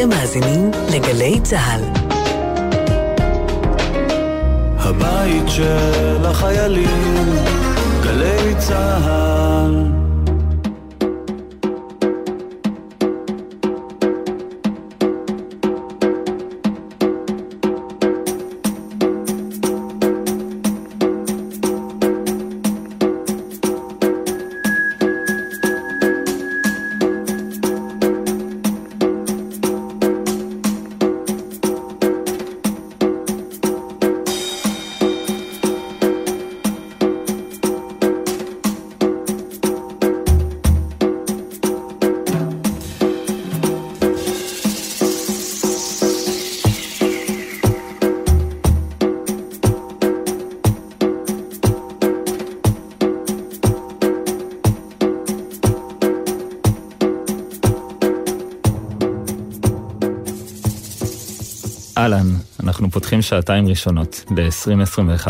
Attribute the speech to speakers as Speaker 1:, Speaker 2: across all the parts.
Speaker 1: אתם מאזינים לגלי צה"ל.
Speaker 2: הבית של החיילים, גלי צה"ל.
Speaker 3: פותחים שעתיים ראשונות ב-2021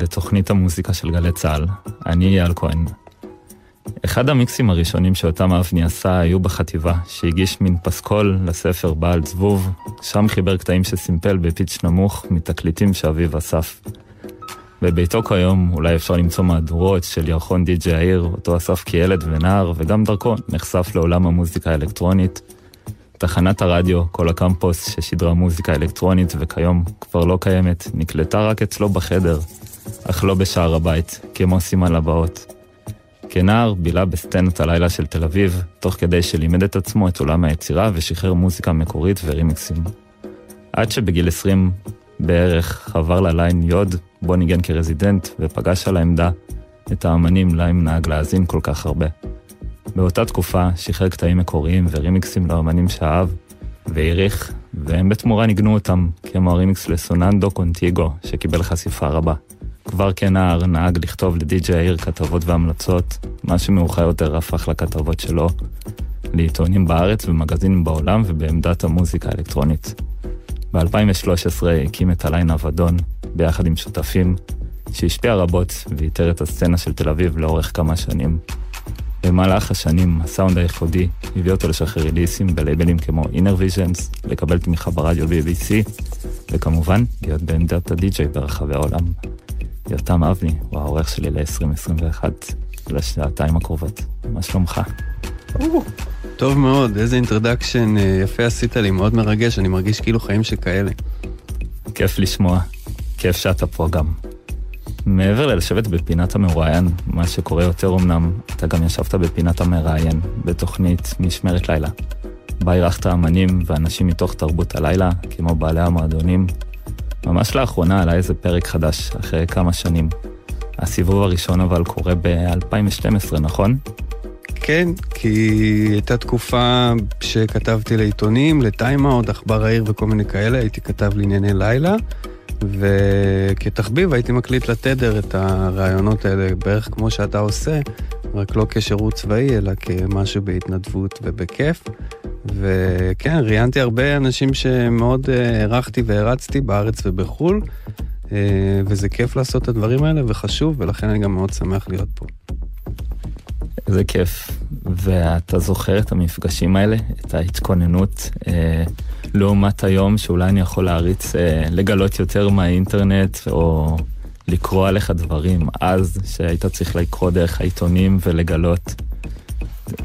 Speaker 3: לתוכנית המוזיקה של גלי צה"ל. אני אייל כהן. אחד המיקסים הראשונים שאותם אבני עשה היו בחטיבה, שהגיש מין פסקול לספר בעל זבוב, שם חיבר קטעים שסימפל בפיץ' נמוך מתקליטים שאביו אסף. בביתו כיום אולי אפשר למצוא מהדורות של ירחון די.ג'י העיר, אותו אסף כילד ונער, וגם דרכו נחשף לעולם המוזיקה האלקטרונית. תחנת הרדיו, כל הקמפוס ששידרה מוזיקה אלקטרונית וכיום כבר לא קיימת, נקלטה רק אצלו בחדר, אך לא בשער הבית, כמו סימן לבאות. כנער בילה בסצנת הלילה של תל אביב, תוך כדי שלימד את עצמו את עולם היצירה ושחרר מוזיקה מקורית ורימיקסים. עד שבגיל 20 בערך חבר לליין יוד, בו ניגן כרזידנט, ופגש על העמדה את האמנים להם נהג להאזין כל כך הרבה. באותה תקופה שחרר קטעים מקוריים ורימיקסים לאמנים שאהב והעריך, והם בתמורה ניגנו אותם, כמו הרימיקס לסוננדו קונטיגו, שקיבל חשיפה רבה. כבר כנער נהג לכתוב לדי.ג'יי העיר כתבות והמלצות, מה שמאוחר יותר הפך לכתבות שלו, לעיתונים בארץ ומגזינים בעולם ובעמדת המוזיקה האלקטרונית. ב-2013 הקים את הליין אבדון, ביחד עם שותפים, שהשפיע רבות ואיתר את הסצנה של תל אביב לאורך כמה שנים. במהלך השנים הסאונד הייחודי הביא אותו לשחרר ריליסים בלייבלים כמו Inner Visions, לקבל תמיכה ברדיו BBC, וכמובן להיות בעמדת הדי-ג'יי ברחבי העולם. יותם אבני הוא העורך שלי ל-2021 לשעתיים הקרובות. מה שלומך?
Speaker 4: טוב מאוד, איזה אינטרדקשן יפה עשית לי, מאוד מרגש, אני מרגיש כאילו חיים שכאלה.
Speaker 3: כיף לשמוע, כיף שאתה פה גם. מעבר ללשבת בפינת המרואיין, מה שקורה יותר אמנם, אתה גם ישבת בפינת המראיין, בתוכנית משמרת לילה. בה אירחת אמנים ואנשים מתוך תרבות הלילה, כמו בעלי המועדונים. ממש לאחרונה עלה איזה פרק חדש, אחרי כמה שנים. הסיבוב הראשון אבל קורה ב-2012, נכון?
Speaker 4: כן, כי הייתה תקופה שכתבתי לעיתונים, לטיימאוט, עכבר העיר וכל מיני כאלה, הייתי כתב לענייני לילה. וכתחביב הייתי מקליט לתדר את הרעיונות האלה בערך כמו שאתה עושה, רק לא כשירות צבאי, אלא כמשהו בהתנדבות ובכיף. וכן, ראיינתי הרבה אנשים שמאוד הערכתי והרצתי בארץ ובחו"ל, וזה כיף לעשות את הדברים האלה וחשוב, ולכן אני גם מאוד שמח להיות פה.
Speaker 3: איזה כיף. ואתה זוכר את המפגשים האלה, את ההתכוננות, אה, לעומת היום שאולי אני יכול להריץ, אה, לגלות יותר מהאינטרנט, או לקרוא עליך דברים, אז שהיית צריך לקרוא דרך העיתונים ולגלות.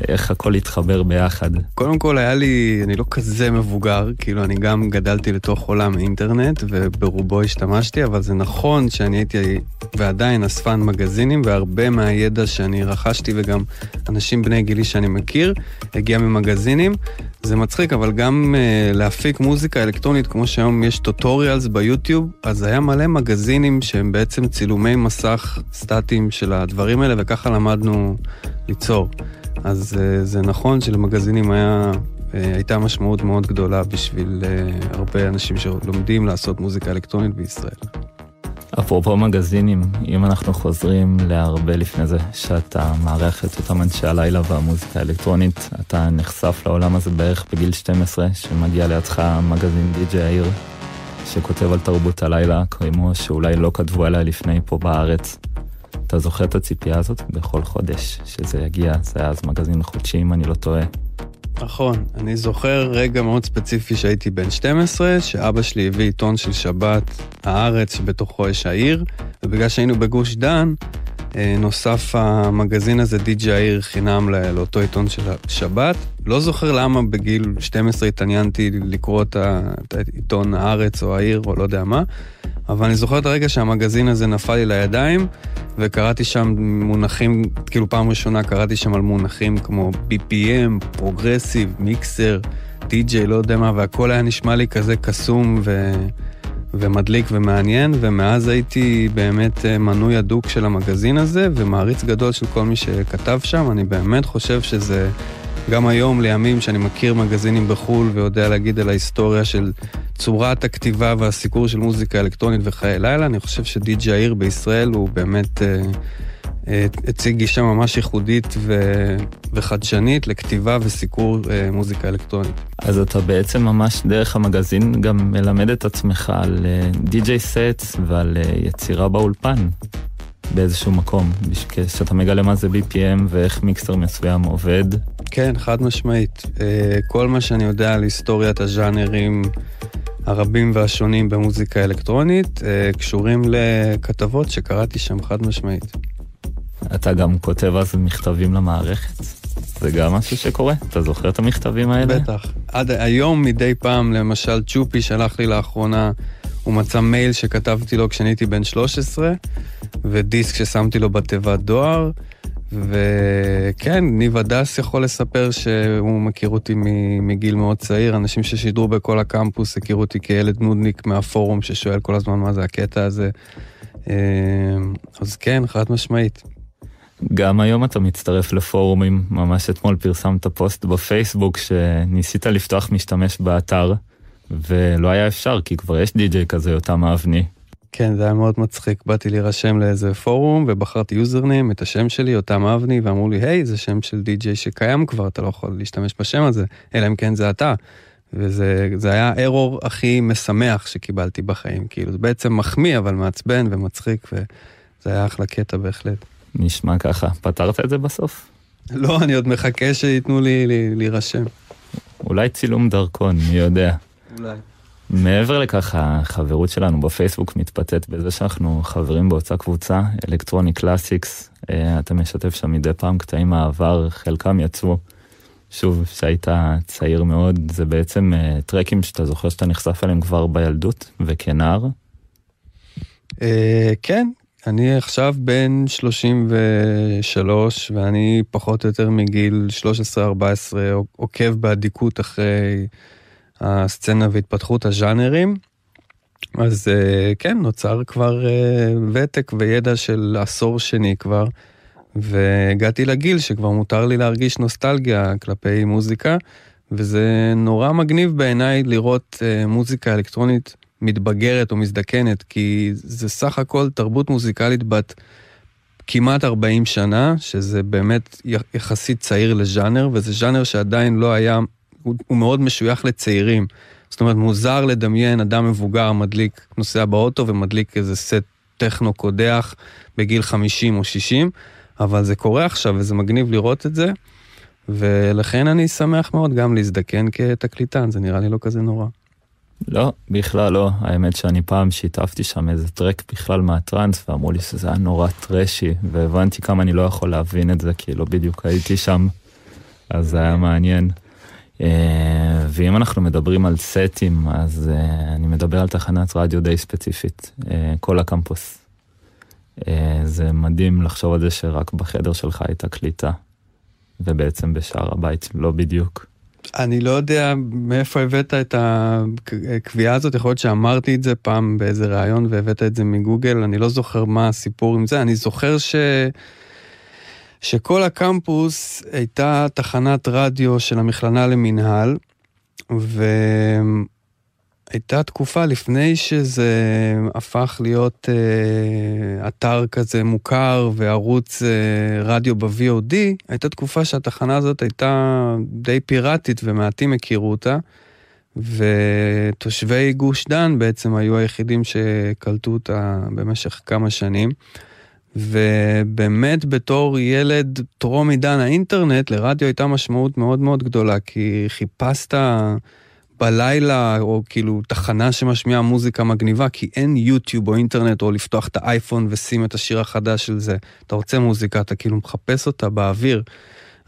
Speaker 3: איך הכל התחבר ביחד.
Speaker 4: קודם כל היה לי, אני לא כזה מבוגר, כאילו אני גם גדלתי לתוך עולם אינטרנט וברובו השתמשתי, אבל זה נכון שאני הייתי ועדיין אספן מגזינים, והרבה מהידע שאני רכשתי וגם אנשים בני גילי שאני מכיר, הגיע ממגזינים. זה מצחיק, אבל גם uh, להפיק מוזיקה אלקטרונית, כמו שהיום יש טוטוריאלס ביוטיוב, אז היה מלא מגזינים שהם בעצם צילומי מסך סטטיים של הדברים האלה, וככה למדנו ליצור. אז uh, זה נכון שלמגזינים היה, uh, הייתה משמעות מאוד גדולה בשביל uh, הרבה אנשים שלומדים לעשות מוזיקה אלקטרונית בישראל.
Speaker 3: אפרופו מגזינים, אם אנחנו חוזרים להרבה לפני זה, שאתה מארח את אותם אנשי הלילה והמוזיקה האלקטרונית, אתה נחשף לעולם הזה בערך בגיל 12, שמגיע לידך מגזין די.ג'יי העיר, שכותב על תרבות הלילה, כמו שאולי לא כתבו עליה לפני פה בארץ. אתה זוכר את הציפייה הזאת בכל חודש, שזה יגיע, זה היה אז מגזין חודשי אם אני לא טועה.
Speaker 4: נכון, אני זוכר רגע מאוד ספציפי שהייתי בן 12, שאבא שלי הביא עיתון של שבת, הארץ, שבתוכו יש העיר, ובגלל שהיינו בגוש דן, נוסף המגזין הזה, די.ג'י העיר, חינם לאותו עיתון של שבת. לא זוכר למה בגיל 12 התעניינתי לקרוא את העיתון הארץ או העיר או לא יודע מה, אבל אני זוכר את הרגע שהמגזין הזה נפל לי לידיים, וקראתי שם מונחים, כאילו פעם ראשונה קראתי שם על מונחים כמו BPM, progressive, מיקסר, די.ג'יי, לא יודע מה, והכל היה נשמע לי כזה קסום ו... ומדליק ומעניין, ומאז הייתי באמת אה, מנוי הדוק של המגזין הזה, ומעריץ גדול של כל מי שכתב שם. אני באמת חושב שזה, גם היום, לימים שאני מכיר מגזינים בחו"ל ויודע להגיד על ההיסטוריה של צורת הכתיבה והסיקור של מוזיקה אלקטרונית וחיי לילה, אני חושב שדי.ג'י העיר בישראל הוא באמת... אה, הציג גישה ממש ייחודית ו... וחדשנית לכתיבה וסיקור אה, מוזיקה אלקטרונית.
Speaker 3: אז אתה בעצם ממש דרך המגזין גם מלמד את עצמך על די.ג'יי אה, סטס ועל אה, יצירה באולפן באיזשהו מקום, כשאתה מגלה מה זה BPM ואיך מיקסר מסוים עובד.
Speaker 4: כן, חד משמעית. כל מה שאני יודע על היסטוריית הז'אנרים הרבים והשונים במוזיקה אלקטרונית קשורים לכתבות שקראתי שם חד משמעית.
Speaker 3: אתה גם כותב אז מכתבים למערכת? זה גם משהו שקורה? אתה זוכר את המכתבים האלה?
Speaker 4: בטח. עד היום מדי פעם, למשל צ'ופי שלח לי לאחרונה, הוא מצא מייל שכתבתי לו כשאני הייתי בן 13, ודיסק ששמתי לו בתיבת דואר, וכן, ניב הדס יכול לספר שהוא מכיר אותי מגיל מאוד צעיר, אנשים ששידרו בכל הקמפוס הכירו אותי כילד נודניק מהפורום ששואל כל הזמן מה זה הקטע הזה. אה, אז כן, חד משמעית.
Speaker 3: גם היום אתה מצטרף לפורומים, ממש אתמול פרסמת פוסט בפייסבוק שניסית לפתוח משתמש באתר, ולא היה אפשר, כי כבר יש די-ג'יי כזה, יותם אבני.
Speaker 4: כן, זה היה מאוד מצחיק. באתי להירשם לאיזה פורום, ובחרתי יוזרנים, את השם שלי, יותם אבני, ואמרו לי, היי, זה שם של די-ג'יי שקיים כבר, אתה לא יכול להשתמש בשם הזה, אלא אם כן זה אתה. וזה היה הארור הכי משמח שקיבלתי בחיים. כאילו, זה בעצם מחמיא, אבל מעצבן ומצחיק, וזה היה אחלה קטע בהחלט.
Speaker 3: נשמע ככה. פתרת את זה בסוף?
Speaker 4: לא, אני עוד מחכה שייתנו לי להירשם.
Speaker 3: אולי צילום דרכון, מי יודע.
Speaker 4: אולי.
Speaker 3: מעבר לכך, החברות שלנו בפייסבוק מתבטאת בזה שאנחנו חברים באותה קבוצה, אלקטרוני קלאסיקס. אה, אתה משתף שם מדי פעם קטעים מהעבר, חלקם יצאו. שוב, כשהיית צעיר מאוד, זה בעצם אה, טרקים שאתה זוכר שאתה נחשף אליהם כבר בילדות וכנער.
Speaker 4: אה, כן, אני עכשיו בן 33, ואני פחות או יותר מגיל 13-14 עוקב באדיקות אחרי הסצנה והתפתחות הז'אנרים. אז אה, כן, נוצר כבר אה, ותק וידע של עשור שני כבר, והגעתי לגיל שכבר מותר לי להרגיש נוסטלגיה כלפי מוזיקה, וזה נורא מגניב בעיניי לראות אה, מוזיקה אלקטרונית מתבגרת או מזדקנת, כי זה סך הכל תרבות מוזיקלית בת כמעט 40 שנה, שזה באמת יחסית צעיר לז'אנר, וזה ז'אנר שעדיין לא היה, הוא, הוא מאוד משוייך לצעירים. זאת אומרת, מוזר לדמיין אדם מבוגר מדליק, נוסע באוטו ומדליק איזה סט טכנו קודח בגיל 50 או 60, אבל זה קורה עכשיו וזה מגניב לראות את זה, ולכן אני שמח מאוד גם להזדקן כתקליטן, זה נראה לי לא כזה נורא.
Speaker 3: לא, בכלל לא. האמת שאני פעם שיתפתי שם איזה טרק בכלל מהטראנס, ואמרו לי שזה היה נורא טרשי, והבנתי כמה אני לא יכול להבין את זה, כי לא בדיוק הייתי שם, אז זה היה מעניין. אה, ואם אנחנו מדברים על סטים, אז אה, אני מדבר על תחנת רדיו די ספציפית, אה, כל הקמפוס. זה מדהים לחשוב על זה שרק בחדר שלך הייתה קליטה, ובעצם בשאר הבית לא בדיוק.
Speaker 4: אני לא יודע מאיפה הבאת את הקביעה הזאת, יכול להיות שאמרתי את זה פעם באיזה ראיון והבאת את זה מגוגל, אני לא זוכר מה הסיפור עם זה, אני זוכר ש... שכל הקמפוס הייתה תחנת רדיו של המכללה למינהל, ו... הייתה תקופה לפני שזה הפך להיות אה, אתר כזה מוכר וערוץ אה, רדיו ב-VOD, הייתה תקופה שהתחנה הזאת הייתה די פיראטית ומעטים הכירו אותה, ותושבי גוש דן בעצם היו היחידים שקלטו אותה במשך כמה שנים. ובאמת בתור ילד טרום עידן האינטרנט, לרדיו הייתה משמעות מאוד מאוד גדולה, כי חיפשת בלילה, או כאילו תחנה שמשמיעה מוזיקה מגניבה, כי אין יוטיוב או אינטרנט, או לפתוח את האייפון ושים את השיר החדש של זה. אתה רוצה מוזיקה, אתה כאילו מחפש אותה באוויר.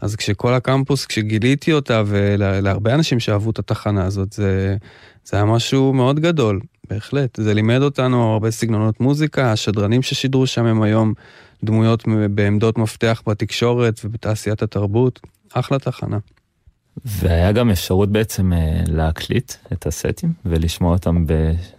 Speaker 4: אז כשכל הקמפוס, כשגיליתי אותה, ולהרבה אנשים שאהבו את התחנה הזאת, זה, זה היה משהו מאוד גדול, בהחלט. זה לימד אותנו הרבה סגנונות מוזיקה, השדרנים ששידרו שם הם היום דמויות בעמדות מפתח בתקשורת ובתעשיית התרבות. אחלה תחנה.
Speaker 3: והיה גם אפשרות בעצם אה, להקליט את הסטים ולשמוע אותם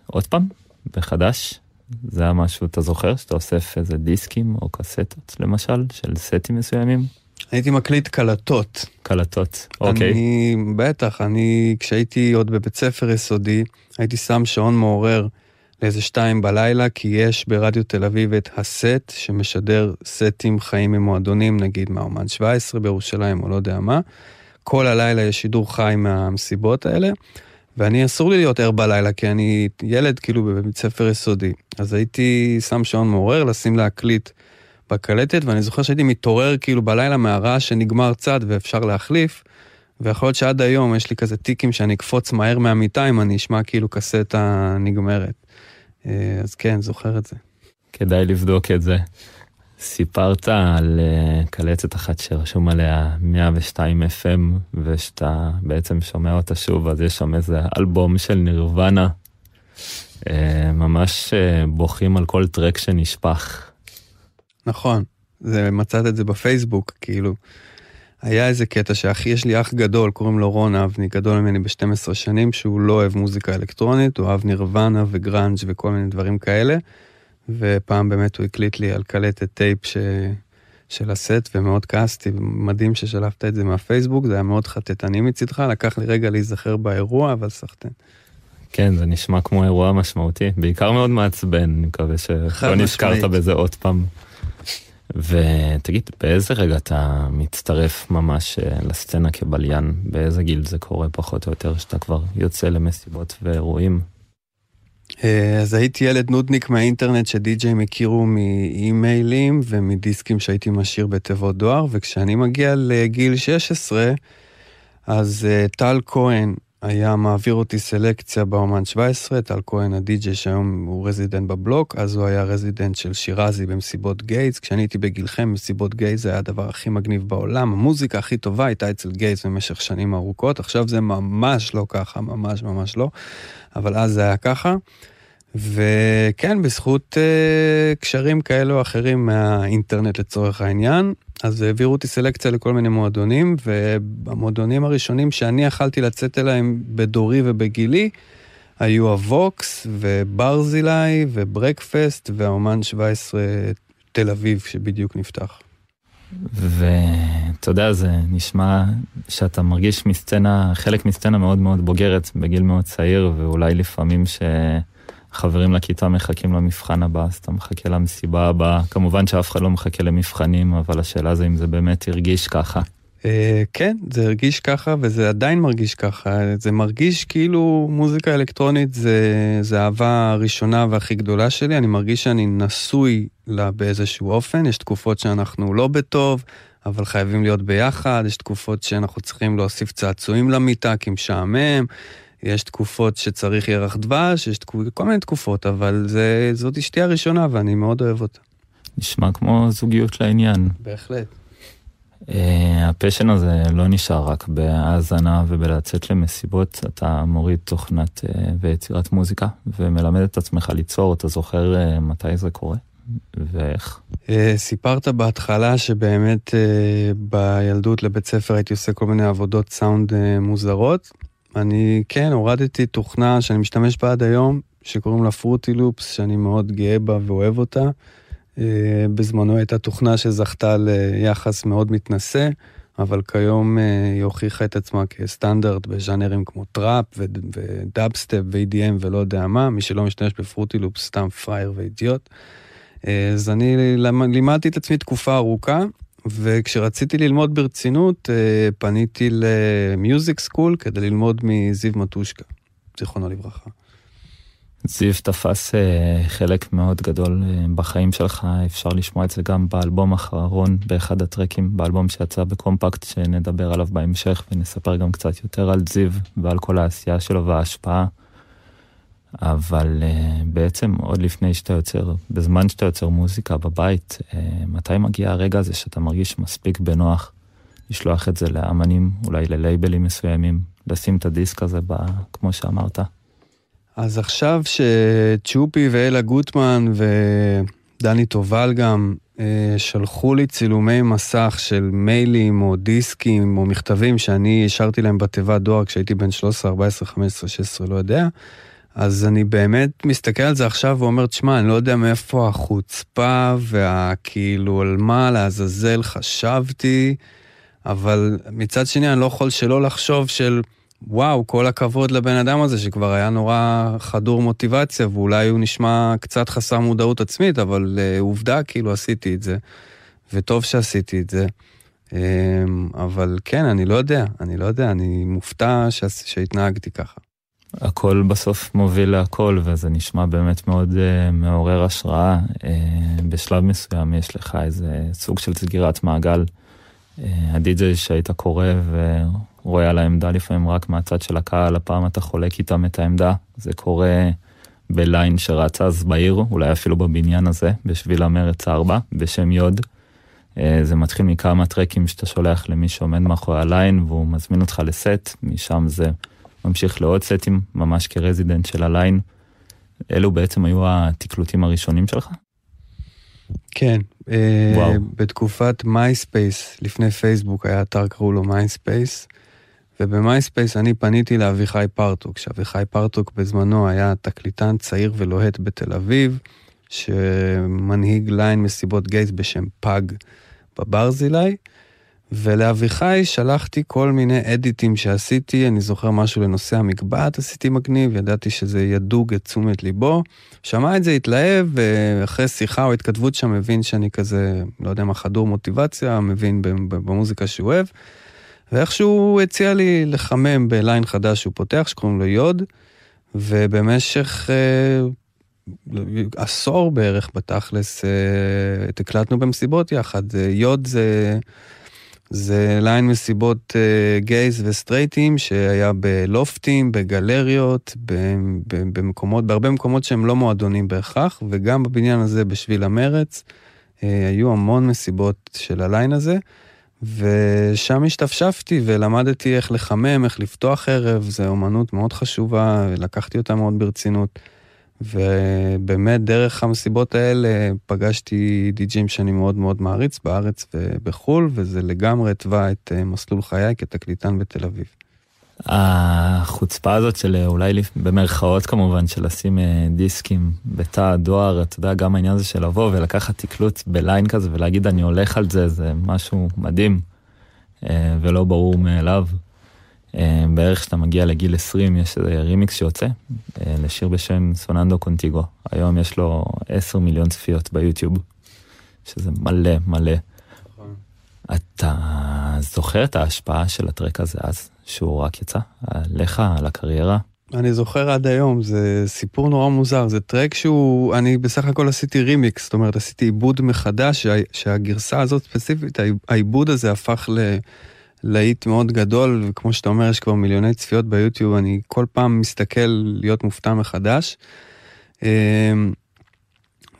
Speaker 3: עוד פעם, בחדש. זה היה משהו, אתה זוכר, שאתה אוסף איזה דיסקים או קסטות למשל, של סטים מסוימים?
Speaker 4: הייתי מקליט קלטות.
Speaker 3: קלטות, אוקיי.
Speaker 4: אני, בטח, אני, כשהייתי עוד בבית ספר יסודי, הייתי שם שעון מעורר לאיזה שתיים בלילה, כי יש ברדיו תל אביב את הסט, שמשדר סטים חיים ממועדונים, נגיד מהאומן 17 בירושלים, או לא יודע מה. כל הלילה יש שידור חי מהמסיבות האלה, ואני אסור לי להיות ער בלילה, כי אני ילד כאילו בבית ספר יסודי. אז הייתי שם שעון מעורר, לשים להקליט בקלטת, ואני זוכר שהייתי מתעורר כאילו בלילה מהרעש שנגמר צד ואפשר להחליף, ויכול להיות שעד היום יש לי כזה טיקים שאני אקפוץ מהר מהמיטה אם אני אשמע כאילו קסטה נגמרת. אה, אז כן, זוכר את זה.
Speaker 3: כדאי לבדוק את זה. סיפרת על uh, קלטת אחת שרשום עליה 102 FM, ושאתה בעצם שומע אותה שוב, אז יש שם איזה אלבום של נירוונה. Uh, ממש uh, בוכים על כל טרק שנשפך.
Speaker 4: נכון, זה, מצאת את זה בפייסבוק, כאילו. היה איזה קטע שאחי, יש לי אח גדול, קוראים לו רון אבני, גדול ממני ב-12 שנים, שהוא לא אוהב מוזיקה אלקטרונית, הוא אוהב נירוונה וגראנג' וכל מיני דברים כאלה. ופעם באמת הוא הקליט לי על קלטת טייפ ש... של הסט, ומאוד כעסתי, מדהים ששלפת את זה מהפייסבוק, זה היה מאוד חטטני מצידך, לקח לי רגע להיזכר באירוע, אבל סחטן.
Speaker 3: כן, זה נשמע כמו אירוע משמעותי, בעיקר מאוד מעצבן, אני מקווה שלא נזכרת בזה עוד פעם. ותגיד, באיזה רגע אתה מצטרף ממש אה, לסצנה כבליין? באיזה גיל זה קורה פחות או יותר, שאתה כבר יוצא למסיבות ואירועים?
Speaker 4: אה, אז הייתי ילד נודניק מהאינטרנט שדי-ג'יי הכירו מאימיילים ומדיסקים שהייתי משאיר בתיבות דואר, וכשאני מגיע לגיל 16, אז אה, טל כהן היה מעביר אותי סלקציה באומן 17, טל כהן הדי-ג'יי שהיום הוא resident בבלוק, אז הוא היה resident של שירזי במסיבות gays. כשאני הייתי בגילכם, מסיבות gays היה הדבר הכי מגניב בעולם, המוזיקה הכי טובה הייתה אצל gays במשך שנים ארוכות, עכשיו זה ממש לא ככה, ממש ממש לא, אבל אז זה היה ככה. וכן, בזכות uh, קשרים כאלו או אחרים מהאינטרנט לצורך העניין, אז העבירו אותי סלקציה לכל מיני מועדונים, והמועדונים הראשונים שאני יכלתי לצאת אליהם בדורי ובגילי, היו הווקס וברזילי וברקפסט והאומן 17 תל אביב שבדיוק נפתח.
Speaker 3: ואתה יודע, זה נשמע שאתה מרגיש מסצנה, חלק מסצנה מאוד מאוד בוגרת בגיל מאוד צעיר, ואולי לפעמים ש... חברים לכיתה מחכים למבחן הבא, אז אתה מחכה למסיבה הבאה. כמובן שאף אחד לא מחכה למבחנים, אבל השאלה זה אם זה באמת הרגיש ככה.
Speaker 4: אה, כן, זה הרגיש ככה וזה עדיין מרגיש ככה. זה מרגיש כאילו מוזיקה אלקטרונית זה, זה האהבה הראשונה והכי גדולה שלי. אני מרגיש שאני נשוי לה באיזשהו אופן. יש תקופות שאנחנו לא בטוב, אבל חייבים להיות ביחד. יש תקופות שאנחנו צריכים להוסיף צעצועים למיטה כי משעמם. יש תקופות שצריך ירח דבש, יש תקופ... כל מיני תקופות, אבל זה, זאת אשתי הראשונה ואני מאוד אוהב אותה.
Speaker 3: נשמע כמו זוגיות לעניין.
Speaker 4: בהחלט.
Speaker 3: Uh, הפשן הזה לא נשאר רק בהאזנה ובלצאת למסיבות, אתה מוריד תוכנת uh, ויצירת מוזיקה ומלמד את עצמך ליצור, אתה זוכר uh, מתי זה קורה ואיך?
Speaker 4: Uh, סיפרת בהתחלה שבאמת uh, בילדות לבית ספר הייתי עושה כל מיני עבודות סאונד uh, מוזרות. אני, כן, הורדתי תוכנה שאני משתמש בה עד היום, שקוראים לה Fruity Loops, שאני מאוד גאה בה ואוהב אותה. אה, בזמנו הייתה תוכנה שזכתה ליחס מאוד מתנשא, אבל כיום אה, היא הוכיחה את עצמה כסטנדרט בז'אנרים כמו trap ו dubstep ו-EDM ולא יודע מה, מי שלא משתמש ב Fruity Loops סתם פראייר ואידיוט. אה, אז אני לימדתי את עצמי תקופה ארוכה, וכשרציתי ללמוד ברצינות, אה, פניתי למיוזיק סקול כדי ללמוד מזיו מטושקה, זיכרונו לברכה.
Speaker 3: זיו תפס אה, חלק מאוד גדול אה, בחיים שלך, אפשר לשמוע את זה גם באלבום האחרון, באחד הטרקים, באלבום שיצא בקומפקט, שנדבר עליו בהמשך, ונספר גם קצת יותר על זיו ועל כל העשייה שלו וההשפעה. אבל uh, בעצם עוד לפני שאתה יוצר, בזמן שאתה יוצר מוזיקה בבית, uh, מתי מגיע הרגע הזה שאתה מרגיש מספיק בנוח לשלוח את זה לאמנים, אולי ללייבלים מסוימים, לשים את הדיסק הזה, ב, כמו שאמרת?
Speaker 4: אז עכשיו שצ'ופי ואלה גוטמן ודני טובל גם אה, שלחו לי צילומי מסך של מיילים או דיסקים או מכתבים שאני השארתי להם בתיבת דואר כשהייתי בן 13, 14, 15, 16, לא יודע. אז אני באמת מסתכל על זה עכשיו ואומר, תשמע, אני לא יודע מאיפה החוצפה והכאילו על מה לעזאזל חשבתי, אבל מצד שני אני לא יכול שלא לחשוב של... וואו, כל הכבוד לבן אדם הזה שכבר היה נורא חדור מוטיבציה, ואולי הוא נשמע קצת חסר מודעות עצמית, אבל uh, עובדה, כאילו עשיתי את זה, וטוב שעשיתי את זה. Um, אבל כן, אני לא יודע, אני לא יודע, אני מופתע. שהתנהגתי ככה.
Speaker 3: הכל בסוף מוביל להכל, וזה נשמע באמת מאוד uh, מעורר השראה. Uh, בשלב מסוים יש לך איזה סוג של סגירת מעגל. Uh, הדי-ג'יי שהיית קורא רואה על העמדה לפעמים רק מהצד של הקהל, הפעם אתה חולק איתם את העמדה. זה קורה בליין שרץ אז בעיר, אולי אפילו בבניין הזה, בשביל המרץ 4, בשם יוד. אה, זה מתחיל מכמה טרקים שאתה שולח למי שעומד מאחורי הליין, והוא מזמין אותך לסט, משם זה ממשיך לעוד סטים, ממש כ resident של הליין. אלו בעצם היו התקלוטים הראשונים שלך?
Speaker 4: כן, אה, וואו. בתקופת Myspace, לפני פייסבוק היה אתר קראו לו Myspace, וב Myspace אני פניתי לאביחי פרטוק, שאביחי פרטוק בזמנו היה תקליטן צעיר ולוהט בתל אביב, שמנהיג ליין מסיבות גייז בשם FAG בברזילי, ולאביחי שלחתי כל מיני אדיטים שעשיתי, אני זוכר משהו לנושא המקבעת עשיתי מגניב, ידעתי שזה ידוג את תשומת ליבו. שמע את זה, התלהב, ואחרי שיחה או התכתבות שם מבין שאני כזה, לא יודע מה, חדור מוטיבציה, מבין במוזיקה שהוא אוהב. ואיכשהו הוא הציע לי לחמם בליין חדש שהוא פותח, שקוראים לו יוד, ובמשך אה, עשור בערך בתכלס, אה, הקלטנו במסיבות יחד. אה, יוד זה, זה ליין מסיבות אה, גייז וסטרייטים שהיה בלופטים, בגלריות, במקומות, בהרבה מקומות שהם לא מועדונים בהכרח, וגם בבניין הזה בשביל המרץ, אה, היו המון מסיבות של הליין הזה. ושם השתפשפתי ולמדתי איך לחמם, איך לפתוח ערב, זו אומנות מאוד חשובה, לקחתי אותה מאוד ברצינות. ובאמת, דרך המסיבות האלה פגשתי די-ג'ים שאני מאוד מאוד מעריץ בארץ ובחו"ל, וזה לגמרי התווה את אה, מסלול חיי כתקליטן בתל אביב.
Speaker 3: החוצפה הזאת של אולי במרכאות כמובן, של לשים אה, דיסקים בתא הדואר, אתה יודע, גם העניין הזה של לבוא ולקחת תקלוט בליין כזה ולהגיד אני הולך על זה, זה משהו מדהים אה, ולא ברור מאליו. אה, בערך כשאתה מגיע לגיל 20 יש איזה רימיקס שיוצא לשיר בשם סוננדו קונטיגו. היום יש לו 10 מיליון צפיות ביוטיוב, שזה מלא מלא. נכון. אתה זוכר את ההשפעה של הטרק הזה אז? שהוא רק יצא? עליך, על הקריירה?
Speaker 4: אני זוכר עד היום, זה סיפור נורא מוזר, זה טרק שהוא, אני בסך הכל עשיתי רימיקס, זאת אומרת, עשיתי עיבוד מחדש, שה, שהגרסה הזאת ספציפית, העיבוד הזה הפך ל... להיט מאוד גדול, וכמו שאתה אומר, יש כבר מיליוני צפיות ביוטיוב, אני כל פעם מסתכל להיות מופתע מחדש. אמ,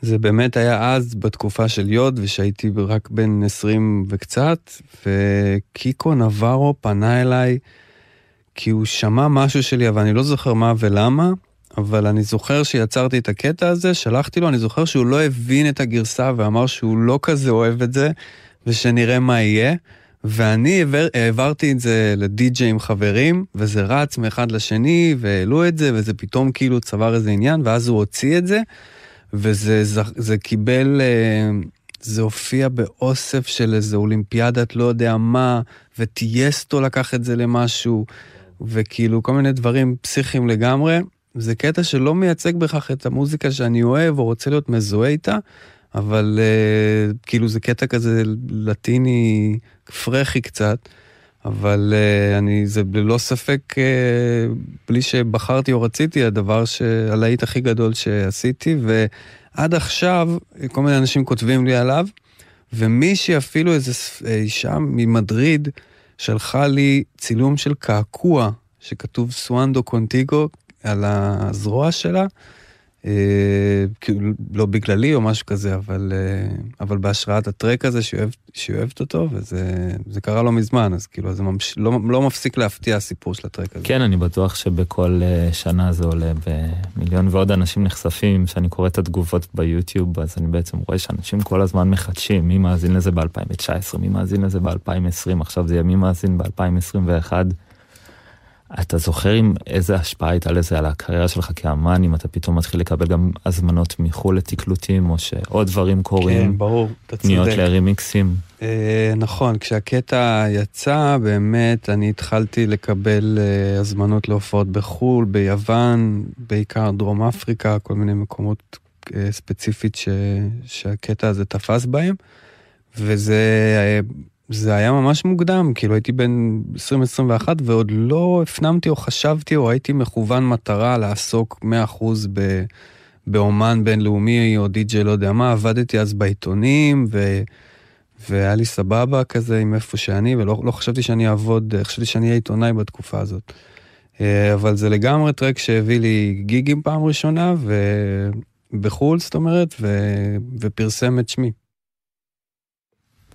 Speaker 4: זה באמת היה אז בתקופה של יוד, ושהייתי רק בן 20 וקצת, וקיקו נברו פנה אליי כי הוא שמע משהו שלי, אבל אני לא זוכר מה ולמה, אבל אני זוכר שיצרתי את הקטע הזה, שלחתי לו, אני זוכר שהוא לא הבין את הגרסה ואמר שהוא לא כזה אוהב את זה, ושנראה מה יהיה. ואני העבר, העברתי את זה לדי-ג'יי עם חברים, וזה רץ מאחד לשני, והעלו את זה, וזה פתאום כאילו צבר איזה עניין, ואז הוא הוציא את זה, וזה זה, זה קיבל, אה, זה הופיע באוסף של איזה אולימפיאדת לא יודע מה, וטייסטו לקח את זה למשהו, וכאילו כל מיני דברים פסיכיים לגמרי. זה קטע שלא מייצג בכך את המוזיקה שאני אוהב או רוצה להיות מזוהה איתה, אבל uh, כאילו זה קטע כזה לטיני פרחי קצת, אבל uh, אני, זה ללא ספק, uh, בלי שבחרתי או רציתי, הדבר, הלהיט הכי גדול שעשיתי, ועד עכשיו כל מיני אנשים כותבים לי עליו, ומישהי, אפילו איזו אישה ממדריד, שלחה לי צילום של קעקוע, שכתוב סואנדו קונטיגו על הזרוע שלה. אה, כאילו, לא בגללי או משהו כזה, אבל, אה, אבל בהשראת הטרק הזה שהיא אוהבת, אותו, וזה קרה לא מזמן, אז כאילו, זה ממש, לא, לא מפסיק להפתיע הסיפור של הטרק הזה.
Speaker 3: כן, אני בטוח שבכל אה, שנה זה עולה במיליון ועוד אנשים נחשפים, שאני קורא את התגובות ביוטיוב, אז אני בעצם רואה שאנשים כל הזמן מחדשים, מי מאזין לזה ב-2019, מי מאזין לזה ב-2020, עכשיו זה יהיה מי מאזין ב-2021. אתה זוכר עם איזה השפעה הייתה לזה על הקריירה שלך כאמן, אם אתה פתאום מתחיל לקבל גם הזמנות מחו"ל לתקלוטים, או שעוד דברים קורים?
Speaker 4: כן, ברור, אתה צודק.
Speaker 3: פניות לרימיקסים.
Speaker 4: אה, נכון, כשהקטע יצא, באמת, אני התחלתי לקבל אה, הזמנות להופעות בחו"ל, ביוון, בעיקר דרום אפריקה, כל מיני מקומות אה, ספציפית ש, שהקטע הזה תפס בהם, וזה... אה, זה היה ממש מוקדם, כאילו הייתי בן 2021 ועוד לא הפנמתי או חשבתי או הייתי מכוון מטרה לעסוק 100% ב, באומן בינלאומי או די.ג'יי לא יודע מה, עבדתי אז בעיתונים ו, והיה לי סבבה כזה עם איפה שאני ולא לא חשבתי שאני אעבוד, חשבתי שאני אהיה עיתונאי בתקופה הזאת. אה, אבל זה לגמרי טרק שהביא לי גיגים פעם ראשונה ובחו"ל זאת אומרת ו, ופרסם את שמי.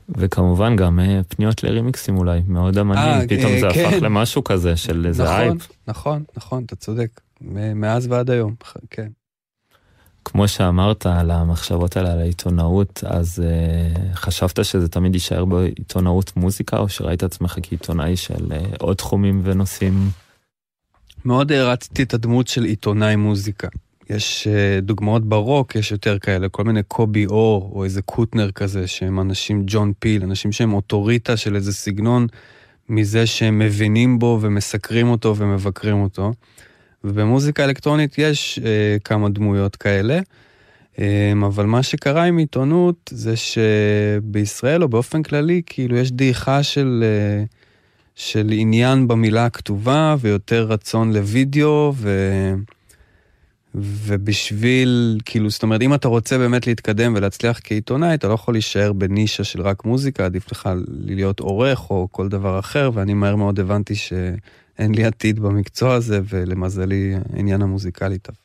Speaker 3: וכמובן גם אה, פניות לרימיקסים אולי, מאוד אמנים, אה, פתאום אה, זה כן. הפך למשהו כזה של איזה
Speaker 4: נכון,
Speaker 3: אייפ.
Speaker 4: נכון, נכון, אתה צודק, מאז ועד היום, כן.
Speaker 3: כמו שאמרת על המחשבות האלה על העיתונאות, אז uh, חשבת שזה תמיד יישאר בעיתונאות מוזיקה, או שראית עצמך כעיתונאי של uh, עוד תחומים ונושאים?
Speaker 4: מאוד הרצתי את הדמות של עיתונאי מוזיקה. יש אה, דוגמאות ברוק, יש יותר כאלה, כל מיני קובי אור, או איזה קוטנר כזה, שהם אנשים, ג'ון פיל, אנשים שהם אוטוריטה של איזה סגנון, מזה שהם מבינים בו ומסקרים אותו ומבקרים אותו. ובמוזיקה אלקטרונית יש אה, כמה דמויות כאלה, אה, אבל מה שקרה עם עיתונות זה שבישראל, או באופן כללי, כאילו יש דעיכה של... אה, של עניין במילה הכתובה ויותר רצון לוידאו ו... ובשביל, כאילו, זאת אומרת, אם אתה רוצה באמת להתקדם ולהצליח כעיתונאי, אתה לא יכול להישאר בנישה של רק מוזיקה, עדיף לך להיות עורך או כל דבר אחר, ואני מהר מאוד הבנתי שאין לי עתיד במקצוע הזה, ולמזלי העניין המוזיקלי תפס.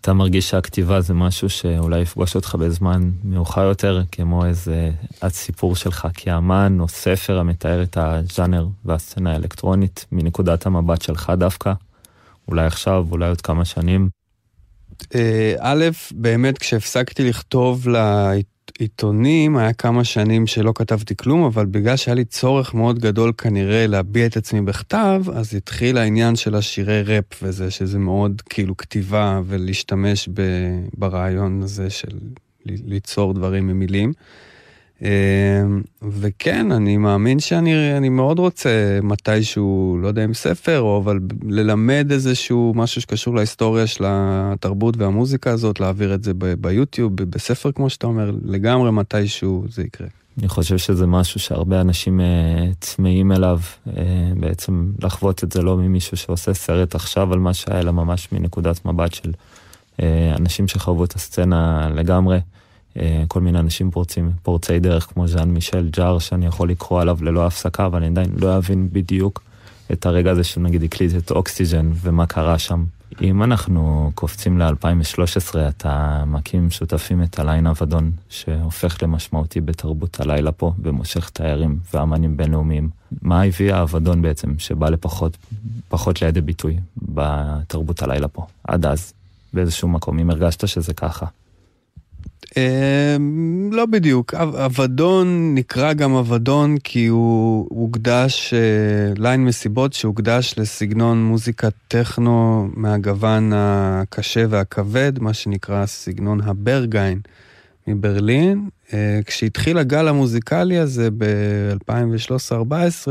Speaker 3: אתה מרגיש שהכתיבה זה משהו שאולי יפגוש אותך בזמן מאוחר יותר, כמו איזה הסיפור שלך כאמן או ספר המתאר את הז'אנר והסצנה האלקטרונית מנקודת המבט שלך דווקא? אולי עכשיו, אולי עוד כמה שנים.
Speaker 4: אה, א', באמת כשהפסקתי לכתוב לעיתונים, היה כמה שנים שלא כתבתי כלום, אבל בגלל שהיה לי צורך מאוד גדול כנראה להביע את עצמי בכתב, אז התחיל העניין של השירי ראפ וזה, שזה מאוד כאילו כתיבה ולהשתמש ברעיון הזה של ליצור דברים ממילים. אמ, וכן, אני מאמין שאני מאוד רוצה מתישהו, לא יודע אם ספר, או אבל ללמד איזשהו משהו שקשור להיסטוריה של התרבות והמוזיקה הזאת, להעביר את זה ביוטיוב, בספר כמו שאתה אומר, לגמרי מתישהו זה יקרה.
Speaker 3: אני חושב שזה משהו שהרבה אנשים uh, צמאים אליו, uh, בעצם לחוות את זה לא ממישהו שעושה סרט עכשיו על מה שהיה, אלא ממש מנקודת מבט של uh, אנשים שחוו את הסצנה לגמרי. אה, כל מיני אנשים פורצים, פורצי דרך כמו ז'אן מישל ג'אר, שאני יכול לקרוא עליו ללא הפסקה, אבל אני עדיין לא אבין בדיוק את הרגע הזה שהוא נגיד הקליט את אוקסיג'ן ומה קרה שם. אם אנחנו קופצים ל-2013, אתה מקים שותפים את הליין אבדון, שהופך למשמעותי בתרבות הלילה פה, ומושך תיירים ואמנים בינלאומיים. מה הביא האבדון בעצם, שבא לפחות פחות לידי ביטוי בתרבות הלילה פה, עד אז, באיזשהו מקום, אם הרגשת שזה ככה?
Speaker 4: אמ, לא בדיוק, אבדון נקרא גם אבדון כי הוא הוקדש, אה, ליין מסיבות שהוקדש לסגנון מוזיקה טכנו מהגוון הקשה והכבד, מה שנקרא סגנון ה Berghain מברלין. אה, כשהתחיל הגל המוזיקלי הזה ב-2013-2014,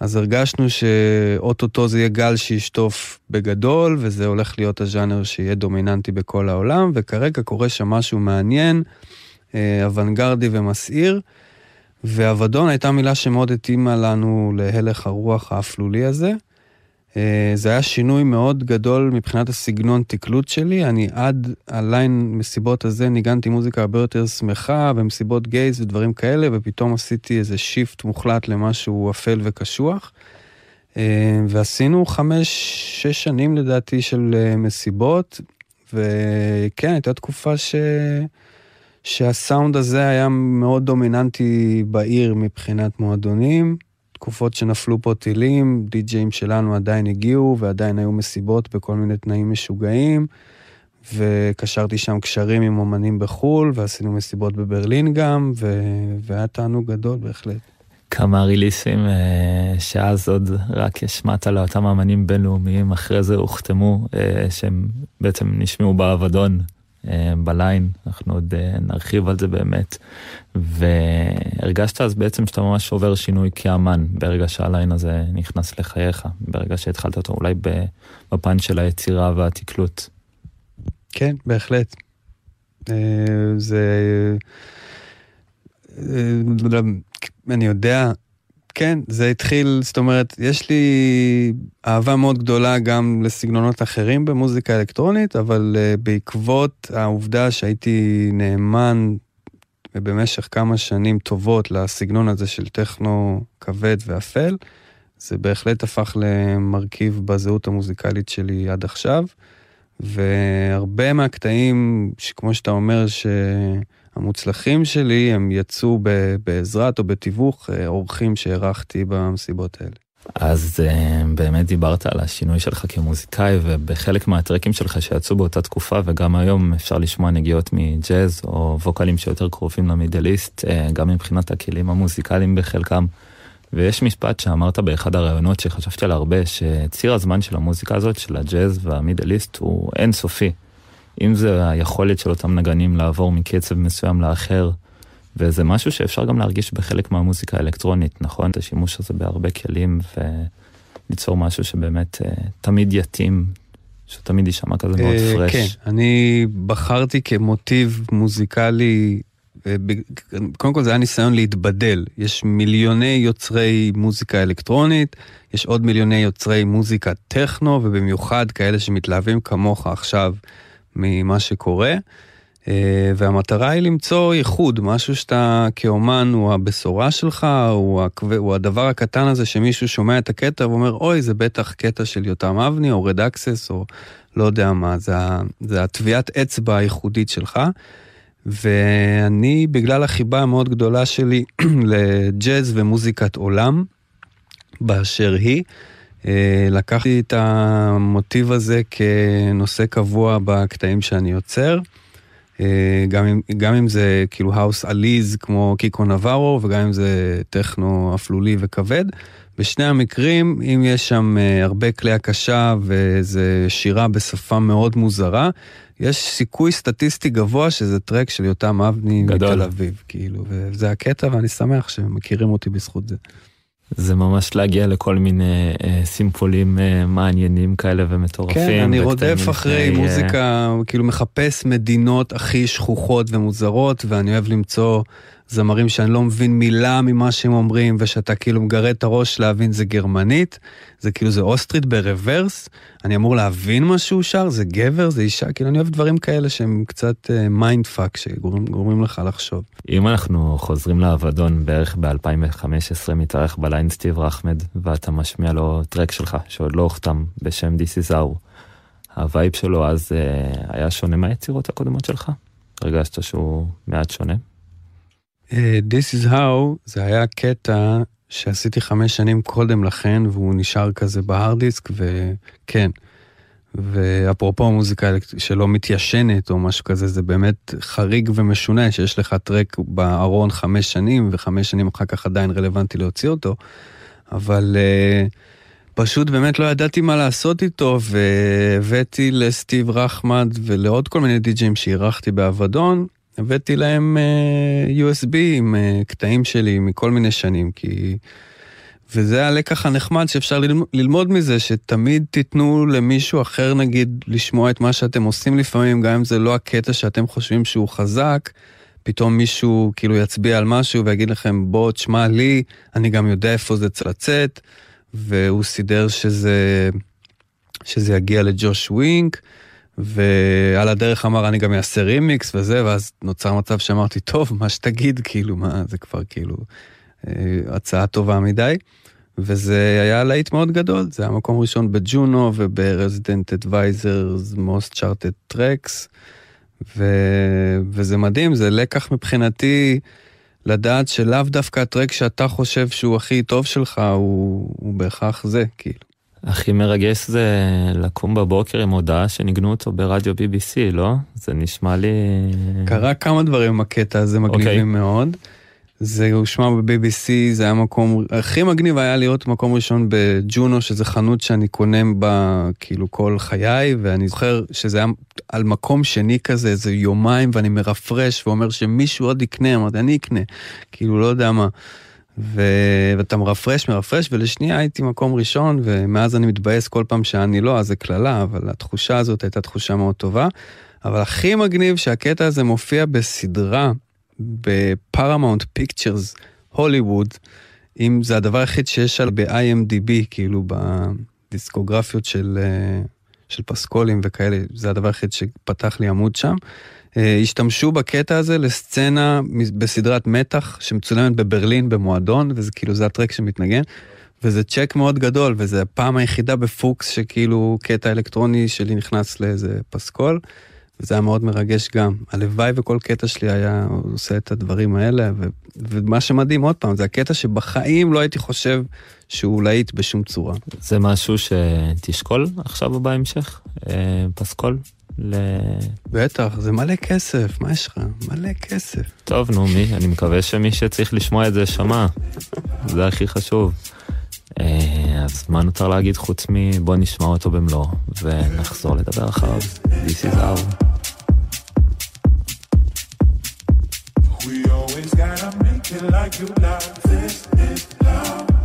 Speaker 4: אז הרגשנו שאו-טו-טו זה יהיה גל שישטוף בגדול, וזה הולך להיות הז'אנר שיהיה דומיננטי בכל העולם, וכרגע קורה שם משהו מעניין, אה, אוונגרדי ומסעיר, ואבדון הייתה מילה שמאוד התאימה לנו להלך הרוח האפלולי הזה. אה, זה היה שינוי מאוד גדול מבחינת הסגנון תקלוט שלי. אני עד הליין מסיבות הזה ניגנתי מוזיקה הרבה יותר שמחה, ומסיבות גייז ודברים כאלה, ופתאום עשיתי איזה shift מוחלט למשהו אפל וקשוח. אה, ועשינו חמש, שש שנים לדעתי של אה, מסיבות, וכן, הייתה תקופה ש... שהסאונד הזה היה מאוד דומיננטי בעיר מבחינת מועדונים. תקופות שנפלו פה טילים, די-ג'אים שלנו עדיין הגיעו ועדיין היו מסיבות בכל מיני תנאים משוגעים, וקשרתי שם קשרים עם אומנים בחו"ל, ועשינו מסיבות בברלין גם, ו... והיה תענוג גדול בהחלט.
Speaker 3: כמה ריליסים אה, שאז עוד רק השמעת לאותם אמנים בינלאומיים, אחרי זה הוחתמו, אה, שהם בעצם נשמעו באבדון בליין, אנחנו עוד אה, נרחיב על זה באמת. והרגשת אז בעצם שאתה ממש עובר שינוי כאמן, ברגע שהליין הזה נכנס לחייך, ברגע שהתחלת אותו אולי בפן של היצירה והתקלוט.
Speaker 4: כן, בהחלט. אה, זה... אני יודע, כן, זה התחיל, זאת אומרת, יש לי אהבה מאוד גדולה גם לסגנונות אחרים במוזיקה אלקטרונית, אבל uh, בעקבות העובדה שהייתי נאמן במשך כמה שנים טובות לסגנון הזה של טכנו כבד ואפל, זה בהחלט הפך למרכיב בזהות המוזיקלית שלי עד עכשיו, והרבה מהקטעים, שכמו שאתה אומר, ש... המוצלחים שלי, הם יצאו בעזרת או בתיווך אה, אורחים שהערכתי במסיבות האלה.
Speaker 3: אז uh, באמת דיברת על השינוי שלך כמוזיקאי, ובחלק מהטרקים שלך שיצאו באותה תקופה, וגם היום אפשר לשמוע נגיעות מג'אז, או ווקלים שיותר קרובים למידליסט, uh, גם מבחינת הכלים המוזיקליים בחלקם. ויש משפט שאמרת באחד הראיונות שחשבתי על הרבה, שציר הזמן של המוזיקה הזאת, של הג'אז והמידליסט, הוא אינסופי. אם זה היכולת של אותם נגנים לעבור מקצב מסוים לאחר, וזה משהו שאפשר גם להרגיש בחלק מהמוזיקה האלקטרונית, נכון? את השימוש הזה בהרבה כלים, וליצור משהו שבאמת uh, תמיד יתאים, שתמיד יישמע כזה מאוד פרש.
Speaker 4: כן, אני בחרתי כמוטיב מוזיקלי, קודם כל זה היה ניסיון להתבדל. יש מיליוני יוצרי מוזיקה אלקטרונית, יש עוד מיליוני יוצרי מוזיקה טכנו, ובמיוחד כאלה שמתלהבים כמוך עכשיו. ממה שקורה, אה, והמטרה היא למצוא ייחוד, משהו שאתה כאומן הוא הבשורה שלך, הוא, הכו... הוא הדבר הקטן הזה שמישהו שומע את הקטע ואומר, אוי, זה בטח קטע של יותם אבני או רד אקסס או לא יודע מה, זה, זה הטביעת אצבע הייחודית שלך. ואני, בגלל החיבה המאוד גדולה שלי לג'אז ומוזיקת עולם, באשר היא, לקחתי את המוטיב הזה כנושא קבוע בקטעים שאני יוצר. אה, גם אם, גם אם זה כאילו האוס עליז כמו קיקו נברו וגם אם זה טכנו אפלולי וכבד. בשני המקרים, אם יש שם אה, הרבה כלי הקשה ואיזה שירה בשפה מאוד מוזרה, יש סיכוי סטטיסטי גבוה שזה טרק של יותם אבני מתל אביב, כאילו, וזה הקטע ואני שמח שמכירים אותי בזכות זה.
Speaker 3: זה ממש להגיע לכל מיני אה, סימפולים אה, מעניינים כאלה ומטורפים.
Speaker 4: כן, אני רודף אחרי אה... מוזיקה, כאילו מחפש מדינות הכי שכוחות ומוזרות, ואני אוהב למצוא זמרים שאני לא מבין מילה ממה שהם אומרים, ושאתה כאילו מגרד את הראש להבין זה גרמנית, זה כאילו זה אוסטרית ב reverse, אני אמור להבין מה שהוא שר, זה גבר, זה אישה, כאילו אני אוהב דברים כאלה שהם קצת mind uh, fuck, שגורמים לך לחשוב.
Speaker 3: אם אנחנו חוזרים לאבדון בערך ב-2015, מתארך בליין Steve Rachmad, ואתה משמיע לו track שלך, שעוד לא הוחתם, בשם This is How. ה vibe שלו אז uh, היה שונה מהיצירות הקודמות שלך? הרגשת שהוא מעט שונה?
Speaker 4: אה, This is How זה היה קטע שעשיתי חמש שנים קודם לכן, והוא נשאר כזה בהארד דיסק, וכן. ואפרופו מוזיקה שלא מתיישנת או משהו כזה, זה באמת חריג ומשונה שיש לך טרק בארון חמש שנים, וחמש שנים אחר כך עדיין רלוונטי להוציא אותו, אבל uh, פשוט באמת לא ידעתי מה לעשות איתו, והבאתי לסטיב רחמד ולעוד כל מיני די-ג'ים שאירחתי באבדון, הבאתי להם אה, USB עם uh, קטעים שלי מכל מיני שנים, כי... וזה הלקח הנחמד שאפשר ללמוד מזה, שתמיד תיתנו למישהו אחר נגיד לשמוע את מה שאתם עושים לפעמים, גם אם זה לא הקטע שאתם חושבים שהוא חזק, פתאום מישהו כאילו יצביע על משהו ויגיד לכם, בוא תשמע לי, אני גם יודע איפה זה צריך לצאת, והוא סידר שזה, שזה יגיע לג'וש ווינק, ועל הדרך אמר, אני גם אעשה רימיקס וזה, ואז נוצר מצב שאמרתי, טוב, מה שתגיד, כאילו, מה, זה כבר כאילו אה, הצעה טובה מדי. וזה היה להיט מאוד גדול, זה היה מקום ראשון ב Juno וב Resident Advisor's Most Charted Tracks, וזה מדהים, זה לקח מבחינתי לדעת שלאו דווקא ה track שאתה חושב שהוא הכי טוב שלך הוא, הוא בהכרח זה, כאילו.
Speaker 3: הכי מרגש זה לקום בבוקר עם הודעה שניגנו אותו ברדיו BBC, לא? זה נשמע לי...
Speaker 4: קרה כמה דברים עם הקטע הזה מגניבים okay. אוקיי. מאוד. זה הושמע ב-BBC, זה היה מקום, הכי מגניב היה להיות מקום ראשון בג'ונו, שזה חנות שאני קונה בה כאילו כל חיי, ואני זוכר שזה היה על מקום שני כזה, איזה יומיים, ואני מרפרש ואומר שמישהו עוד יקנה, אמרתי, אני אקנה, כאילו לא יודע מה. ו... ואתה מרפרש, מרפרש, ולשנייה הייתי מקום ראשון, ומאז אני מתבאס כל פעם שאני לא, אז זה קללה, אבל התחושה הזאת הייתה תחושה מאוד טובה. אבל הכי מגניב שהקטע הזה מופיע בסדרה ב Paramount Pictures, הוליווד, אם זה הדבר היחיד שיש על ב-IMDB, כאילו בדיסקוגרפיות של, אה, של פסקולים וכאלה, זה הדבר היחיד שפתח לי עמוד שם. אה, השתמשו בקטע הזה לסצנה בסדרת מתח שמצולמת בברלין במועדון, וזה כאילו זה ה track שמתנגן. וזה צ'ק מאוד גדול, וזה הפעם היחידה בפוקס שכאילו קטע אלקטרוני שלי נכנס לאיזה פסקול. וזה היה מאוד מרגש גם. הלוואי וכל קטע שלי היה עושה את הדברים האלה, ו, ומה שמדהים, עוד פעם, זה הקטע שבחיים לא הייתי חושב שהוא להיט בשום צורה.
Speaker 3: זה משהו שתשקול עכשיו בהמשך? אה, פסקול? ל...
Speaker 4: בטח, זה מלא כסף, מה יש לך? מלא כסף.
Speaker 3: טוב, נו, מי? אני מקווה שמי שצריך לשמוע את זה שמע. זה הכי חשוב. אה, אז מה נותר להגיד חוץ מבוא נשמע אותו במלואו, ונחזור לדבר אחריו. This is our... We always gotta make it like you like this is love.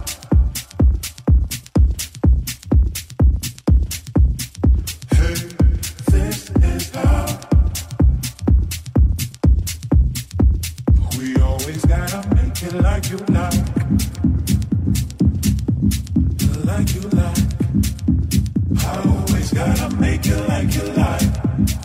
Speaker 3: Like you like. like you like. I always gotta make it like you like.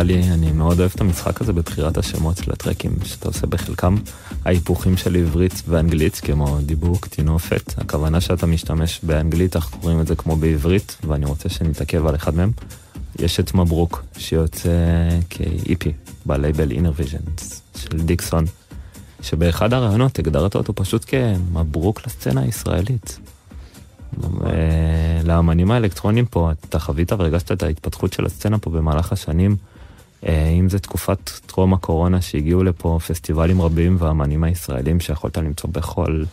Speaker 3: התוכן המוזיקלי, אני מאוד אוהב את המשחק הזה בבחירת השמות של הטרקים שאתה עושה בחלקם. ההיפוכים של עברית ואנגלית, כמו דיבוק, טינופת, הכוונה שאתה משתמש באנגלית, אנחנו קוראים את זה כמו בעברית, ואני רוצה שנתעכב על אחד מהם. יש את מברוק, שיוצא כ-EP בלייבל Inner Visions של דיקסון, שבאחד הרעיונות הגדרת אותו פשוט כמברוק לסצנה הישראלית. לאמנים האלקטרונים פה, אתה חווית והרגשת את ההתפתחות של הסצנה פה במהלך השנים, אה, אם זה תקופת טרום הקורונה שהגיעו לפה פסטיבלים רבים והאמנים הישראלים שיכולת למצוא בכל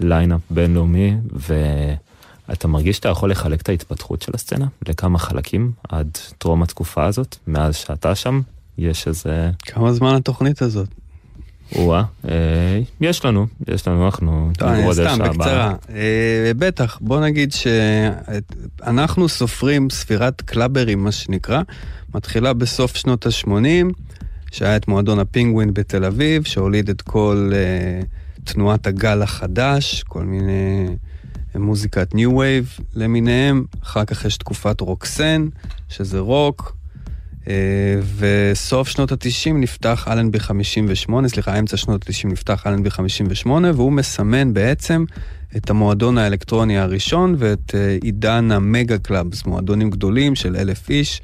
Speaker 3: lineup בינלאומי, ואתה מרגיש שאתה יכול לחלק את ההתפתחות של הסצנה לכמה חלקים עד טרום התקופה הזאת, מאז שאתה שם, יש איזה...
Speaker 4: כמה זמן התוכנית הזאת?
Speaker 3: או-אה, אה, יש לנו, יש לנו, אנחנו
Speaker 4: נגרוד סתם, בקצרה. אה, בטח, בוא נגיד שאנחנו סופרים ספירת קלאברים, מה שנקרא, מתחילה בסוף שנות ה-80, שהיה את מועדון הפינגווין בתל אביב, שהוליד את כל אה, תנועת הגל החדש, כל מיני מוזיקת New Wave למיניהם. אחר כך יש תקופת רוקסן, שזה רוק. אה, וסוף שנות ה-90 נפתח אלנבי 58, סליחה, אמצע שנות ה-90 נפתח אלנבי 58, והוא מסמן בעצם את המועדון האלקטרוני הראשון ואת אה, עידן ה mega clubs, מועדונים גדולים של אלף איש.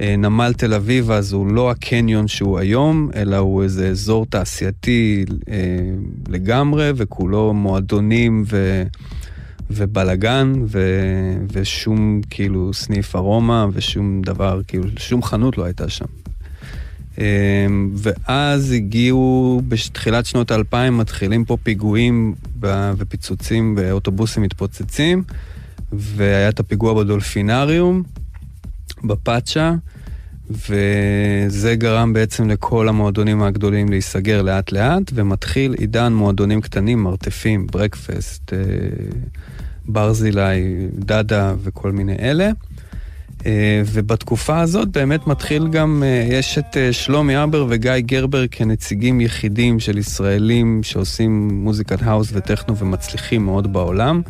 Speaker 4: אה, נמל תל אביב אז הוא לא הקניון שהוא היום, אלא הוא איזה אזור תעשייתי לגמרי, וכולו מועדונים ו... ובלאגן, ו... ושום כאילו סניף ארומה ושום דבר, כאילו שום חנות לא הייתה שם. אמ, ואז הגיעו, בתחילת שנות האלפיים מתחילים פה פיגועים ופיצוצים באוטובוסים מתפוצצים, והיה את הפיגוע בדולפינריום, ב Pacha, וזה גרם בעצם לכל המועדונים הגדולים להיסגר לאט לאט, ומתחיל עידן מועדונים קטנים, מרתפים, Breakfast, אה, ברזילי, דאדה וכל מיני אלה. אה, ובתקופה הזאת באמת מתחיל גם, אה, יש את אה, שלומי אבר וגיא גרבר כנציגים יחידים של ישראלים שעושים מוזיקת house וטכנו ומצליחים מאוד בעולם.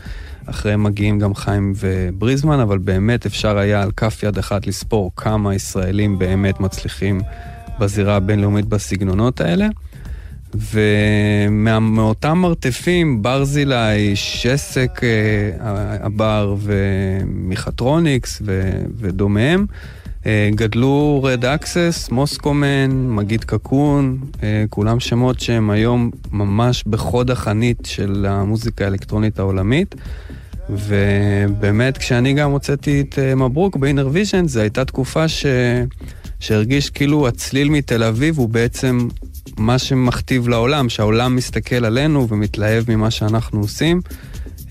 Speaker 4: אחריהם מגיעים גם חיים וברייזמן, אבל באמת אפשר היה על כף יד אחת לספור כמה ישראלים באמת מצליחים בזירה הבינלאומית בסגנונות האלה. ומאותם מרתפים, ברזילי, שסק אה, הבר ומיכטרוניקס ודומיהם, אה, גדלו Red Axes, מוסקומן, מגיד קקון, אה, כולם שמות שהם היום ממש בחוד החנית של המוזיקה האלקטרונית העולמית. ובאמת, כשאני גם הוצאתי את מברוק ב-Innervisions, זו הייתה תקופה ש... שהרגיש כאילו הצליל מתל אביב הוא בעצם מה שמכתיב לעולם, שהעולם מסתכל עלינו ומתלהב ממה שאנחנו עושים,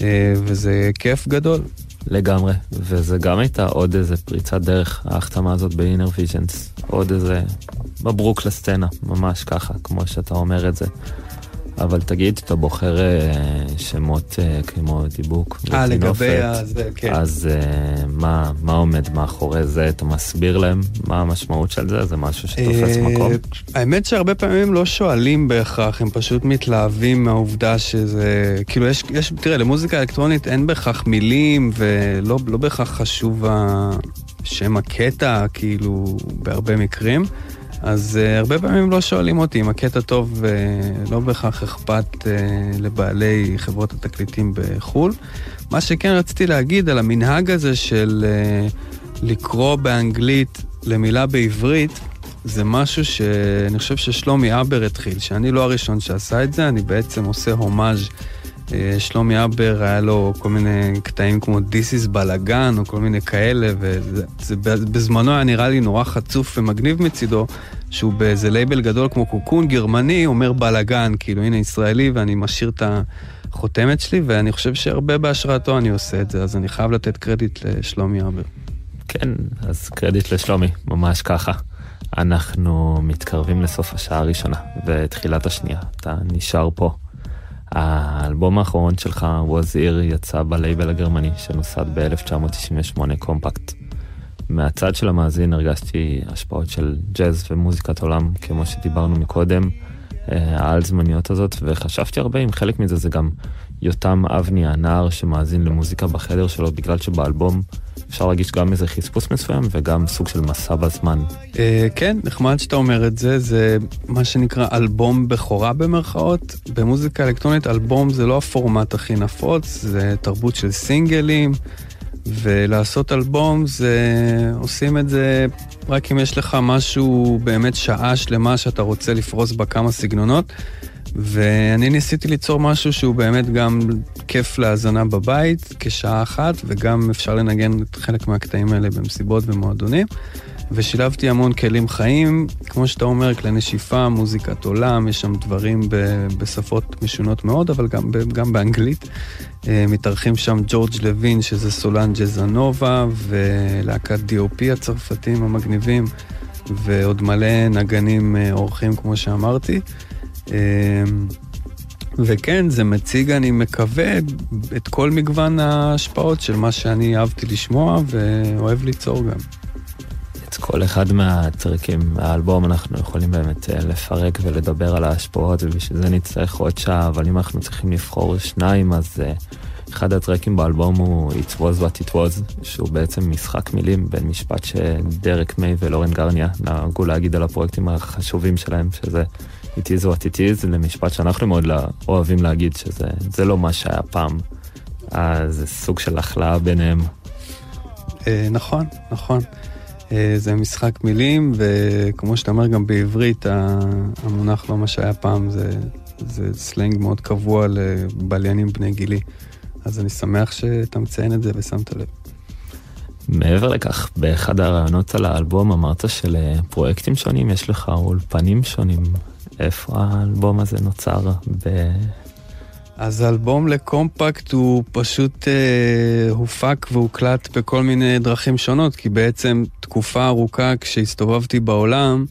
Speaker 4: אה, וזה כיף גדול.
Speaker 3: לגמרי, וזה גם הייתה עוד איזה פריצת דרך, ההחתמה הזאת ב-Innervisions, עוד איזה מברוק לסצנה, ממש ככה, כמו שאתה אומר את זה. אבל תגיד, אתה בוחר אה, שמות אה, כמו דיבוק
Speaker 4: ותינופת. אה, לגבי זה, כן.
Speaker 3: אז אה, מה, מה עומד מאחורי זה? אתה מסביר להם מה המשמעות של זה? זה משהו שתופס מקום?
Speaker 4: האמת שהרבה פעמים לא שואלים בהכרח, הם פשוט מתלהבים מהעובדה שזה... כאילו, יש, יש תראה, למוזיקה אלקטרונית אין בהכרח מילים, ולא לא בהכרח חשוב שם הקטע, כאילו, בהרבה מקרים. אז uh, הרבה פעמים לא שואלים אותי אם הקטע טוב, uh, לא בהכרח אכפת uh, לבעלי חברות התקליטים בחו"ל. מה שכן רציתי להגיד על המנהג הזה של uh, לקרוא באנגלית למילה בעברית, זה משהו שאני חושב ששלומי אבר התחיל, שאני לא הראשון שעשה את זה, אני בעצם עושה הומאז' שלומי אבר, היה לו כל מיני קטעים כמו This is בלאגן, או כל מיני כאלה, ובזמנו היה נראה לי נורא חצוף ומגניב מצידו, שהוא באיזה לייבל גדול כמו קוקון גרמני, אומר בלאגן, כאילו הנה ישראלי, ואני משאיר את החותמת שלי, ואני חושב שהרבה בהשראתו אני עושה את זה, אז אני חייב לתת קרדיט לשלומי אבר.
Speaker 3: כן, אז קרדיט לשלומי, ממש ככה. אנחנו מתקרבים לסוף השעה הראשונה ותחילת השנייה, אתה נשאר פה. האלבום האחרון שלך, ווזיר, יצא בלייבל הגרמני שנוסד ב-1998 Kompakt. מהצד של המאזין הרגשתי השפעות של ג'אז ומוזיקת עולם, כמו שדיברנו מקודם, אה, העל זמניות הזאת, וחשבתי הרבה אם חלק מזה זה גם יותם אבני, הנער שמאזין למוזיקה בחדר שלו, בגלל שבאלבום אפשר להגיש גם איזה חספוס מסוים וגם סוג של מסע בזמן.
Speaker 4: אה, כן, נחמד שאתה אומר את זה, זה מה שנקרא אלבום בכורה במרכאות. במוזיקה אלקטרונית אלבום זה לא הפורמט הכי נפוץ, זה תרבות של סינגלים. ולעשות אלבום זה, עושים את זה רק אם יש לך משהו, באמת שעה שלמה שאתה רוצה לפרוס בה כמה סגנונות. ואני ניסיתי ליצור משהו שהוא באמת גם כיף להאזנה בבית כשעה אחת, וגם אפשר לנגן את חלק מהקטעים האלה במסיבות ומועדונים. ושילבתי המון כלים חיים, כמו שאתה אומר, כלי נשיפה, מוזיקת עולם, יש שם דברים ב- בשפות משונות מאוד, אבל גם, ב- גם באנגלית. אה, מתארחים שם ג'ורג' לוין, שזה סולן ג'זנובה, ולהקת DOP הצרפתים המגניבים, ועוד מלא נגנים אה, אורחים, כמו שאמרתי. אה, וכן, זה מציג, אני מקווה, את כל מגוון ההשפעות של מה שאני אהבתי לשמוע ואוהב ליצור גם.
Speaker 3: את כל אחד מהטרקים מהאלבום אנחנו יכולים באמת אה, לפרק ולדבר על ההשפעות, ובשביל זה נצטרך עוד שעה, אבל אם אנחנו צריכים לבחור שניים, אז uh, אחד הטרקים באלבום הוא It was what it was, שהוא בעצם משחק מילים בין משפט שדרק מיי ולורן גרניה נהגו להגיד על הפרויקטים החשובים שלהם, שזה It is what it is, למשפט שאנחנו מאוד לה, אוהבים להגיד שזה לא מה שהיה פעם. אז זה סוג של הכלאה ביניהם.
Speaker 4: אה, נכון, נכון. אה, זה משחק מילים, וכמו שאתה אומר, גם בעברית המונח לא מה שהיה פעם, זה, זה סלנג מאוד קבוע לבליינים בני גילי. אז אני שמח שאתה מציין את זה ושמת לב.
Speaker 3: מעבר לכך, באחד הרעיונות על האלבום אמרת שלפרויקטים שונים יש לך אולפנים שונים. איפה האלבום הזה נוצר? ב...
Speaker 4: אז האלבום לקומפקט הוא פשוט אה, הופק והוקלט בכל מיני דרכים שונות, כי בעצם תקופה ארוכה כשהסתובבתי בעולם,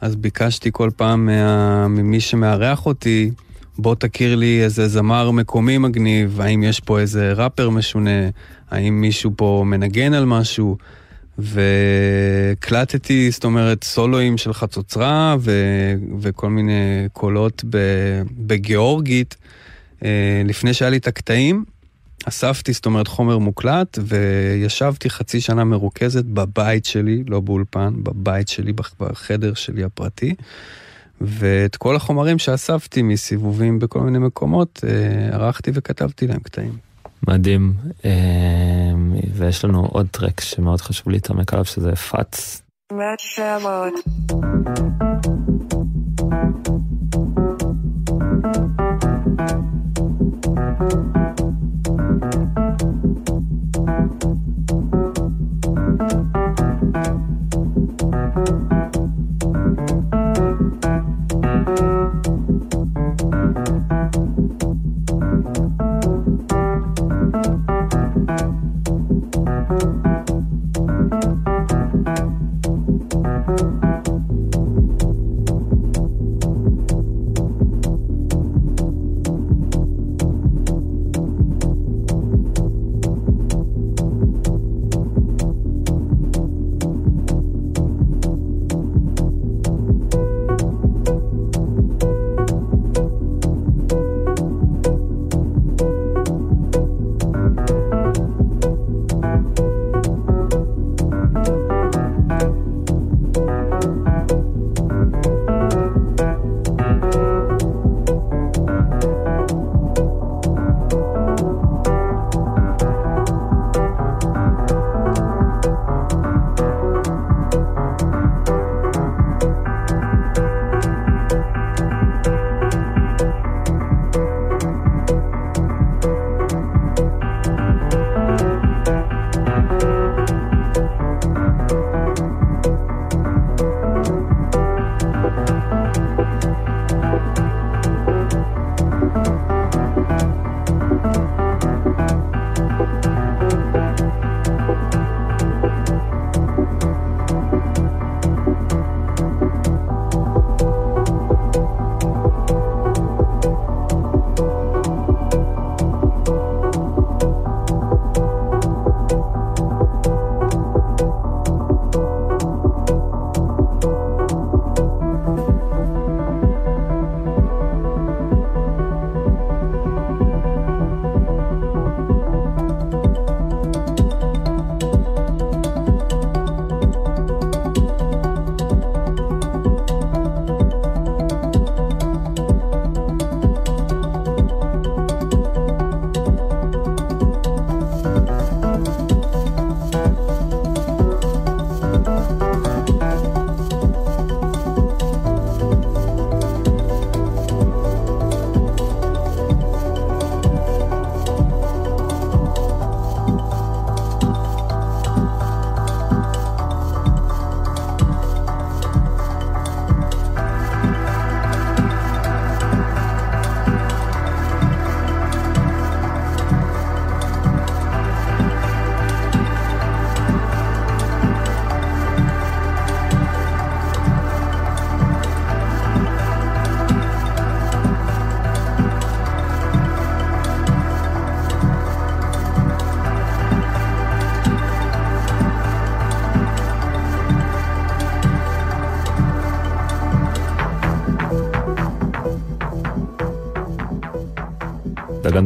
Speaker 4: אז ביקשתי כל פעם מה, ממי שמארח אותי, בוא תכיר לי איזה זמר מקומי מגניב, האם יש פה איזה ראפר משונה, האם מישהו פה מנגן על משהו. והקלטתי, זאת אומרת, סולואים של חצוצרה ו... וכל מיני קולות בגיאורגית. אה, לפני שהיה לי את הקטעים, אספתי, זאת אומרת, חומר מוקלט, וישבתי חצי שנה מרוכזת בבית שלי, לא באולפן, בבית שלי, בחדר שלי הפרטי. ואת כל החומרים שאספתי מסיבובים בכל מיני מקומות, אה, ערכתי וכתבתי להם קטעים.
Speaker 3: מדהים, אמ, ויש לנו עוד טרק שמאוד חשוב להתעמק עליו, שזה פאץ.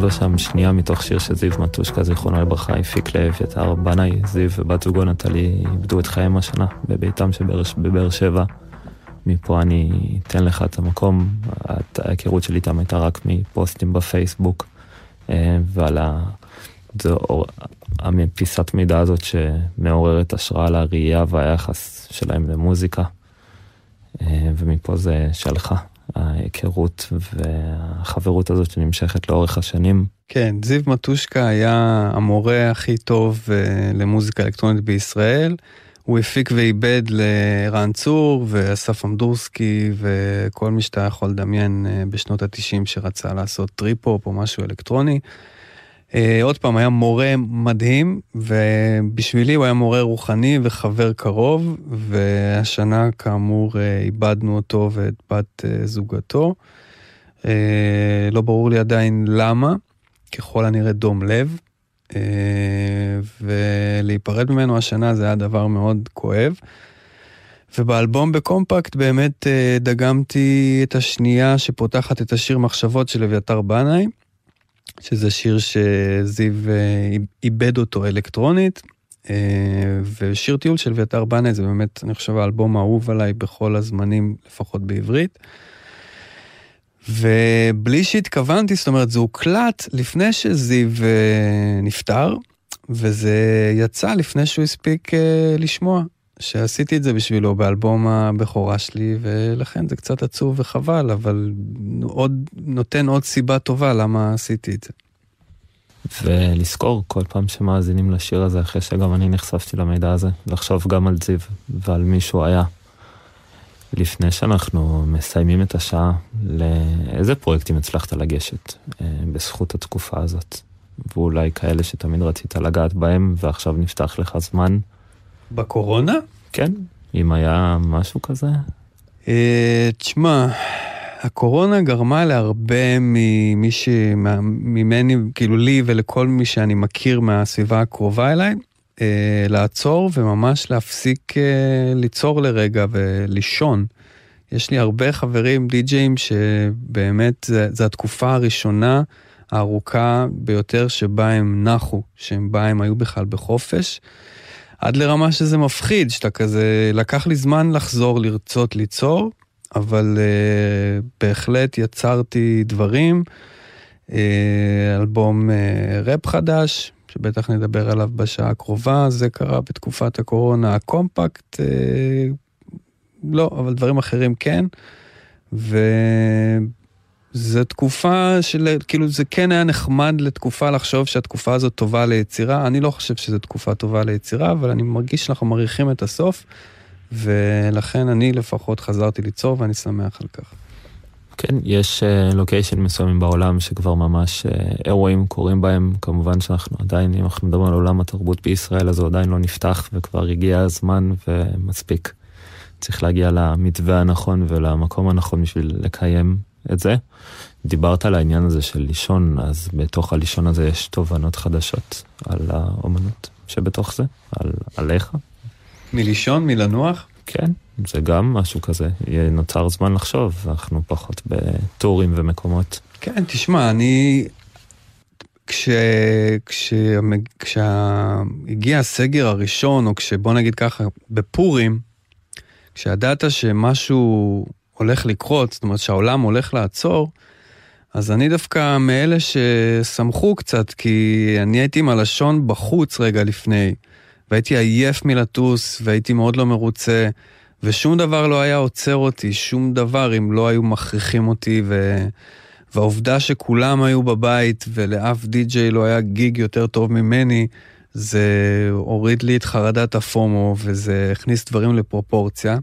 Speaker 3: בו שם שנייה מתוך שיר שזיו מתושקה, זיכרונו לברכה, הפיק לאביתר בנאי, זיו ובת זוגו נטלי איבדו את חייהם השנה בביתם בבאר שבע. מפה אני אתן לך את המקום, ההיכרות שלי איתם הייתה רק מפוסטים בפייסבוק, אה, ועל הפיסת מידע הזאת שמעוררת השראה לראייה והיחס שלהם למוזיקה, אה, ומפה זה שלך. ההיכרות והחברות הזאת שנמשכת לאורך השנים.
Speaker 4: כן, זיו מתושקה היה המורה הכי טוב אה, למוזיקה אלקטרונית בישראל. הוא הפיק ועיבד לרן צור ואסף אמדורסקי וכל מי שאתה יכול לדמיין אה, בשנות התשעים שרצה לעשות טריפ-הופ או משהו אלקטרוני. Uh, עוד פעם, היה מורה מדהים, ובשבילי הוא היה מורה רוחני וחבר קרוב, והשנה כאמור uh, איבדנו אותו ואת בת uh, זוגתו. Uh, לא ברור לי עדיין למה, ככל הנראה דום לב, uh, ולהיפרד ממנו השנה זה היה דבר מאוד כואב. ובאלבום בקומפקט באמת uh, דגמתי את השנייה שפותחת את השיר מחשבות של אביתר בנאי. שזה שיר שזיו אה, איבד אותו אלקטרונית, אה, ושיר טיול של אביתר בנה זה באמת, אני חושב, האלבום האהוב עליי בכל הזמנים, לפחות בעברית. ובלי שהתכוונתי, זאת אומרת, זה הוקלט לפני שזיו אה, נפטר, וזה יצא לפני שהוא הספיק לשמוע. שעשיתי את זה בשבילו באלבום הבכורה שלי, ולכן זה קצת עצוב וחבל, אבל עוד, נותן עוד סיבה טובה למה עשיתי את זה.
Speaker 3: ולזכור כל פעם שמאזינים לשיר הזה, אחרי שגם אני נחשפתי למידע הזה, לחשוב גם על זיו ועל מי שהוא היה. לפני שאנחנו מסיימים את השעה, לאיזה פרויקטים הצלחת לגשת אה, בזכות התקופה הזאת? ואולי כאלה שתמיד רצית לגעת בהם ועכשיו נפתח לך זמן
Speaker 4: בקורונה?
Speaker 3: כן, אם היה משהו כזה.
Speaker 4: אה, תשמע, הקורונה גרמה להרבה ממי ש... ממני, כאילו לי ולכל מי שאני מכיר מהסביבה הקרובה אליי, אה, לעצור וממש להפסיק אה, ליצור לרגע ולישון. יש לי הרבה חברים די-ג'אים שבאמת זו התקופה הראשונה הארוכה ביותר שבה הם נחו, שבה הם היו בכלל בחופש. עד לרמה שזה מפחיד, שאתה כזה, לקח לי זמן לחזור לרצות ליצור, אבל uh, בהחלט יצרתי דברים. Uh, אלבום uh, ראפ חדש, שבטח נדבר עליו בשעה הקרובה, זה קרה בתקופת הקורונה. הקומפקט, uh, לא, אבל דברים אחרים כן. ו... זו תקופה של, כאילו זה כן היה נחמד לתקופה לחשוב שהתקופה הזאת טובה ליצירה. אני לא חושב שזו תקופה טובה ליצירה, אבל אני מרגיש שאנחנו מריחים את הסוף, ולכן אני לפחות חזרתי ליצור ואני שמח על כך.
Speaker 3: כן, יש לוקיישן uh, מסוימים בעולם שכבר ממש uh, אירועים קורים בהם. כמובן שאנחנו עדיין, אם אנחנו מדברים על עולם התרבות בישראל, אז הוא עדיין לא נפתח וכבר הגיע הזמן ומספיק. צריך להגיע למתווה הנכון ולמקום הנכון בשביל לקיים את זה. דיברת על העניין הזה של לישון, אז בתוך הלישון הזה יש תובנות חדשות על האומנות שבתוך זה, על, עליך.
Speaker 4: מלישון, מלנוח?
Speaker 3: כן, זה גם משהו כזה. נוצר זמן לחשוב, אנחנו פחות בטורים ומקומות.
Speaker 4: כן, תשמע, אני... כש... כש... כשהגיע הסגר הראשון, או כשבוא נגיד ככה, בפורים, כשידעת שמשהו הולך לקרות, זאת אומרת שהעולם הולך לעצור, אז אני דווקא מאלה ששמחו קצת, כי אני הייתי עם הלשון בחוץ רגע לפני, והייתי עייף מלטוס, והייתי מאוד לא מרוצה, ושום דבר לא היה עוצר אותי, שום דבר, אם לא היו מכריחים אותי, ו... והעובדה שכולם היו בבית, ולאף די-ג'יי לא היה גיג יותר טוב ממני, זה הוריד לי את חרדת הפומו, וזה הכניס דברים לפרופורציה,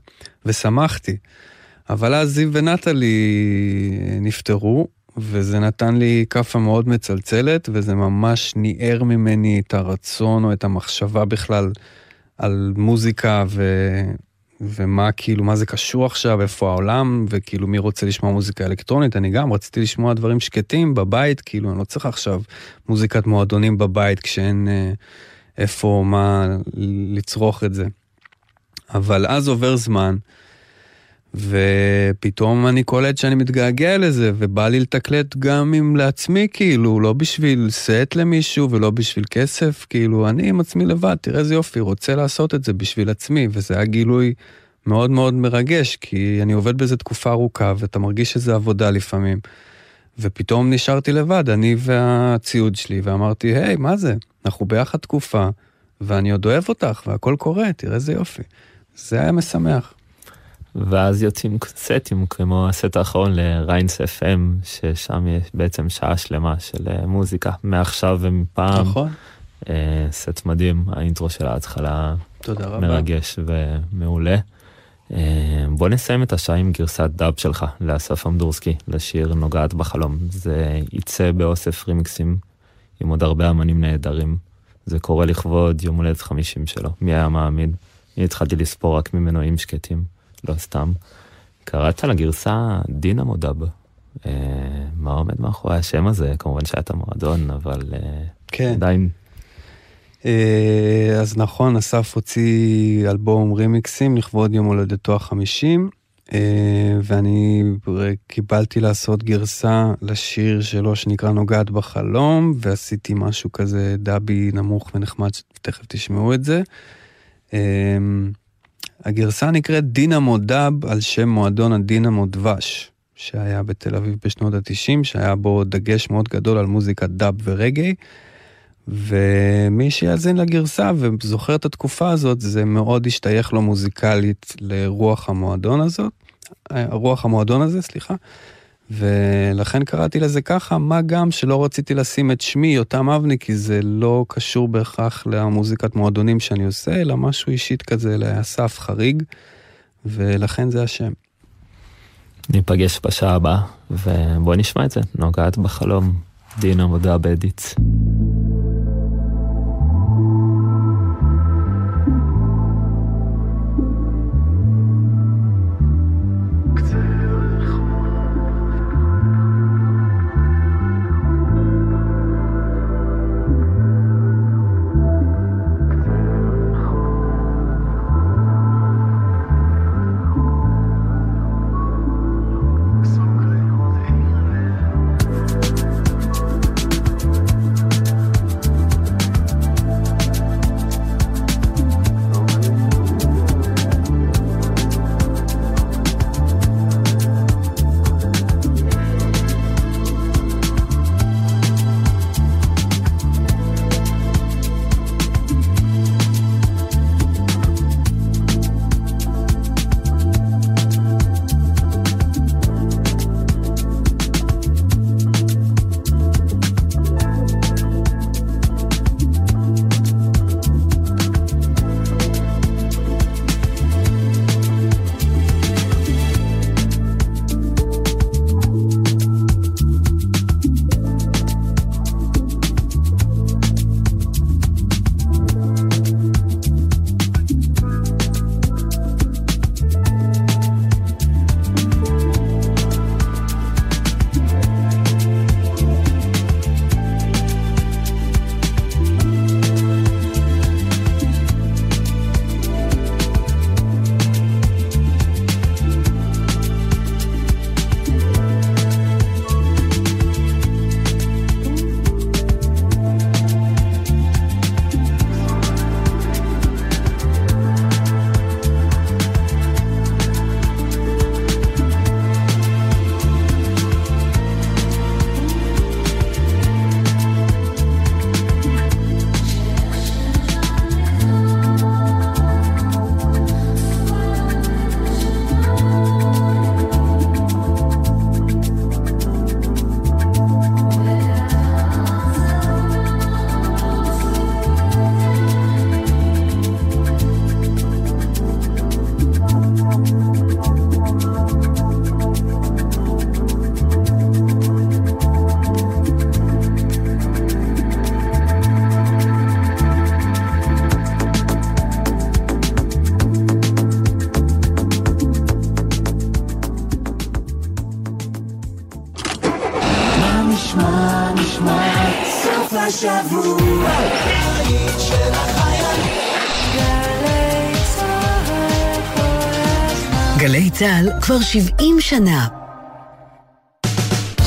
Speaker 4: ושמחתי. אבל אז זיו ונטלי נפטרו, וזה נתן לי כאפה מאוד מצלצלת, וזה ממש ניער ממני את הרצון או את המחשבה בכלל על מוזיקה ו... ומה כאילו, מה זה קשור עכשיו, איפה העולם, וכאילו מי רוצה לשמוע מוזיקה אלקטרונית, אני גם רציתי לשמוע דברים שקטים בבית, כאילו אני לא צריך עכשיו מוזיקת מועדונים בבית כשאין אה, איפה מה לצרוך את זה. אבל אז עובר זמן, ופתאום אני קולט שאני מתגעגע לזה, ובא לי לתקלט גם עם לעצמי, כאילו, לא בשביל סט למישהו ולא בשביל כסף, כאילו, אני עם עצמי לבד, תראה איזה יופי, רוצה לעשות את זה בשביל עצמי, וזה היה גילוי מאוד מאוד מרגש, כי אני עובד בזה תקופה ארוכה, ואתה מרגיש שזה עבודה לפעמים. ופתאום נשארתי לבד, אני והציוד שלי, ואמרתי, היי, מה זה? אנחנו ביחד תקופה, ואני עוד אוהב אותך, והכל קורה, תראה איזה יופי. זה היה משמח.
Speaker 3: ואז יוצאים סטים כמו הסט האחרון לריינס FM, ששם יש בעצם שעה שלמה של אה, מוזיקה, מעכשיו ומפעם.
Speaker 4: נכון.
Speaker 3: אה, סט מדהים, האינטרו של ההתחלה
Speaker 4: תודה רבה.
Speaker 3: מרגש ומעולה. אה, בוא נסיים את השעה עם גרסת דאב שלך לאסף אמדורסקי, לשיר נוגעת בחלום. זה יצא באוסף רימיקסים עם עוד הרבה אמנים נהדרים. זה קורה לכבוד יום הולדת 50 שלו, מי היה מאמין? אני התחלתי לספור רק ממנועים שקטים, לא סתם. קראת לגרסה דינה מודב. אה, מה עומד מאחורי השם הזה? כמובן שהיה את המועדון, אבל אה,
Speaker 4: כן.
Speaker 3: עדיין
Speaker 4: אה, אז נכון, אסף הוציא אלבום רימיקסים לכבוד יום הולדתו החמישים, אה, ואני קיבלתי לעשות גרסה לשיר שלו שנקרא נוגעת בחלום, ועשיתי משהו כזה דאבי נמוך ונחמד, תכף תשמעו את זה. אה, הגרסה נקראת דינמו דאב על שם מועדון הדינמו דבש, שהיה בתל אביב בשנות ה-90, שהיה בו דגש מאוד גדול על מוזיקת דאב ורגעי. ומי שיאזין לגרסה וזוכר את התקופה הזאת, זה מאוד השתייך לו מוזיקלית לרוח המועדון הזאת, רוח המועדון הזה, סליחה. ולכן קראתי לזה ככה, מה גם שלא רציתי לשים את שמי, יותם אבני, כי זה לא קשור בהכרח למוזיקת מועדונים שאני עושה, אלא משהו אישית כזה לאסף חריג, ולכן זה השם.
Speaker 3: ניפגש בשעה הבאה, ובוא נשמע את זה, נוגעת בחלום, דינה מודה באדיץ.
Speaker 1: כבר 70 שנה.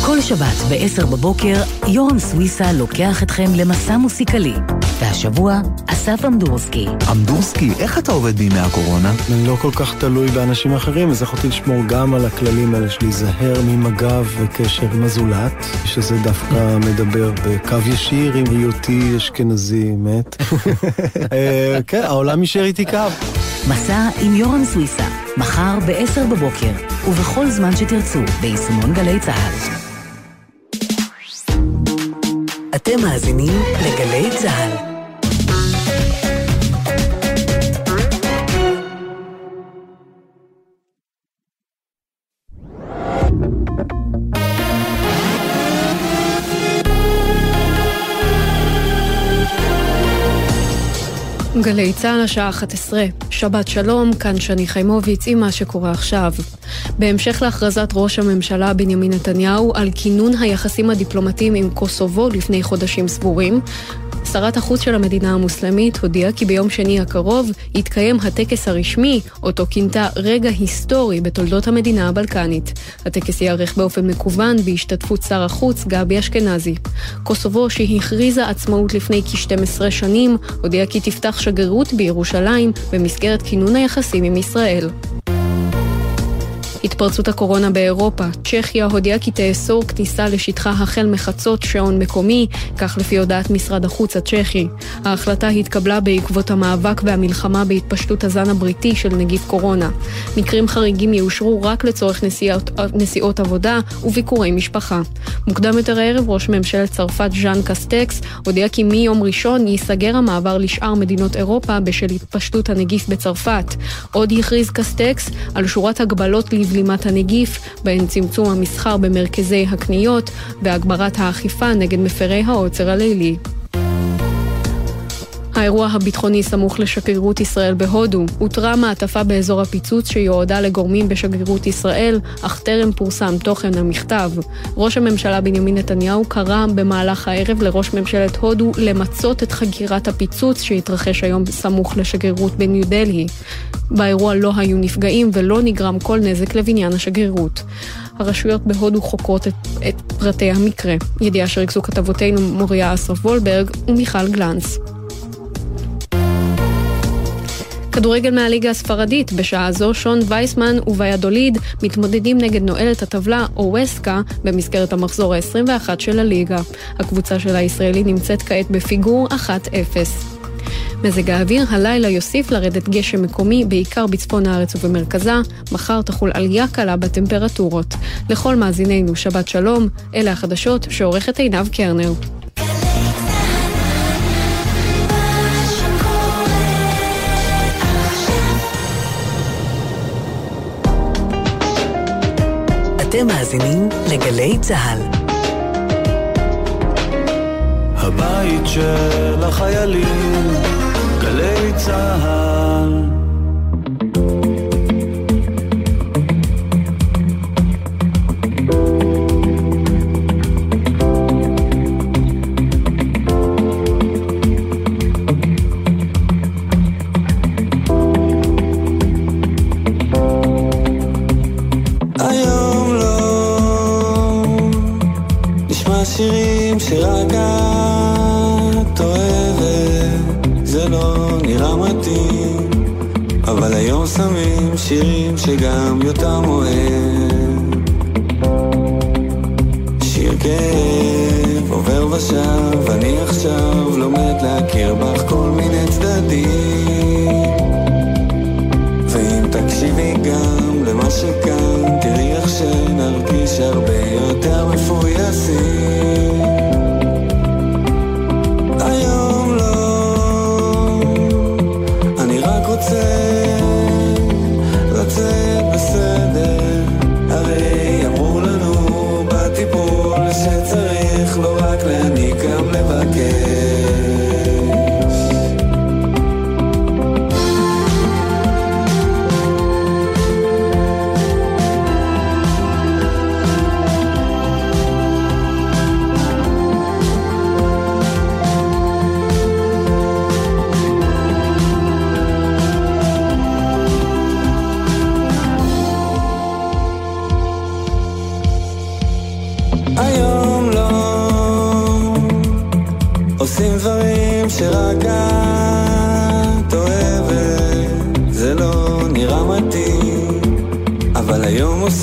Speaker 1: כל שבת ב-10 בבוקר, יורם סוויסה לוקח אתכם למסע מוסיקלי. והשבוע, אסף אמדורסקי.
Speaker 5: אמדורסקי, איך אתה עובד בימי הקורונה?
Speaker 6: אני לא כל כך תלוי באנשים אחרים, אז יכולתי לשמור גם על הכללים האלה של להיזהר ממגע וקשר עם הזולת, שזה דווקא מדבר בקו ישיר עם היותי אשכנזי מת. אה, כן, העולם יישאר איתי קו.
Speaker 1: מסע עם יורם סוויסה, מחר ב-10 בבוקר, ובכל זמן שתרצו, ביישומון גלי צה"ל. אתם מאזינים לגלי צה"ל.
Speaker 7: גלי צה"ל השעה 11, שבת שלום, כאן שני חיימוביץ עם מה שקורה עכשיו. בהמשך להכרזת ראש הממשלה בנימין נתניהו על כינון היחסים הדיפלומטיים עם קוסובו לפני חודשים סבורים, שרת החוץ של המדינה המוסלמית הודיעה כי ביום שני הקרוב יתקיים הטקס הרשמי, אותו כינתה רגע היסטורי בתולדות המדינה הבלקנית. הטקס ייערך באופן מקוון בהשתתפות שר החוץ גבי אשכנזי. קוסובו, שהכריזה עצמאות לפני כ-12 שנים, הודיעה כי תפתח שגרירות בירושלים במסגרת כינון היחסים עם ישראל. התפרצות הקורונה באירופה, צ'כיה הודיעה כי תאסור כניסה לשטחה החל מחצות שעון מקומי, כך לפי הודעת משרד החוץ הצ'כי. ההחלטה התקבלה בעקבות המאבק והמלחמה בהתפשטות הזן הבריטי של נגיף קורונה. מקרים חריגים יאושרו רק לצורך נסיעות, נסיעות עבודה וביקורי משפחה. מוקדם יותר הערב ראש ממשלת צרפת ז'אן קסטקס הודיע כי מיום ראשון ייסגר המעבר לשאר מדינות אירופה בשל התפשטות הנגיף בצרפת. עוד הכריז קסטקס על שורת הגבלות לבלימת הנגיף, בהן צמצום המסחר במרכזי הקניות והגברת האכיפה נגד מפרי העוצר הלילי. האירוע הביטחוני סמוך לשגרירות ישראל בהודו. הותרה מעטפה באזור הפיצוץ שיועדה לגורמים בשגרירות ישראל, אך טרם פורסם תוכן המכתב. ראש הממשלה בנימין נתניהו קרא במהלך הערב לראש ממשלת הודו למצות את חקירת הפיצוץ שהתרחש היום סמוך לשגרירות בניו דלהי. באירוע לא היו נפגעים ולא נגרם כל נזק לבניין השגרירות. הרשויות בהודו חוקרות את, את פרטי המקרה. ידיעה שריכזו כתבותינו מוריה אסרף וולברג ומיכל גלנץ. כדורגל מהליגה הספרדית, בשעה זו שון וייסמן וביאדוליד מתמודדים נגד נועלת הטבלה אווסקה במסגרת המחזור ה-21 של הליגה. הקבוצה של הישראלי נמצאת כעת בפיגור 1-0. מזג האוויר הלילה יוסיף לרדת גשם מקומי, בעיקר בצפון הארץ ובמרכזה. מחר תחול עלייה קלה בטמפרטורות. לכל מאזינינו שבת שלום, אלה החדשות שעורכת עינב קרנר.
Speaker 1: אתם מאזינים לגלי צה"ל.
Speaker 2: הבית של החיילים, גלי צה"ל.
Speaker 8: שרק את אוהבת זה לא נראה מתאים. אבל היום שמים שירים שגם יותם אוהב. שיר כאב עובר ושב אני עכשיו לומד להכיר בך כל מיני צדדים. ואם תקשיבי גם למה שכאן, תראי איך שנרגיש הרבה יותר מפויסים. שצריך לא לבקש.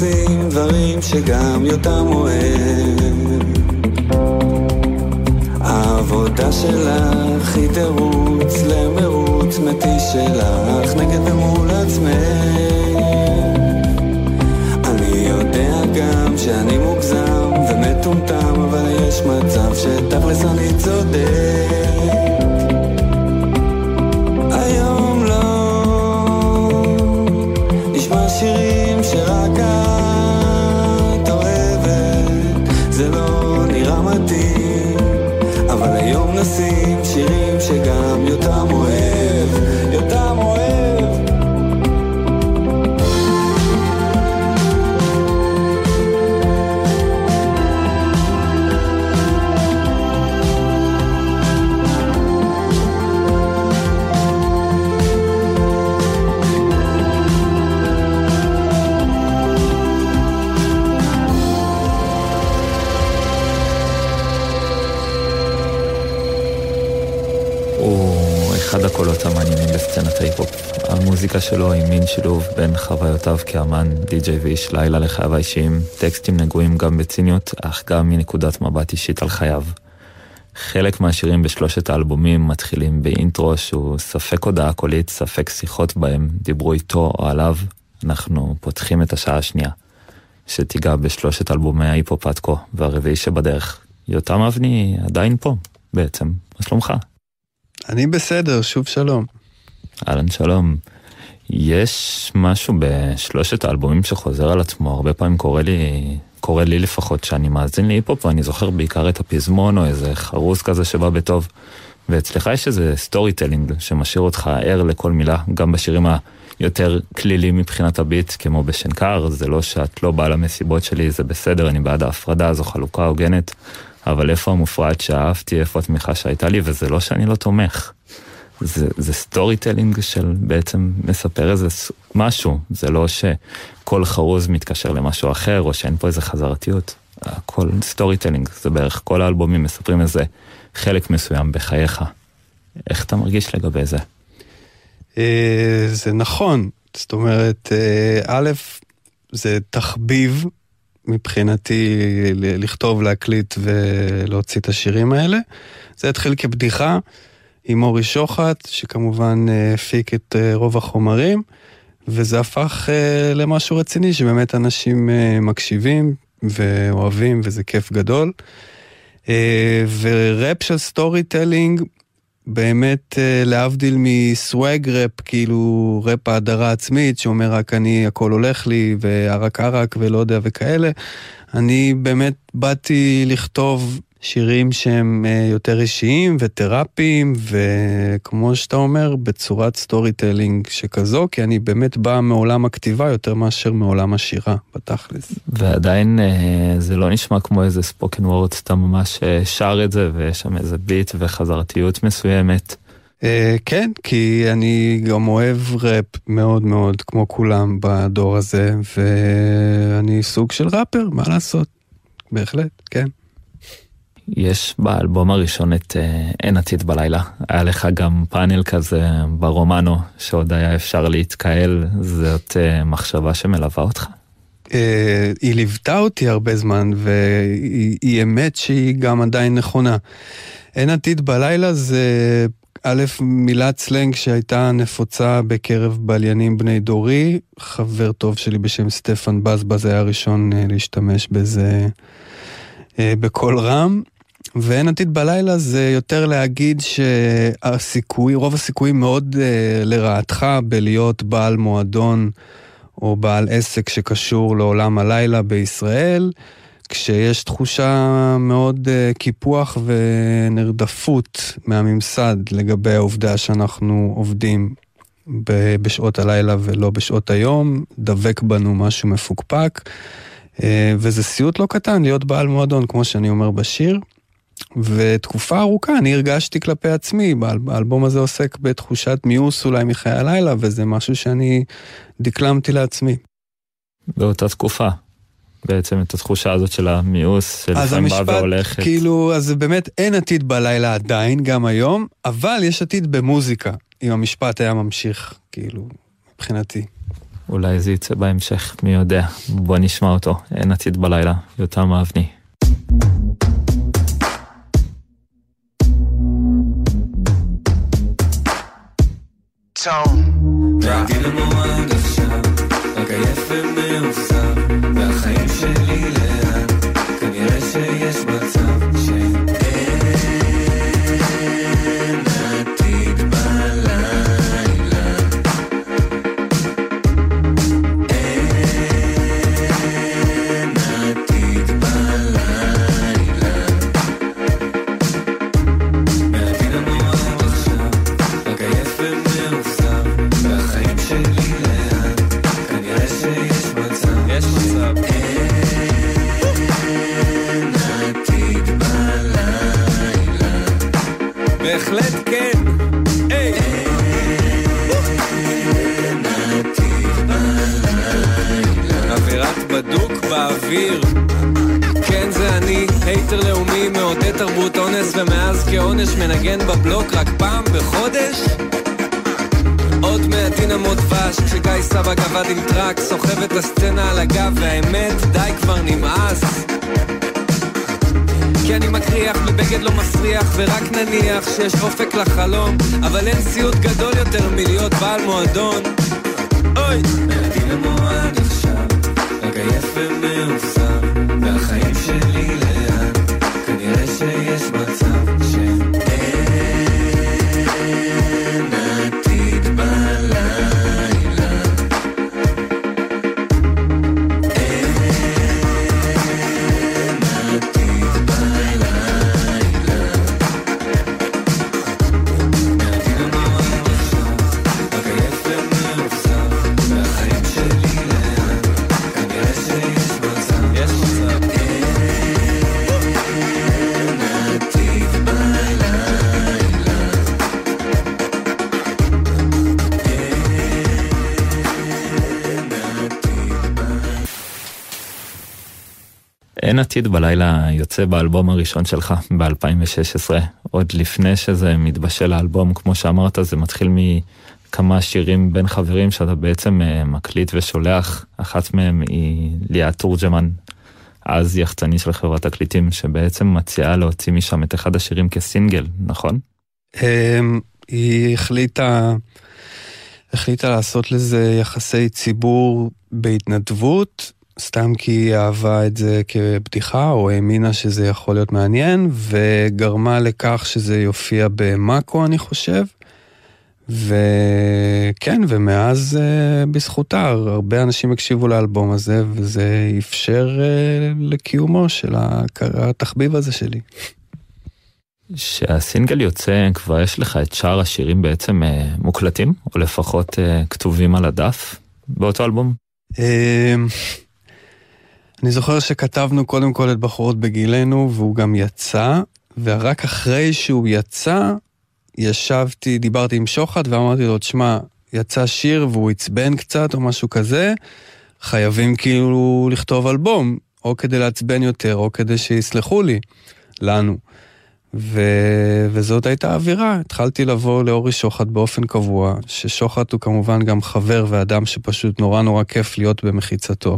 Speaker 8: עושים דברים שגם יותם אוהב. העבודה שלך היא תירוץ למרוץ מתיש שלך נגד ומול עצמך. אני יודע גם שאני מוגזם ומטומטם אבל יש מצב שתכלס אני צודק
Speaker 3: שלו היא מין שילוב בין חוויותיו כאמן, די-ג'יי ואיש לילה לחייו האישיים, טקסטים נגועים גם בציניות, אך גם מנקודת מבט אישית על חייו. חלק מהשירים בשלושת האלבומים מתחילים באינטרו שהוא ספק הודעה קולית, ספק שיחות בהם דיברו איתו או עליו. אנחנו פותחים את השעה השנייה, שתיגע בשלושת אלבומי ההיפ-הופ עד כה, והרביעי שבדרך. יותם אבני עדיין פה, בעצם. מה שלומך?
Speaker 4: אני בסדר, שוב שלום.
Speaker 3: אהלן שלום. יש משהו בשלושת האלבומים שחוזר על עצמו, הרבה פעמים קורה לי, קורה לי לפחות שאני מאזין להיפ-הופ ואני זוכר בעיקר את הפזמון או איזה חרוז כזה שבא בטוב. ואצלך יש איזה storytelling שמשאיר אותך ער לכל מילה, גם בשירים היותר קלילים מבחינת הביט, כמו בשנקר, זה לא שאת לא באה למסיבות שלי, זה בסדר, אני בעד ההפרדה, זו חלוקה הוגנת, אבל איפה המופרעת שאהבתי, איפה התמיכה שהייתה לי, וזה לא שאני לא תומך. זה, זה storytelling של בעצם מספר איזה משהו, זה לא שכל חרוז מתקשר למשהו אחר, או שאין פה איזה חזרתיות. הכל storytelling, זה בערך כל האלבומים מספרים איזה חלק מסוים בחייך. איך אתה מרגיש לגבי זה?
Speaker 4: אה, זה נכון, זאת אומרת, אה, א', זה תחביב מבחינתי לכתוב, להקליט ולהוציא את השירים האלה. זה התחיל כבדיחה עם מורי שוחט, שכמובן אה, הפיק את אה, רוב החומרים, וזה הפך אה, למשהו רציני, שבאמת אנשים מקשיבים ואוהבים, וזה כיף גדול. וראפ של storytelling, באמת להבדיל מ swag rap, כאילו ראפ האדרה עצמית, שאומר רק אני, הכל הולך לי, וערק ערק ולא יודע וכאלה, אני באמת באתי לכתוב שירים שהם אה, יותר אישיים ותרפיים, וכמו שאתה אומר, בצורת storytelling שכזו, כי אני באמת בא מעולם הכתיבה יותר מאשר מעולם השירה, בתכלס.
Speaker 3: ועדיין אה, זה לא נשמע כמו איזה spoken word, אתה ממש אה, שר את זה ויש שם איזה ביט וחזרתיות מסוימת.
Speaker 4: כן, כי אני גם אוהב ראפ מאוד מאוד, כמו כולם בדור הזה, ואני סוג של ראפר, מה לעשות? בהחלט, כן.
Speaker 3: יש באלבום הראשון את אה, אין עתיד בלילה, היה לך גם פאנל כזה ברומנו שעוד היה אפשר להתקהל, זאת אה, מחשבה שמלווה אותך?
Speaker 4: אה, היא ליוותה אותי הרבה זמן, והיא היא אמת שהיא גם עדיין נכונה. אין עתיד בלילה זה א', מילת סלנג שהייתה נפוצה בקרב בליינים בני דורי. חבר טוב שלי בשם סטפן בזבז היה הראשון אה, להשתמש בזה אה, בקול רם. ואין עתיד בלילה זה יותר להגיד שהסיכוי, רוב הסיכויים מאוד uh, לרעתך בלהיות בעל מועדון או בעל עסק שקשור לעולם הלילה בישראל, כשיש תחושה מאוד uh, קיפוח ונרדפות מהממסד לגבי העובדה שאנחנו עובדים ב- בשעות הלילה ולא בשעות היום, דבק בנו משהו מפוקפק, uh, וזה סיוט לא קטן להיות בעל מועדון, כמו שאני אומר בשיר. ותקופה ארוכה אני הרגשתי כלפי עצמי, האלבום הזה עוסק בתחושת מיאוס אולי מחיי הלילה, וזה משהו שאני דקלמתי לעצמי.
Speaker 3: באותה תקופה. בעצם את התחושה הזאת של המיאוס, שלפעמים באה והולכת.
Speaker 4: כאילו, אז באמת אין עתיד בלילה עדיין, גם היום, אבל יש עתיד במוזיקה, אם המשפט היה ממשיך, כאילו, מבחינתי.
Speaker 3: אולי זה יצא בהמשך, מי יודע. בוא נשמע אותו, אין עתיד בלילה, יותם אבני.
Speaker 8: Tone. מהדינמו עד עכשיו, רק עייף ומאוכזב, בדוק באוויר. כן זה אני, הייטר לאומי, מעודד תרבות אונס ומאז כעונש מנגן בבלוק רק פעם בחודש? עוד מהדינמות דבש, כשגיא סבג עבד עם טראק, סוחב את הסצנה על הגב, והאמת, די כבר נמאס. כי אני מקריח מבגד לא מסריח, ורק נניח שיש אופק לחלום, אבל אין סיוט גדול יותר מלהיות בעל מועדון. אוי! מהדינמו עד עכשיו, רק עייף אין עתיד בלילה
Speaker 3: יוצא באלבום הראשון שלך ב-2016, עוד לפני שזה מתבשל האלבום, כמו שאמרת, זה מתחיל מכמה שירים בין חברים שאתה בעצם אה, מקליט ושולח, אחת מהם היא ליאת תורג'מן, אז יחצני של חברת תקליטים, שבעצם מציעה להוציא משם את אחד השירים כסינגל, נכון?
Speaker 4: אמ, היא החליטה, החליטה לעשות לזה יחסי ציבור בהתנדבות, סתם כי היא אהבה את זה כבדיחה, או האמינה שזה יכול להיות מעניין, וגרמה לכך שזה יופיע במאקו, אני חושב. וכן, ומאז אה, בזכותה הרבה אנשים הקשיבו לאלבום הזה, וזה אפשר אה, לקיומו של התחביב הזה שלי.
Speaker 3: שהסינגל יוצא, כבר יש לך את שאר השירים בעצם אה, מוקלטים, או לפחות אה, כתובים על הדף באותו אלבום?
Speaker 4: אני זוכר שכתבנו קודם כל את בחורות בגילנו, והוא גם יצא, ורק אחרי שהוא יצא, ישבתי, דיברתי עם שוחט ואמרתי לו, תשמע, יצא שיר והוא עצבן קצת או משהו כזה, חייבים כאילו לכתוב אלבום, או כדי לעצבן יותר, או כדי שיסלחו לי, לנו. ו... וזאת הייתה האווירה. התחלתי לבוא לאורי שוחט באופן קבוע, ששוחט הוא כמובן גם חבר ואדם שפשוט נורא נורא כיף להיות במחיצתו.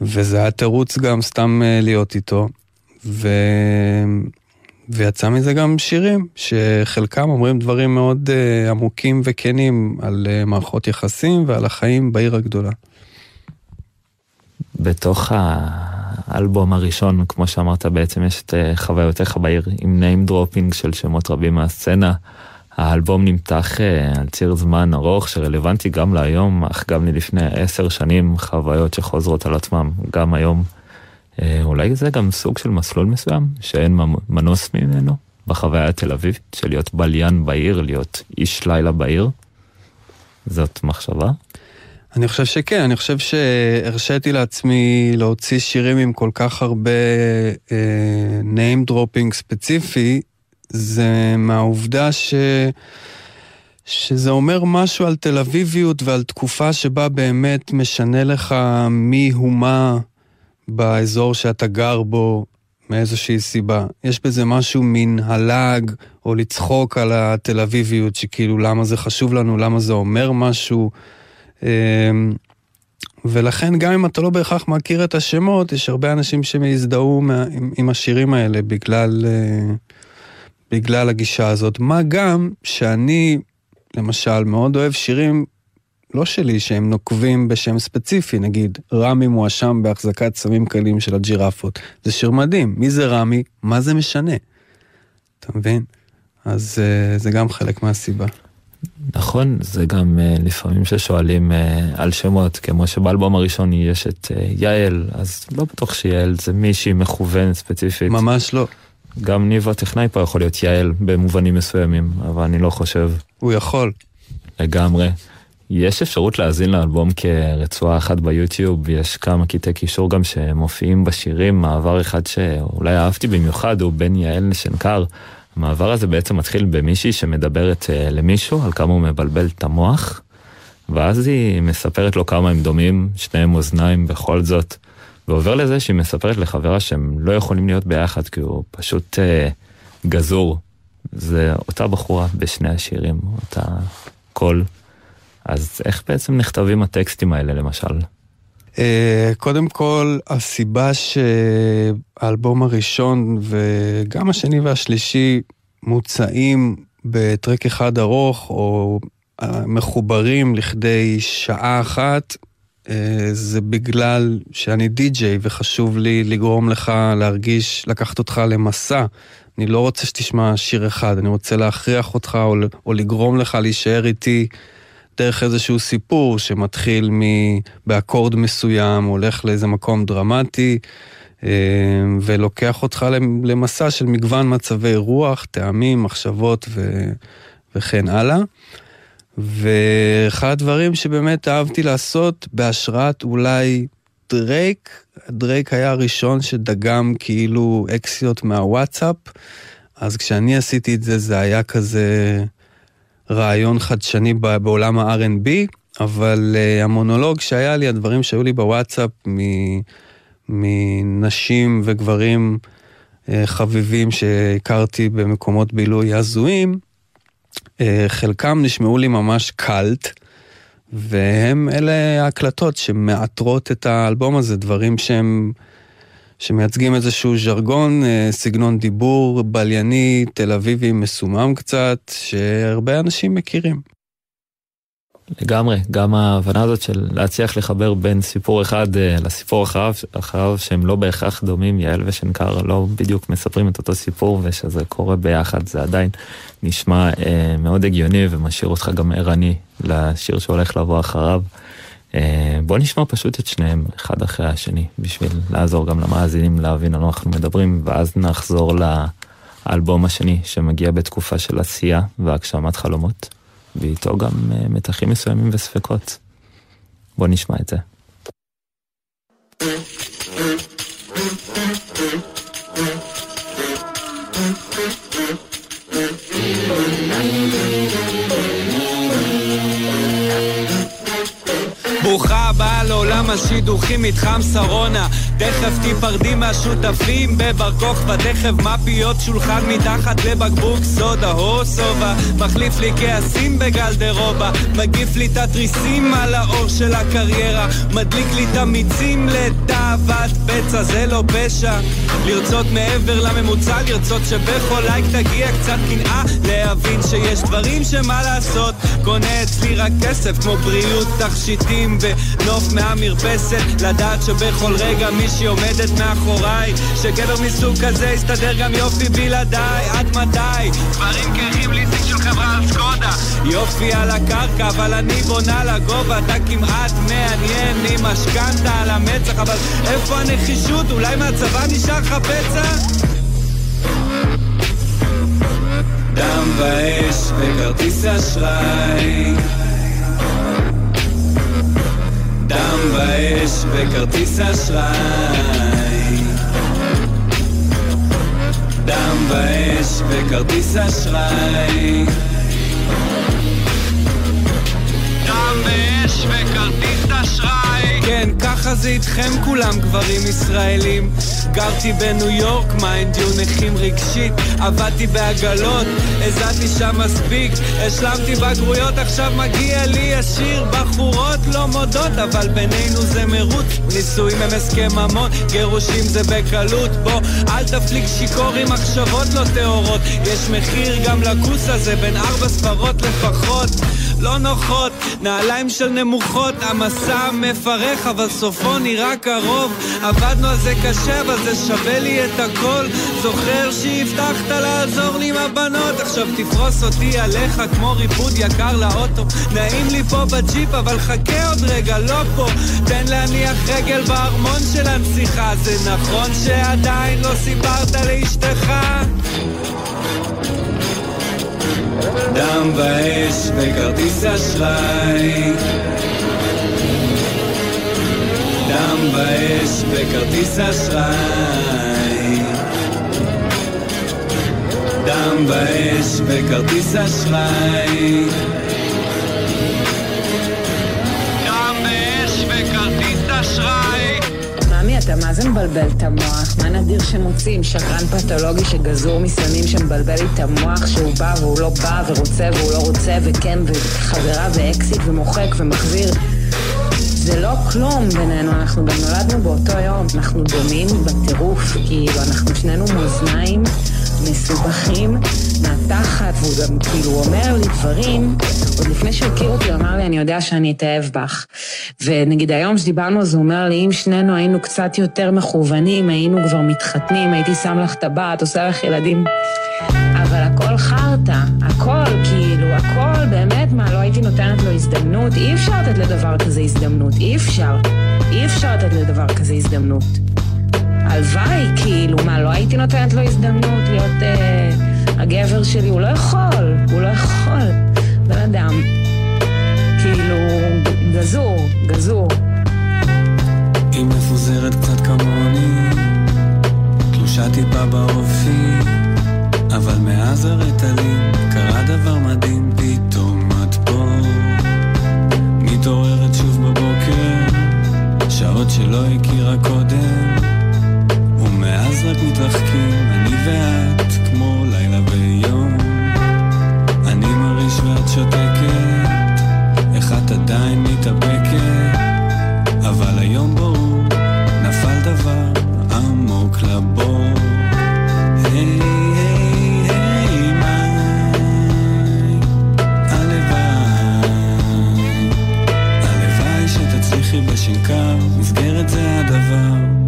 Speaker 4: וזה היה תירוץ גם סתם אה, להיות איתו. ו... ויצא מזה גם שירים, שחלקם אומרים דברים מאוד uh, עמוקים וכנים על uh, מערכות יחסים ועל החיים בעיר הגדולה.
Speaker 3: בתוך האלבום הראשון, כמו שאמרת, בעצם יש את אה, חוויותיך בעיר עם name dropping של שמות רבים מהסצנה. האלבום נמתח אה, על ציר זמן ארוך שרלוונטי גם להיום, אך גם מלפני עשר שנים, חוויות שחוזרות על עצמם גם היום. אה, אולי זה גם סוג של מסלול מסוים, שאין מנוס ממנו, בחוויה התל אביבית, של להיות בליין בעיר, להיות איש לילה בעיר. זאת מחשבה?
Speaker 4: אני חושב שכן, אני חושב שהרשיתי לעצמי להוציא שירים עם כל כך הרבה אה, name dropping ספציפי, זה מהעובדה ש... שזה אומר משהו על תל אביביות ועל תקופה שבה באמת משנה לך מי הוא מה באזור שאתה גר בו מאיזושהי סיבה. יש בזה משהו מן הלעג, או לצחוק על התל אביביות, שכאילו למה זה חשוב לנו, למה זה אומר משהו. אמ, ולכן גם אם אתה לא בהכרח מכיר את השמות, יש הרבה אנשים שיזדהו עם, עם השירים האלה בגלל, אה, בגלל הגישה הזאת. מה גם שאני, למשל, מאוד אוהב שירים לא שלי, שהם נוקבים בשם ספציפי, נגיד, רמי מואשם בהחזקת סמים קלים של הג'ירפות. זה שיר מדהים, מי זה רמי? מה זה משנה? אתה מבין? אז uh, זה גם חלק מהסיבה.
Speaker 3: נכון, זה גם uh, לפעמים ששואלים uh, על שמות, כמו שבאלבום הראשון יש את uh, יעל, אז לא בטוח שיעל זה מישהי מכוון ספציפית.
Speaker 4: ממש לא.
Speaker 3: גם ניב הטכנאי פה יכול להיות יעל במובנים מסוימים, אבל אני לא חושב.
Speaker 4: הוא יכול.
Speaker 3: לגמרי. יש אפשרות להאזין לאלבום כרצועה אחת ביוטיוב, יש כמה קטעי קישור גם שמופיעים בשירים, מעבר אחד שאולי אהבתי במיוחד הוא בן יעל שנקר. המעבר הזה בעצם מתחיל במישהי שמדברת uh, למישהו על כמה הוא מבלבל את המוח, ואז היא מספרת לו כמה הם דומים, שניהם אוזניים בכל זאת, ועובר לזה שהיא מספרת לחברה שהם לא יכולים להיות ביחד כי הוא פשוט uh, גזור. זה אותה בחורה בשני השירים, אותה קול. אז איך בעצם נכתבים הטקסטים האלה למשל?
Speaker 4: אה, קודם כל, הסיבה שהאלבום הראשון וגם השני והשלישי מוצאים בטרק אחד ארוך או אה, מחוברים לכדי שעה אחת, אה, זה בגלל שאני די-ג'יי וחשוב לי לגרום לך להרגיש, לקחת אותך למסע. אני לא רוצה שתשמע שיר אחד, אני רוצה להכריח אותך או, או לגרום לך להישאר איתי דרך איזשהו סיפור שמתחיל מ... באקורד מסוים, הולך לאיזה מקום דרמטי, אה, ולוקח אותך למסע של מגוון מצבי רוח, טעמים, מחשבות ו... וכן הלאה. ואחד הדברים שבאמת אהבתי לעשות בהשראת אולי דרייק, דרייק היה הראשון שדגם כאילו אקסיות מהוואטסאפ, אז כשאני עשיתי את זה זה היה כזה רעיון חדשני בעולם ה-R&B, אבל uh, המונולוג שהיה לי, הדברים שהיו לי בוואטסאפ מנשים וגברים uh, חביבים שהכרתי במקומות בילוי הזויים, חלקם נשמעו לי ממש קאלט, והם אלה ההקלטות שמאתרות את האלבום הזה, דברים שהם... שמייצגים איזשהו ז'רגון, אה, סגנון דיבור בלייני, תל אביבי מסומם קצת, שהרבה אנשים מכירים.
Speaker 3: לגמרי, גם ההבנה הזאת של להצליח לחבר בין סיפור אחד אה, לסיפור אחריו, אחריו שהם לא בהכרח דומים, יעל ושנקר לא בדיוק מספרים את אותו סיפור ושזה קורה ביחד, זה עדיין נשמע אה, מאוד הגיוני ומשאיר אותך גם ערני לשיר שהולך לבוא אחריו. אה, בוא נשמע פשוט את שניהם אחד אחרי השני בשביל לעזור גם למאזינים להבין על מה אנחנו מדברים ואז נחזור לאלבום השני שמגיע בתקופה של עשייה והגשמת חלומות ואיתו גם אה, מתחים מסוימים וספקות. בוא נשמע את זה.
Speaker 8: ברוכה הבאה לעולם השידוכים, מתחם שרונה. תכף תיפרדי מהשותפים בבר כוכבא, תכף מפיות שולחן מתחת לבקבוק סודה או סובה. מחליף לי כעסים בגלדרובה, מגיף לי את התריסים על האור של הקריירה. מדליק לי את המיצים לתאוות בצע, זה לא פשע. לרצות מעבר לממוצע, לרצות שבכל לייק תגיע קצת קנאה. להבין שיש דברים שמה לעשות, קונה אצלי רק כסף כמו בריאות תכשיטים. בנוף מהמרפסת לדעת שבכל רגע מישהי עומדת מאחוריי שגבר מסוג כזה יסתדר גם יופי בלעדיי עד מתי? דברים קרחים ליסינג של חברה על סקודה יופי על הקרקע אבל אני בונה לגובה אתה כמעט מעניין עם משכנתה על המצח אבל איפה הנחישות? אולי מהצבא נשאר לך פצע? דם ואש וכרטיס אשראי דם באש וכרטיס אשראי. דם באש וכרטיס אשראי. דם באש וכרטיס אשראי
Speaker 4: כן, ככה זה איתכם כולם, גברים ישראלים. גרתי בניו יורק, מיינד יו נכים רגשית. עבדתי בעגלות, הזעתי שם מספיק. השלמתי בגרויות, עכשיו מגיע לי השיר. בחורות לא מודות, אבל בינינו זה מרוץ. נישואים הם הסכם ממון, גירושים זה בקלות. בוא, אל תפליג שיכור עם מחשבות לא טהורות. יש מחיר גם לכוס הזה, בין ארבע ספרות לפחות. לא נוחות, נעליים של נמוכות, המסע מפרך אבל סופו נראה קרוב. עבדנו על זה קשה אבל זה שווה לי את הכל. זוכר שהבטחת לעזור לי עם הבנות, עכשיו תפרוס אותי עליך כמו ריבוד יקר לאוטו. נעים לי פה בג'יפ אבל חכה עוד רגע, לא פה. תן להניח רגל בארמון של הנסיכה, זה נכון שעדיין לא סיפרת לאשתך? דם באש וכרטיס אשראי דם באש וכרטיס אשראי דם באש וכרטיס אשראי
Speaker 9: אתה מה זה מבלבל את המוח? מה נדיר שמוצאים? שקרן פתולוגי שגזור מסמים שמבלבל לי את המוח שהוא בא והוא לא בא ורוצה והוא לא רוצה וכן וחברה ואקסיט ומוחק ומחזיר זה לא כלום בינינו, אנחנו גם נולדנו באותו יום, אנחנו דומים בטירוף, כאילו אנחנו שנינו מאזניים מסובכים מהתחת, והוא גם כאילו אומר לי דברים, עוד לפני שהוא הכיר אותי, הוא אמר לי, אני יודע שאני אתאהב בך. ונגיד היום שדיברנו זה, הוא אומר לי, אם שנינו היינו קצת יותר מכוונים, היינו כבר מתחתנים, הייתי שם לך טבעת, עושה לך ילדים. אבל הכל חרטא, הכל, כאילו, הכל, באמת, מה, לא הייתי נותנת לו הזדמנות? אי אפשר לתת לדבר כזה הזדמנות, אי אפשר. אי אפשר לתת לדבר כזה הזדמנות. הלוואי, כאילו, מה, לא הייתי נותנת לו הזדמנות להיות אה, הגבר שלי? הוא לא יכול, הוא לא יכול. בן אדם, כאילו, גזור, גזור.
Speaker 4: היא מפוזרת קצת כמוני, תלושה טיפה באופי, אבל מאז הרטלין קרה דבר מדהים, פתאום את פה. מתעוררת שוב בבוקר, שעות שלא הכירה קודם, ומאז רק מתרחקים, אני ואת, שותקת, איך את עדיין מתאפקת, אבל היום ברור, נפל דבר עמוק לבור. היי, היי, היי, מאי, הלוואי, הלוואי שתצליחי בשנקר, מסגרת זה הדבר.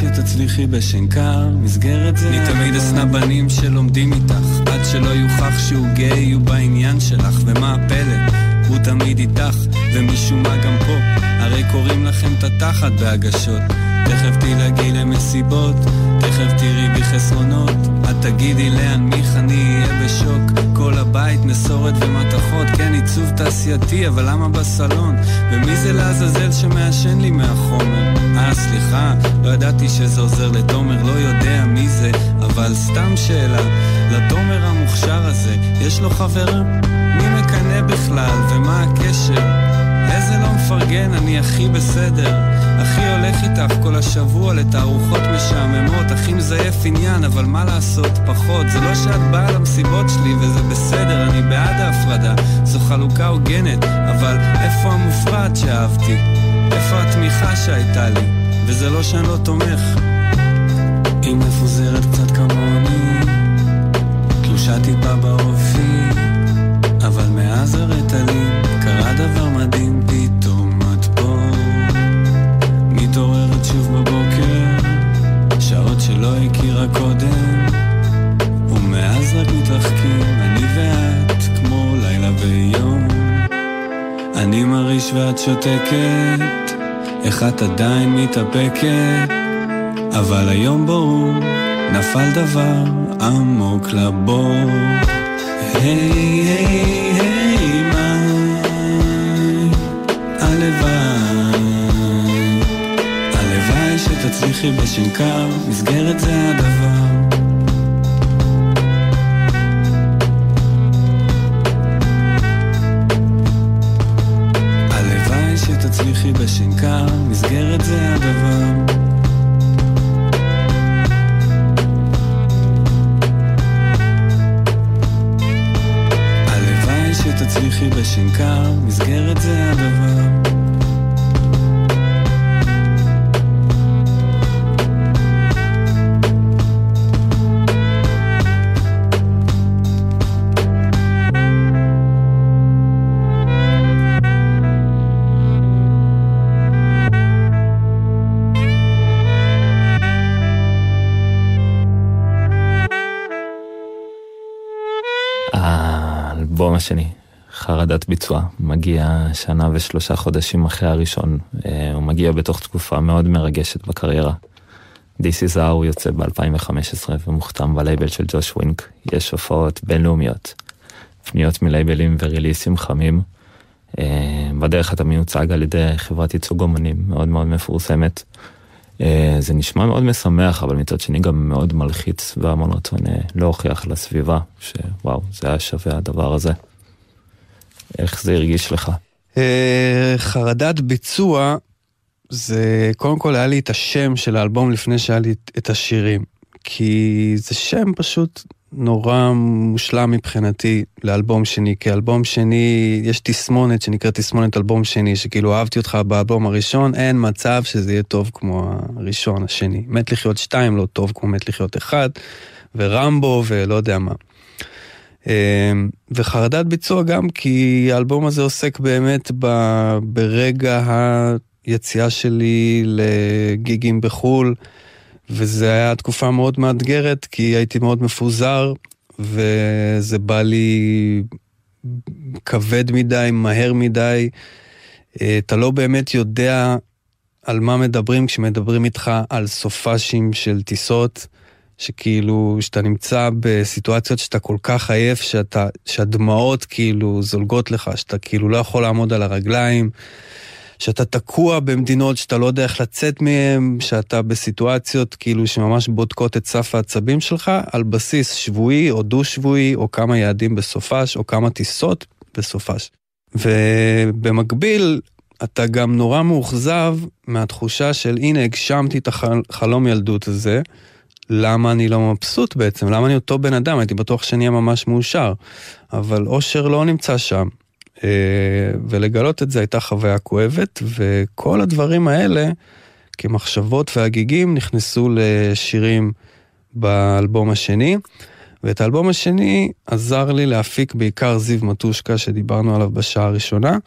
Speaker 4: שתצליחי בשנקר, מסגרת זה... אני תמיד אשנא בנים שלומדים איתך, עד שלא יוכח שהוא גיי הוא בעניין שלך, ומה הפלא? הוא תמיד איתך, ומשום מה גם פה, הרי קוראים לכם את התחת בהגשות. תכף תלעגי למסיבות, תכף תראי בי חסרונות, את תגידי להנמיך אני אהיה בשוק. כל הבית מסורת ומתכות, כן עיצוב תעשייתי, אבל למה בסלון? ומי זה לעזאזל שמעשן לי מהחומר? אה, סליחה, לא ידעתי שזה עוזר לתומר, לא יודע מי זה, אבל סתם שאלה, לתומר המוכשר הזה, יש לו חברה? מי מקנא בכלל, ומה הקשר? איזה לא מפרגן, אני הכי בסדר. הכי הולך איתך כל השבוע לתערוכות משעממות, הכי מזייף עניין, אבל מה לעשות, פחות. זה לא שאת באה למסיבות שלי וזה בסדר, אני בעד ההפרדה. זו חלוקה הוגנת, אבל איפה המופרט שאהבתי? איפה התמיכה שהייתה לי? וזה לא שאני לא תומך. היא מפוזרת שותקת, איך את עדיין מתאפקת, אבל היום ברור, נפל דבר עמוק לבור. היי, היי, היי, מאי, הלוואי, הלוואי שתצליחי בשנקר, מסגרת זה הדבר.
Speaker 3: passé. ביצוע, מגיע שנה ושלושה חודשים אחרי הראשון. אה, הוא מגיע בתוך תקופה מאוד מרגשת בקריירה. This is how הוא יוצא ב-2015 ומוכתם בלייבל של ג'וש ווינק. יש הופעות בינלאומיות, פניות מלייבלים וריליסים חמים. אה, בדרך אתה מיוצג על ידי חברת ייצוג אומנים מאוד מאוד מפורסמת. אה, זה נשמע מאוד משמח, אבל מצד שני גם מאוד מלחיץ והמון רצון להוכיח לסביבה שוואו, זה היה שווה הדבר הזה. איך זה הרגיש לך?
Speaker 4: אה, חרדת ביצוע, זה קודם כל היה לי את השם של האלבום לפני שהיה לי את השירים. כי זה שם פשוט נורא מושלם מבחינתי לאלבום שני, כי אלבום שני, יש תסמונת שנקראת תסמונת אלבום שני, שכאילו אהבתי אותך באלבום הראשון, אין מצב שזה יהיה טוב כמו הראשון, השני. מת לחיות שתיים לא טוב כמו מת לחיות אחד, ורמבו ולא יודע מה. אמ, וחרדת ביצוע גם כי האלבום הזה עוסק באמת ב, ברגע היציאה שלי לגיגים בחו"ל. וזו הייתה תקופה מאוד מאתגרת, כי הייתי מאוד מפוזר, וזה בא לי כבד מדי, מהר מדי. אתה לא באמת יודע על מה מדברים כשמדברים איתך על סופאשים של טיסות, שכאילו, שאתה נמצא בסיטואציות שאתה כל כך עייף, שאתה, שהדמעות כאילו זולגות לך, שאתה כאילו לא יכול לעמוד על הרגליים. שאתה תקוע במדינות שאתה לא יודע איך לצאת מהן, שאתה בסיטואציות כאילו שממש בודקות את סף העצבים שלך, על בסיס שבועי או דו-שבועי, או כמה יעדים בסופש, או כמה טיסות בסופש. ובמקביל, אתה גם נורא מאוכזב מהתחושה של הנה הגשמתי את החלום ילדות הזה, למה אני לא מבסוט בעצם? למה אני אותו בן אדם? הייתי בטוח שאני אהיה ממש מאושר. אבל אושר לא נמצא שם. אה, ולגלות את זה הייתה חוויה כואבת, וכל הדברים האלה, כמחשבות והגיגים, נכנסו לשירים באלבום השני. ואת האלבום השני עזר לי להפיק בעיקר זיו מטושקה, שדיברנו עליו בשעה הראשונה.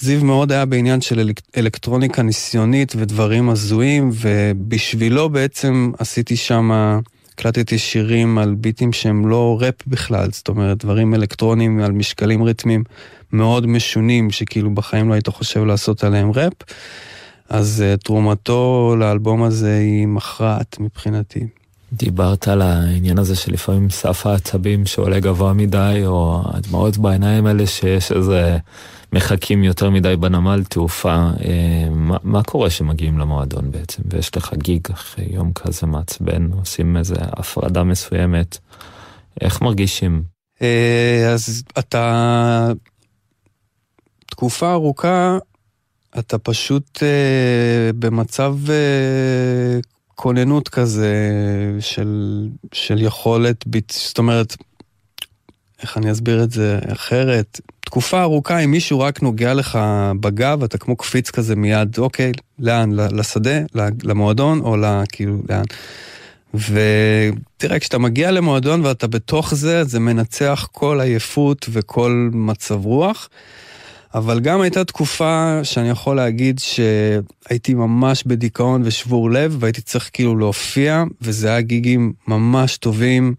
Speaker 4: זיו מאוד היה בעניין של אלק... אלקטרוניקה ניסיונית ודברים הזויים, ובשבילו בעצם עשיתי שם, הקלטתי שירים על ביטים שהם לא ראפ בכלל, זאת אומרת, דברים אלקטרוניים על משקלים ריתמיים מאוד משונים, שכאילו בחיים לא היית חושב לעשות עליהם ראפ. אז uh, תרומתו לאלבום הזה היא מכרעת מבחינתי.
Speaker 3: דיברת על העניין הזה שלפעמים סף העצבים שעולה גבוה מדי, או הדמעות בעיניים האלה שיש איזה מחכים יותר מדי בנמל תעופה. אה, מה, מה קורה שמגיעים למועדון בעצם, ויש לך גיג אחרי יום כזה מעצבן, עושים איזה הפרדה מסוימת, איך מרגישים?
Speaker 4: אה, אז אתה תקופה ארוכה אתה פשוט אה, במצב כוננות כזה של, של יכולת, זאת אומרת, איך אני אסביר את זה אחרת? תקופה ארוכה, אם מישהו רק נוגע לך בגב, אתה כמו קפיץ כזה מיד, אוקיי, לאן? לשדה, למועדון, או כאילו, לאן? ותראה, כשאתה מגיע למועדון ואתה בתוך זה, זה מנצח כל עייפות וכל מצב רוח. אבל גם הייתה תקופה שאני יכול להגיד שהייתי ממש בדיכאון ושבור לב, והייתי צריך כאילו להופיע, וזה היה גיגים ממש טובים,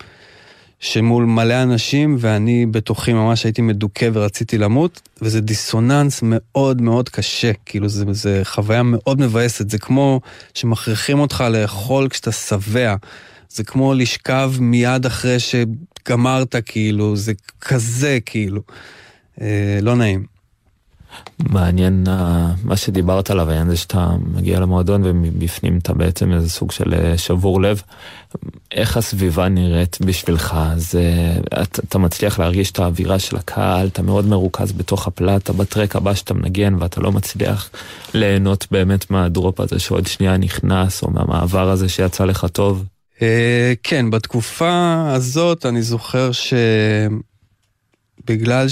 Speaker 4: שמול מלא אנשים, ואני בתוכי ממש הייתי מדוכא ורציתי למות, וזה דיסוננס מאוד מאוד קשה, כאילו זה, זה חוויה מאוד מבאסת, זה כמו שמכריחים אותך לאכול כשאתה שבע. זה כמו לשכב מיד אחרי שגמרת, כאילו, זה כזה, כאילו. אה, לא נעים.
Speaker 3: מעניין מה שדיברת עליו, העניין זה שאתה מגיע למועדון ומבפנים אתה בעצם איזה סוג של אה, שבור לב. איך הסביבה נראית בשבילך? זה, אתה, אתה מצליח להרגיש את האווירה של הקהל, אתה מאוד מרוכז בתוך הפלטה, בטרק הבא שאתה מנגן ואתה לא מצליח ליהנות באמת מהדרופ הזה שעוד שנייה נכנס, או מהמעבר הזה שיצא לך טוב.
Speaker 4: אה, כן, בתקופה הזאת אני זוכר ש... בגלל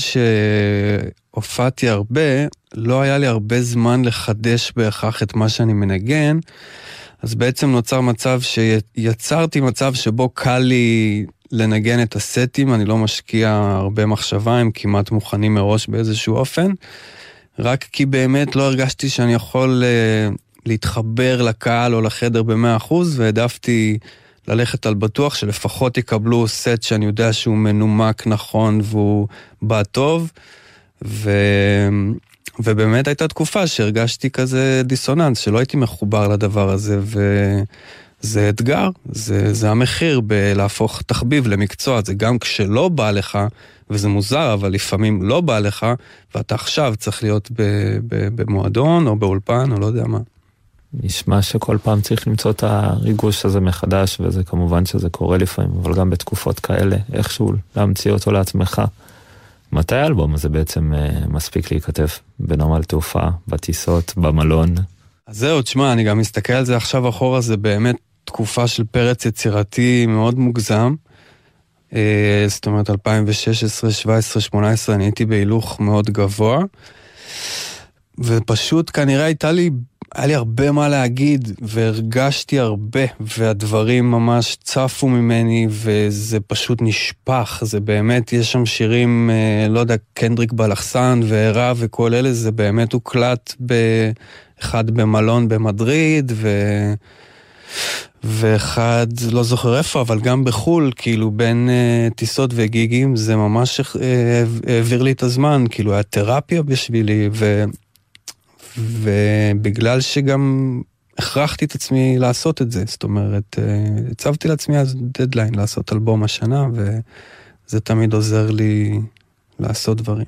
Speaker 4: שהופעתי הרבה, לא היה לי הרבה זמן לחדש בהכרח את מה שאני מנגן, אז בעצם נוצר מצב שיצרתי מצב שבו קל לי לנגן את הסטים, אני לא משקיע הרבה מחשבה, הם כמעט מוכנים מראש באיזשהו אופן, רק כי באמת לא הרגשתי שאני יכול uh, להתחבר לקהל או לחדר ב-100%, והעדפתי ללכת על בטוח שלפחות יקבלו סט שאני יודע שהוא מנומק נכון והוא בא טוב. ו... ובאמת הייתה תקופה שהרגשתי כזה דיסוננס, שלא הייתי מחובר לדבר הזה, וזה אתגר, זה, זה המחיר בלהפוך תחביב למקצוע, זה גם כשלא בא לך, וזה מוזר, אבל לפעמים לא בא לך, ואתה עכשיו צריך להיות במועדון או באולפן או לא יודע מה.
Speaker 3: נשמע שכל פעם צריך למצוא את הריגוש הזה מחדש, וזה כמובן שזה קורה לפעמים, אבל גם בתקופות כאלה, איכשהו להמציא אותו לעצמך. מתי האלבום הזה בעצם uh, מספיק להיכתב? בנמל תעופה, בטיסות, במלון?
Speaker 4: אז זהו, תשמע, אני גם מסתכל על זה עכשיו אחורה, זה באמת תקופה של פרץ יצירתי מאוד מוגזם. Uh, זאת אומרת, 2016, 2017, 2018, אני הייתי בהילוך מאוד גבוה. ופשוט כנראה הייתה לי היה לי הרבה מה להגיד, והרגשתי הרבה, והדברים ממש צפו ממני, וזה פשוט נשפך. זה באמת, יש שם שירים, אה, לא יודע, קנדריק בלחסן וערה וכל אלה, זה באמת הוקלט באחד במלון במדריד, ו... ואחד, לא זוכר איפה, אבל גם בחו"ל, כאילו בין uh, טיסות וגיגים, זה ממש uh, העביר לי את הזמן, כאילו היה תרפיה בשבילי, ו... ובגלל שגם הכרחתי את עצמי לעשות את זה, זאת אומרת, אה, הצבתי לעצמי אז דדליין לעשות אלבום השנה, וזה תמיד עוזר לי לעשות דברים.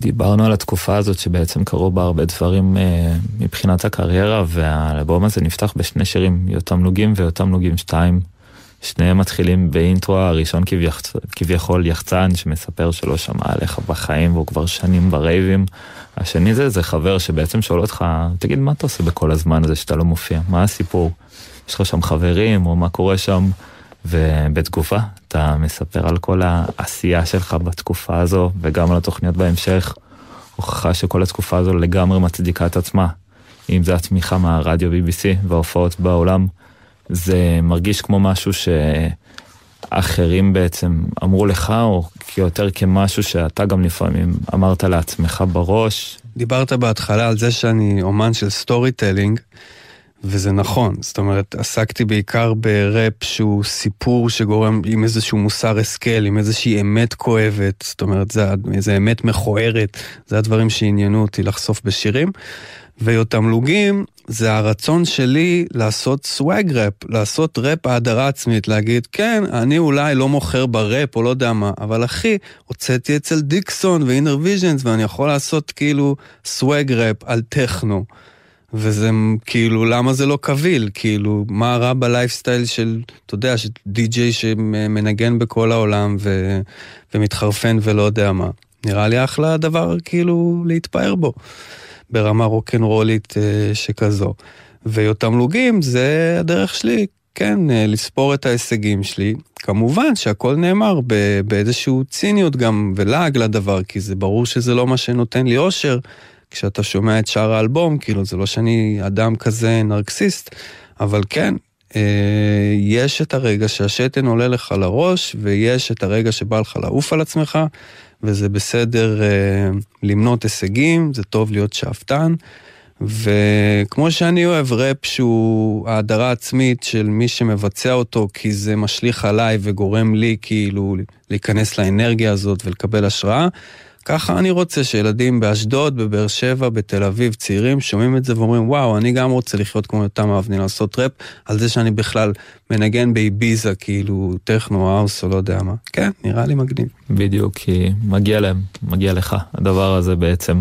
Speaker 3: דיברנו על התקופה הזאת שבעצם קרו בה הרבה דברים אה, מבחינת הקריירה, והאלבום הזה נפתח בשני שירים, יותם נוגים ויותם נוגים שתיים. שניהם מתחילים באינטרו הראשון כביכול יחצן שמספר שלא שמע עליך בחיים והוא כבר שנים ברייבים. השני זה איזה חבר שבעצם שואל אותך, תגיד מה אתה עושה בכל הזמן הזה שאתה לא מופיע? מה הסיפור? יש לך שם חברים או מה קורה שם? ובתגובה אתה מספר על כל העשייה שלך בתקופה הזו וגם על התוכניות בהמשך. הוכחה שכל התקופה הזו לגמרי מצדיקה את עצמה. אם זה התמיכה מהרדיו BBC וההופעות בעולם. זה מרגיש כמו משהו שאחרים בעצם אמרו לך, או יותר כמשהו שאתה גם לפעמים אמרת לעצמך בראש.
Speaker 4: דיברת בהתחלה על זה שאני אומן של storytelling, וזה נכון, זאת אומרת, עסקתי בעיקר בראפ שהוא סיפור שגורם עם איזשהו מוסר השכל, עם איזושהי אמת כואבת, זאת אומרת, זה אמת מכוערת, זה הדברים שעניינו אותי לחשוף בשירים. ויותמלוגים זה הרצון שלי לעשות swag ראפ, לעשות ראפ האדרה עצמית, להגיד, כן, אני אולי לא מוכר בראפ או לא יודע מה, אבל אחי, הוצאתי אצל Dixon ו Innervisions ואני יכול לעשות כאילו swag ראפ על טכנו. וזה כאילו, למה זה לא קביל? כאילו, מה רע בלייפסטייל של, אתה יודע, של די-ג'יי שמנגן בכל העולם ו, ומתחרפן ולא יודע מה. נראה לי אחלה דבר כאילו להתפאר בו. ברמה רוקנרולית אה, שכזו. ויותמלוגים זה הדרך שלי, כן, אה, לספור את ההישגים שלי. כמובן שהכל נאמר באיזשהו ציניות גם ולעג לדבר, כי זה ברור שזה לא מה שנותן לי אושר. כשאתה שומע את שאר האלבום, כאילו זה לא שאני אדם כזה נרקסיסט, אבל כן, אה, יש את הרגע שהשתן עולה לך לראש, ויש את הרגע שבא לך לעוף על עצמך, וזה בסדר אה, למנות הישגים, זה טוב להיות שאפתן. וכמו שאני אוהב ראפ שהוא האדרה עצמית של מי שמבצע אותו כי זה משליך עליי וגורם לי כאילו להיכנס לאנרגיה הזאת ולקבל השראה, ככה אני רוצה שילדים באשדוד, בבאר שבע, בתל אביב, צעירים, שומעים את זה ואומרים, וואו, אני גם רוצה לחיות כמו יותם אבני, לעשות ראפ, על זה שאני בכלל מנגן באיביזה, כאילו, טכנו, האוס או לא יודע מה. כן, נראה לי מגניב.
Speaker 3: בדיוק, כי מגיע להם, מגיע לך, הדבר הזה בעצם.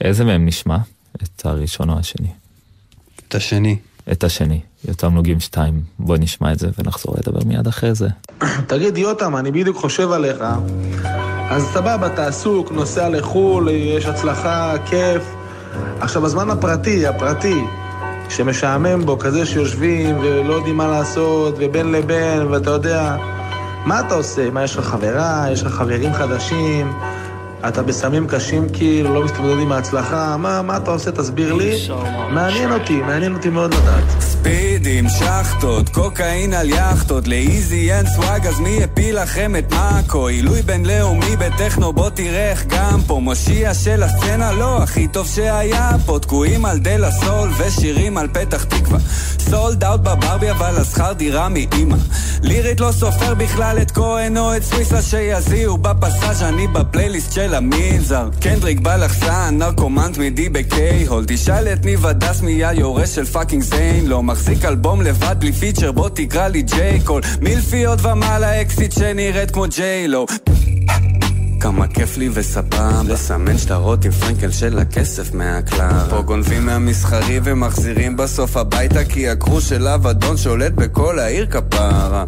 Speaker 3: איזה מהם נשמע? את הראשון או השני?
Speaker 4: את השני.
Speaker 3: את השני, יותם נוגעים שתיים. בוא נשמע את זה ונחזור לדבר מיד אחרי זה.
Speaker 10: תגיד, יותם, אני בדיוק חושב עליך. אז סבבה, אתה עסוק, נוסע לחו"ל, יש הצלחה, כיף. עכשיו, הזמן הפרטי, הפרטי, שמשעמם בו, כזה שיושבים ולא יודעים מה לעשות, ובין לבין, ואתה יודע, מה אתה עושה? מה, יש לך חברה? יש לך חברים חדשים? אתה בסמים קשים כאילו, לא מסתובב עם ההצלחה, מה, מה אתה עושה? תסביר לי. מעניין אותי, מעניין אותי מאוד לדעת.
Speaker 8: ספידים, שחטות, קוקאין על יאכטות, לאיזי אין swag, אז מי הפיל לכם את מאקו? עילוי בינלאומי בטכנו, בוא תראה איך גם פה. מושיע של הסצנה, לא הכי טוב שהיה פה. תקועים על De La Soul ושירים על פתח תקווה. sold out בברבי, אבל השכר דירה מאימא. לירית לא סופר בכלל את כהן או את סוויסה שיזיעו בפסאז' אני בפלייליסט של המנזר. קנדריק בלחסן, נרקומן תמידי ב K-hole. תשאל את ניב הדס מי היורש של fucking זיין, לא מחזיק אלבום לבד בלי feature, בוא תקרא לי ג'יי קול. מילפיות ומעלה אקסיט שנראית כמו ג'יי-לו. כמה כיף לי וסבבה לסמן שטרות עם פרנקל של הכסף מהקלרה פה גונבים מהמסחרי ומחזירים בסוף הביתה כי הקרו של אבדון שולט בכל העיר כפרה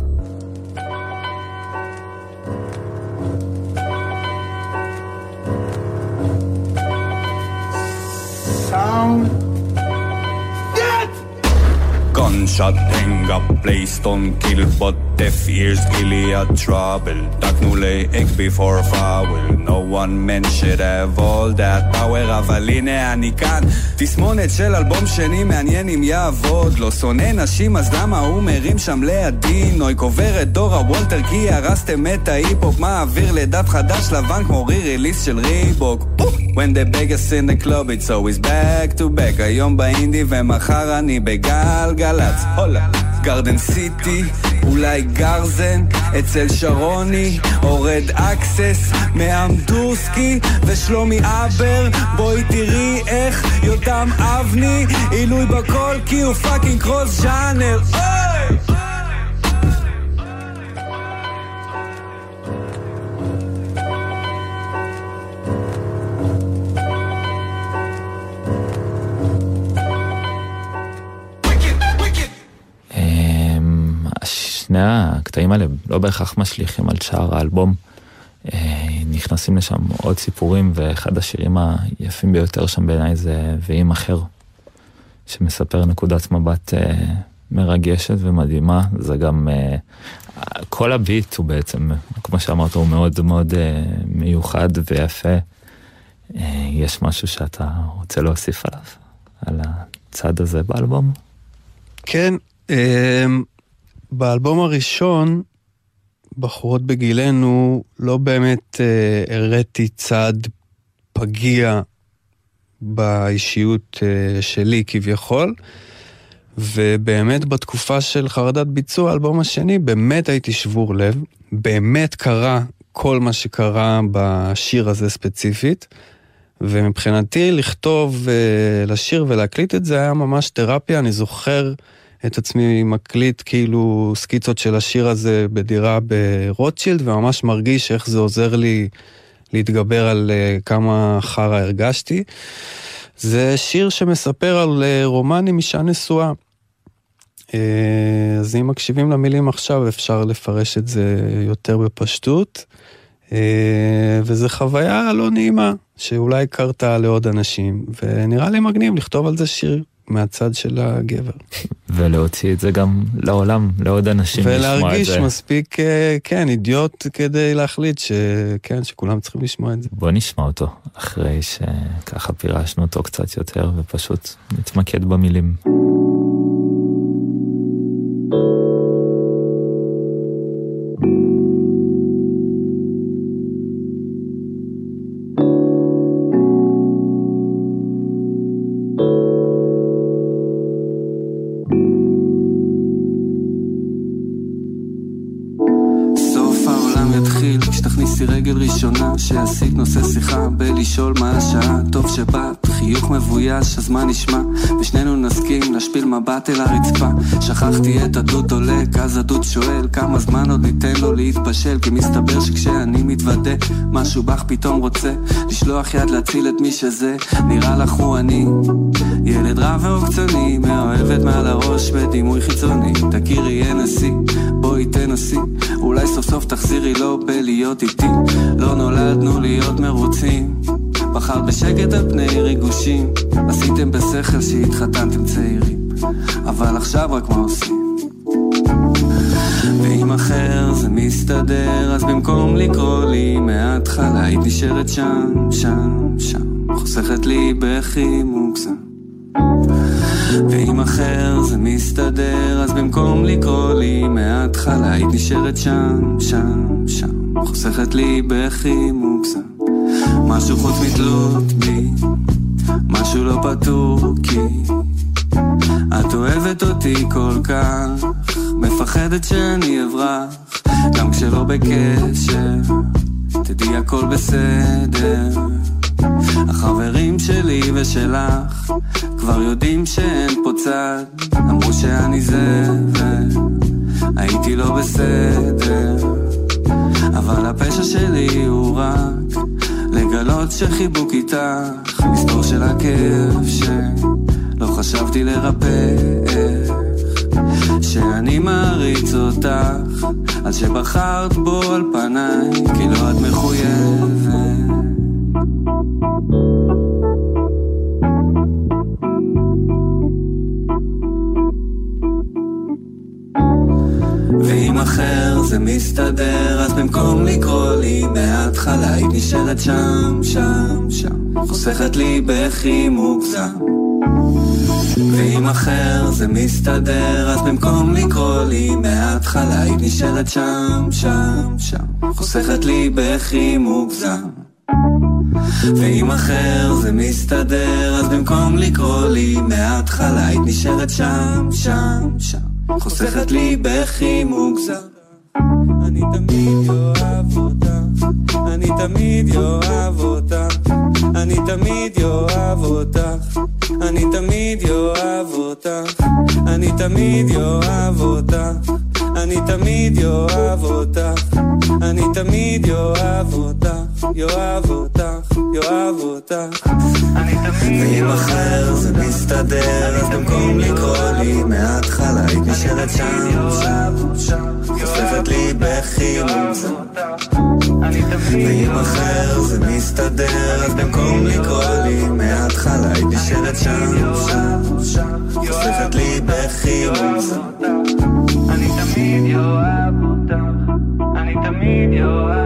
Speaker 8: Gunshot hang up, placed on kill, but deaf ears Gilead trouble. דקנו לאקס before foul, no one man should have all that power, אבל הנה אני כאן. תסמונת של אלבום שני, מעניין אם יעבוד. לא שונא נשים, אז למה הוא מרים שם לידי? נוי קובר את דור הוולטר כי הרסתם את ההיפ-הופ, מעביר לדף חדש לבן כמו רי-ריליס של ריבוק. When the biggest in the club it's always back to back היום באינדי ומחר אני בגלגלצ הולה גרדן סיטי אולי גרזן אצל שרוני אורד אקסס מאמדורסקי ושלומי אבר בואי תראי איך יותם אבני עילוי בכל כי הוא פאקינג קרוס ז'אנר אוי!
Speaker 3: שני הקטעים האלה לא בהכרח משליכים על שאר האלבום. אה, נכנסים לשם עוד סיפורים, ואחד השירים היפים ביותר שם בעיניי זה "ואם אחר", שמספר נקודת מבט אה, מרגשת ומדהימה. זה גם, אה, כל הביט הוא בעצם, כמו שאמרת, הוא מאוד מאוד מיוחד ויפה. יש משהו שאתה רוצה להוסיף עליו, על הצד הזה באלבום?
Speaker 4: כן, אמ, באלבום הראשון, בחורות בגילנו, לא באמת אה, הראיתי צד פגיע באישיות אה, שלי כביכול, ובאמת בתקופה של חרדת ביצוע, האלבום השני, באמת הייתי שבור לב, באמת קרה כל מה שקרה בשיר הזה ספציפית. ומבחינתי לכתוב, אה, לשיר ולהקליט את זה היה ממש תרפיה, אני זוכר את עצמי מקליט כאילו סקיצות של השיר הזה בדירה ברוטשילד, וממש מרגיש איך זה עוזר לי להתגבר על uh, כמה חרא הרגשתי. זה שיר שמספר על uh, רומן עם אישה נשואה. Uh, אז אם מקשיבים למילים עכשיו אפשר לפרש את זה יותר בפשטות. וזו חוויה לא נעימה, שאולי קרתה לעוד אנשים, ונראה לי מגניב לכתוב על זה שיר מהצד של הגבר.
Speaker 3: ולהוציא את זה גם לעולם, לעוד אנשים לשמוע את זה.
Speaker 4: ולהרגיש מספיק, אה, כן, אידיוט כדי להחליט שכן, שכולם צריכים לשמוע את זה.
Speaker 3: בוא נשמע אותו, אחרי שככה פירשנו אותו קצת יותר, ופשוט נתמקד במילים.
Speaker 8: מה נשמע ושנינו נסכים להשפיל מבט אל הרצפה. שכחתי את הדוד דולק אז הדוד שואל כמה זמן עוד ניתן לו להתבשל? כי מסתבר שכשאני מתוודה משהו בך פתאום רוצה לשלוח יד להציל את מי שזה. נראה לך הוא אני ילד רע ועוקצני מאוהבת מעל הראש בדימוי חיצוני. תכירי נשיא בואי תנסי אולי סוף סוף תחזירי לו בלהיות איתי. לא נולדנו להיות מרוצים בחרת בשקט על פני ריגושים עשיתם בשכל שהתחתנתם צעירים אבל עכשיו רק מה עושים ואם אחר זה מסתדר, אז במקום לקרוא לי מההתחלה, היית נשארת שם, שם, שם, חוסכת לי בכי מוגזם. ואם אחר זה מסתדר, אז במקום לקרוא לי מההתחלה, היית נשארת שם, שם, שם, חוסכת לי בכי מוגזם. משהו חוץ מתלות בי, משהו לא פתור כי את אוהבת אותי כל כך, מפחדת שאני אברח, גם כשלא בקשר, תדעי הכל בסדר. החברים שלי ושלך כבר יודעים שאין פה צד, אמרו שאני זה והייתי לא בסדר. אבל הפשע שלי הוא רק לגלות שחיבוק איתך, מסתור של הכאב שלא חשבתי לרפא איך, שאני מעריץ אותך, על שבחרת בו על פניי, כי לא את מחויבת. ואם אחר זה מסתדר, אז במקום לקרוא לי מההתחלה, היית נשארת שם, שם, שם, חוסכת לי בכי מוגזם. ואם אחר זה מסתדר, אז במקום לקרוא לי מההתחלה, היית נשארת שם, שם, שם, חוסכת לי בכי מוגזם. ואם אחר זה מסתדר, אז במקום לקרוא לי מההתחלה, היית נשארת שם, שם, שם, חוסכת לי בכי מוגזם. אני תמיד אוהב אותך, אני תמיד אוהב אותך, אני תמיד אוהב אותך, אני תמיד אוהב אותך, אני תמיד אוהב אותך, אני תמיד אוהב אותך, אני תמיד אוהב אותך, יאהב אותך, יאהב אותך. ואם אחר זה מסתדר, אז במקום לקרוא לי מההתחלה, היית נשארת שם, שם, חושפת לי בכי מוגזם. ואם אחר זה מסתדר, אז במקום לקרוא לי מההתחלה, היית נשארת שם, שם, חושפת לי בכי מוגזם.
Speaker 11: אני תמיד אוהב אותך, אני תמיד אותך,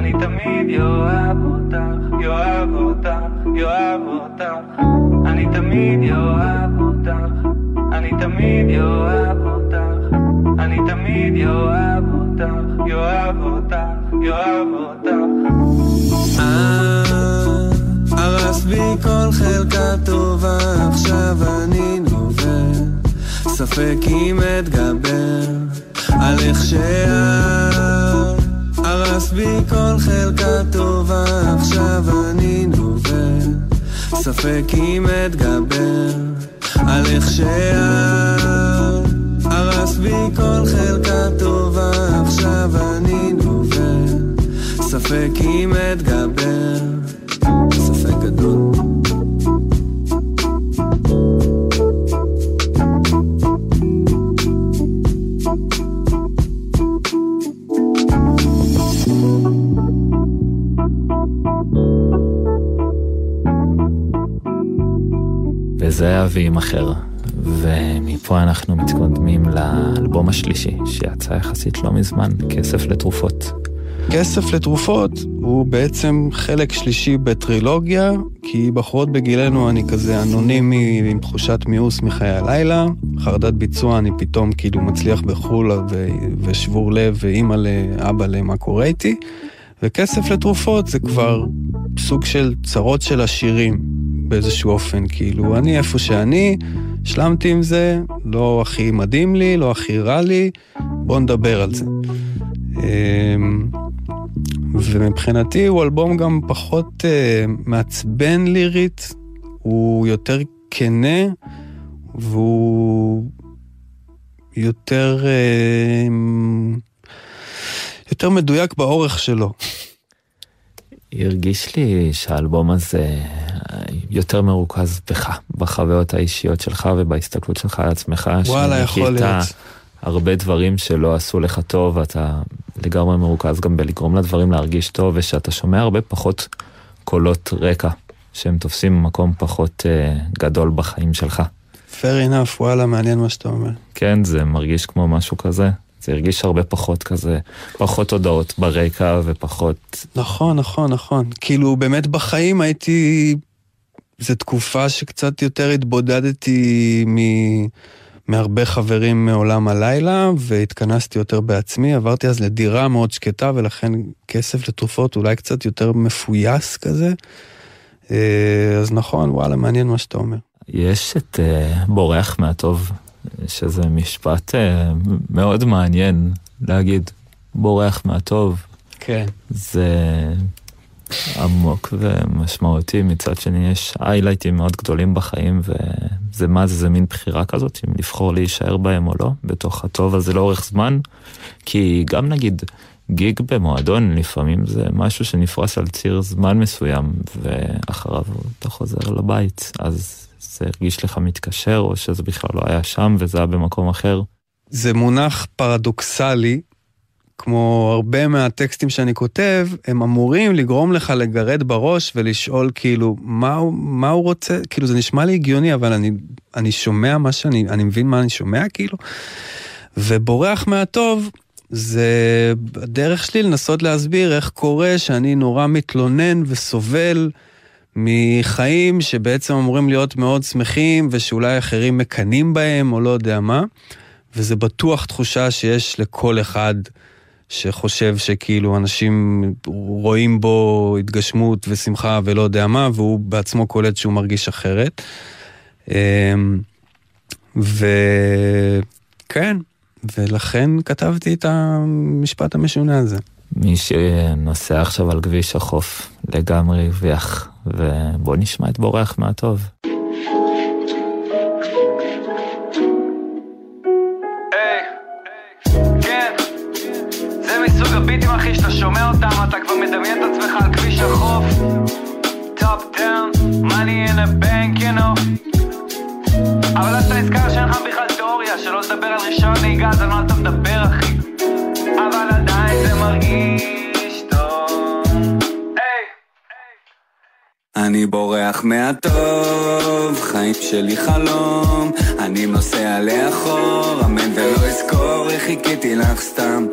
Speaker 11: אני תמיד אוהב אותך, יאהב אותך, יאהב אותך, אני תמיד אוהב אותך, אני תמיד אוהב אותך, אני תמיד אוהב אותך, יאהב אותך, יאהב אותך.
Speaker 8: הרס בי כל חלקה טובה, עכשיו אני נובר. ספק אם אתגבר על איך שאת הרס בי כל חלקה טובה, עכשיו אני נובר. ספק אם אתגבר על איך שאת הרס בי כל חלקה טובה, עכשיו אני נובר. ספק אם אתגבר, ספק גדול.
Speaker 3: וזה היה אחר. ומפה אנחנו מתקדמים לאלבום השלישי, שיצא יחסית לא מזמן, כסף לתרופות.
Speaker 4: כסף לתרופות הוא בעצם חלק שלישי בטרילוגיה, כי בחורות בגילנו אני כזה אנונימי עם תחושת מיאוס מחיי הלילה, חרדת ביצוע אני פתאום כאילו מצליח בחו"ל ו- ושבור לב ואימא לאבא למה קורה איתי, וכסף לתרופות זה כבר סוג של צרות של עשירים באיזשהו אופן, כאילו אני איפה שאני, השלמתי עם זה, לא הכי מדהים לי, לא הכי רע לי, בואו נדבר על זה. אמ, ומבחינתי הוא אלבום גם פחות uh, מעצבן לירית, הוא יותר כנה, והוא יותר, uh, יותר מדויק באורך שלו.
Speaker 3: הרגיש לי שהאלבום הזה יותר מרוכז בך, בחוויות האישיות שלך ובהסתכלות שלך על עצמך.
Speaker 4: וואלה, יכול להיות.
Speaker 3: הרבה דברים שלא עשו לך טוב, ואתה לגמרי מרוכז גם בלגרום לדברים להרגיש טוב, ושאתה שומע הרבה פחות קולות רקע, שהם תופסים מקום פחות uh, גדול בחיים שלך.
Speaker 4: fair enough, וואלה, מעניין מה שאתה אומר.
Speaker 3: כן, זה מרגיש כמו משהו כזה. זה הרגיש הרבה פחות כזה, פחות הודעות ברקע ופחות...
Speaker 4: נכון, נכון, נכון. כאילו, באמת בחיים הייתי... זו תקופה שקצת יותר התבודדתי מ... מהרבה חברים מעולם הלילה, והתכנסתי יותר בעצמי. עברתי אז לדירה מאוד שקטה, ולכן כסף לתרופות אולי קצת יותר מפויס כזה. אה, אז נכון, וואלה, מעניין מה שאתה אומר.
Speaker 3: יש את uh, בורח מהטוב, שזה משפט uh, מאוד מעניין להגיד, בורח מהטוב.
Speaker 4: כן.
Speaker 3: זה עמוק ומשמעותי, מצד שני יש איילייטים מאוד גדולים בחיים, וזה מה זה, זה מין בחירה כזאת, אם לבחור להישאר בהם או לא, בתוך הטוב הזה לאורך זמן, כי גם נגיד גיג במועדון לפעמים זה משהו שנפרס על ציר זמן מסוים, ואחריו אתה חוזר לבית, אז זה הרגיש לך מתקשר, או שזה בכלל לא היה שם וזה היה במקום אחר.
Speaker 4: זה מונח פרדוקסלי, כמו הרבה מהטקסטים שאני כותב, הם אמורים לגרום לך לגרד בראש ולשאול כאילו, מה הוא, מה הוא רוצה, כאילו זה נשמע לי הגיוני, אבל אני, אני שומע מה שאני, אני מבין מה אני שומע כאילו, ובורח מהטוב, זה הדרך שלי לנסות להסביר איך קורה שאני נורא מתלונן וסובל מחיים שבעצם אמורים להיות מאוד שמחים ושאולי אחרים מקנאים בהם או לא יודע מה, וזה בטוח תחושה שיש לכל אחד. שחושב שכאילו אנשים רואים בו התגשמות ושמחה ולא יודע מה, והוא בעצמו קולט שהוא מרגיש אחרת. אמ, וכן, ולכן כתבתי את המשפט המשונה הזה.
Speaker 3: מי שנוסע עכשיו על כביש החוף לגמרי הרוויח, ובוא נשמע את בורח מהטוב.
Speaker 12: הביטים אחי שאתה שומע אותם אתה כבר מדמיין את עצמך על כביש החוף top down, money in a bank you know אבל אתה נזכר שאין לך בכלל שלא לדבר על רישיון נהיגה אז על מה אתה מדבר אחי? אבל עדיין זה מרגיש טוב.
Speaker 8: אני בורח מהטוב, חיים שלי חלום. אני נוסע לאחור, אמן ולא אזכור איך חיכיתי לך סתם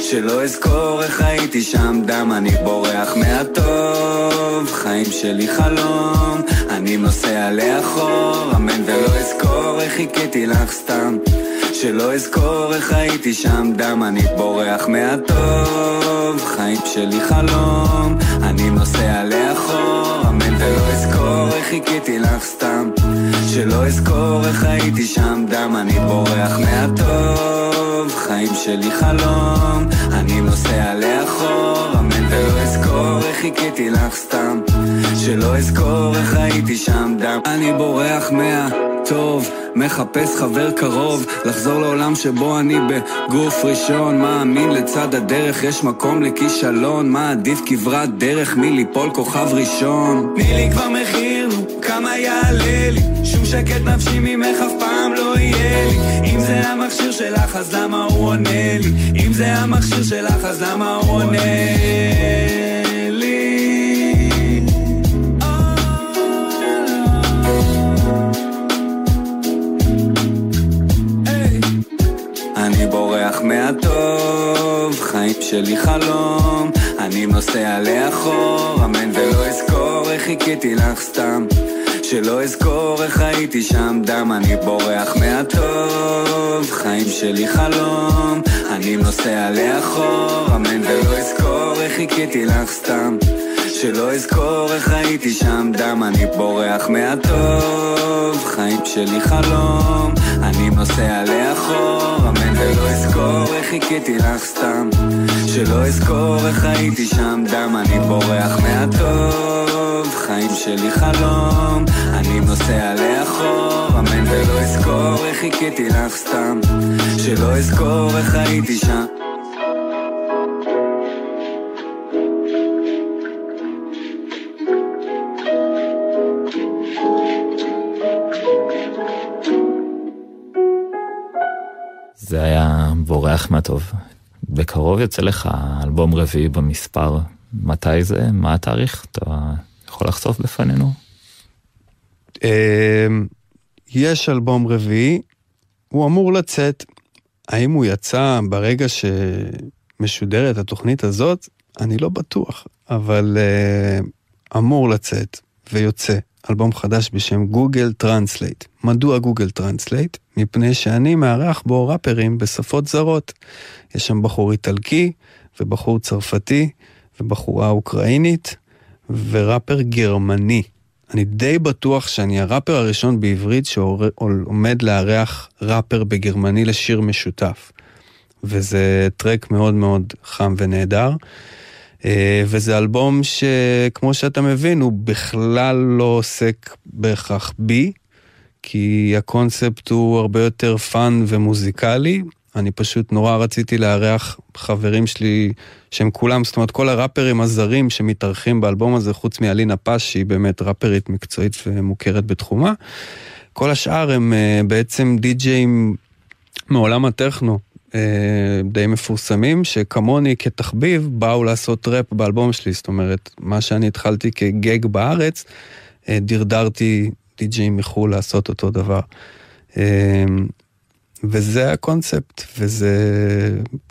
Speaker 8: שלא אזכור איך הייתי שם. דם, אני בורח מהטוב, חיים שלי חלום, אני נוסע לאחור, אמן ולא אזכור איך חיכיתי לך סתם, שלא אזכור איך הייתי שם. דם, אני בורח מהטוב, חיים שלי חלום, אני נוסע לאחור, אמן ולא אזכור איך חיכיתי לך סתם, שלא אזכור איך הייתי שם. דם, אני בורח מהטוב, חיים שלי חלום, אני נוסע לאחור, אמן ולא אזכור איך חיכיתי לך סתם. שלא אזכור איך הייתי שם דם. אני בורח מהטוב, מחפש חבר קרוב לחזור לעולם שבו אני בגוף ראשון. מאמין לצד הדרך יש מקום לכישלון. מה עדיף כברת דרך מליפול כוכב ראשון? תני לי כבר מחיר, נו, כמה יעלה לי? שום שקט נפשי ממך אף פעם לא יהיה לי. אם זה המכשיר שלך אז למה הוא עונה לי? אם זה המכשיר שלך אז למה הוא עונה לי בורח מהטוב, חיים שלי חלום אני נוסע לאחור, אמן ולא אזכור איך חיכיתי לך סתם. שלא אזכור איך הייתי שם דם, אני בורח מהטוב, חיים שלי חלום, אני נוסע לאחור, אמן ולא אזכור איך חיכיתי לך סתם, שלא אזכור איך הייתי שם. דם, אני בורח מהטוב, חיים שלי חלום, אני נוסע לאחור, אמן ולא אזכור איך חיכיתי לך סתם, שלא אזכור איך הייתי שם. דם, אני בורח מהטוב, חיים שלי חלום, אני נוסע לאחור, אמן ולא אזכור איך חיכיתי לך סתם, שלא אזכור איך הייתי שם.
Speaker 3: בורח מהטוב. בקרוב יוצא לך אלבום רביעי במספר. מתי זה? מה התאריך? אתה יכול לחשוף בפנינו?
Speaker 4: אמ, יש אלבום רביעי, הוא אמור לצאת. האם הוא יצא ברגע שמשודרת התוכנית הזאת? אני לא בטוח, אבל uh, אמור לצאת ויוצא אלבום חדש בשם Google Translate. מדוע Google Translate? מפני שאני מארח בו ראפרים בשפות זרות. יש שם בחור איטלקי ובחור צרפתי ובחורה אוקראינית וראפר גרמני. אני די בטוח שאני הראפר הראשון בעברית שעומד לארח ראפר בגרמני לשיר משותף. וזה טרק מאוד מאוד חם ונהדר. אה, וזה אלבום שכמו שאתה מבין, הוא בכלל לא עוסק בהכרח בי, כי הקונספט הוא הרבה יותר fun ומוזיקלי. אני פשוט נורא רציתי לארח חברים שלי שהם כולם, זאת אומרת כל הראפרים הזרים שמתארחים באלבום הזה, חוץ מאלינה פש, שהיא באמת ראפרית מקצועית ומוכרת בתחומה. כל השאר הם uh, בעצם די-ג'אים מעולם הטכנו, די מפורסמים, שכמוני כתחביב באו לעשות ראפ באלבום שלי, זאת אומרת, מה שאני התחלתי כגג בארץ, uh, דרדרתי די-ג'אים מחו"ל לעשות אותו דבר. Uh, וזה הקונספט, וזה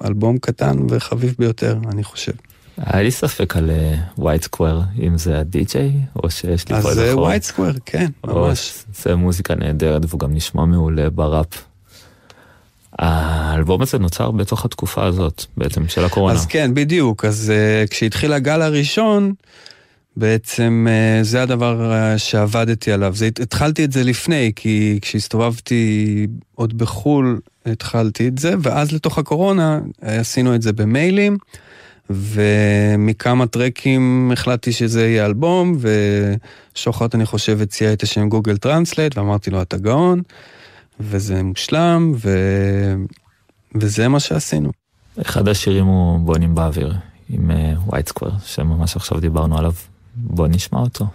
Speaker 4: אלבום קטן וחביב ביותר, אני חושב.
Speaker 3: היה לי ספק על White uh, Square, אם זה הדי-ג'יי, או שיש לי
Speaker 4: פה איזה חור. אז זה White Square, כן, ממש.
Speaker 3: זה מוזיקה נהדרת, והוא גם נשמע מעולה בראפ. האלבום הזה נוצר בתוך התקופה הזאת, בעצם, של הקורונה.
Speaker 4: אז כן, בדיוק. אז uh, כשהתחיל הגל הראשון, בעצם אה, זה הדבר אה, שעבדתי עליו. זה, התחלתי את זה לפני, כי כשהסתובבתי עוד בחו"ל, התחלתי את זה, ואז לתוך הקורונה עשינו את זה במיילים, ומכמה טרקים החלטתי שזה יהיה אלבום, ושוחט, אני חושב, הציע את השם Google Translate, ואמרתי לו, אתה גאון, וזה מושלם, ו... וזה מה שעשינו.
Speaker 3: אחד השירים הוא בונים באוויר, עם White uh, Square, שממש עכשיו דיברנו עליו. בוא נשמע אותו.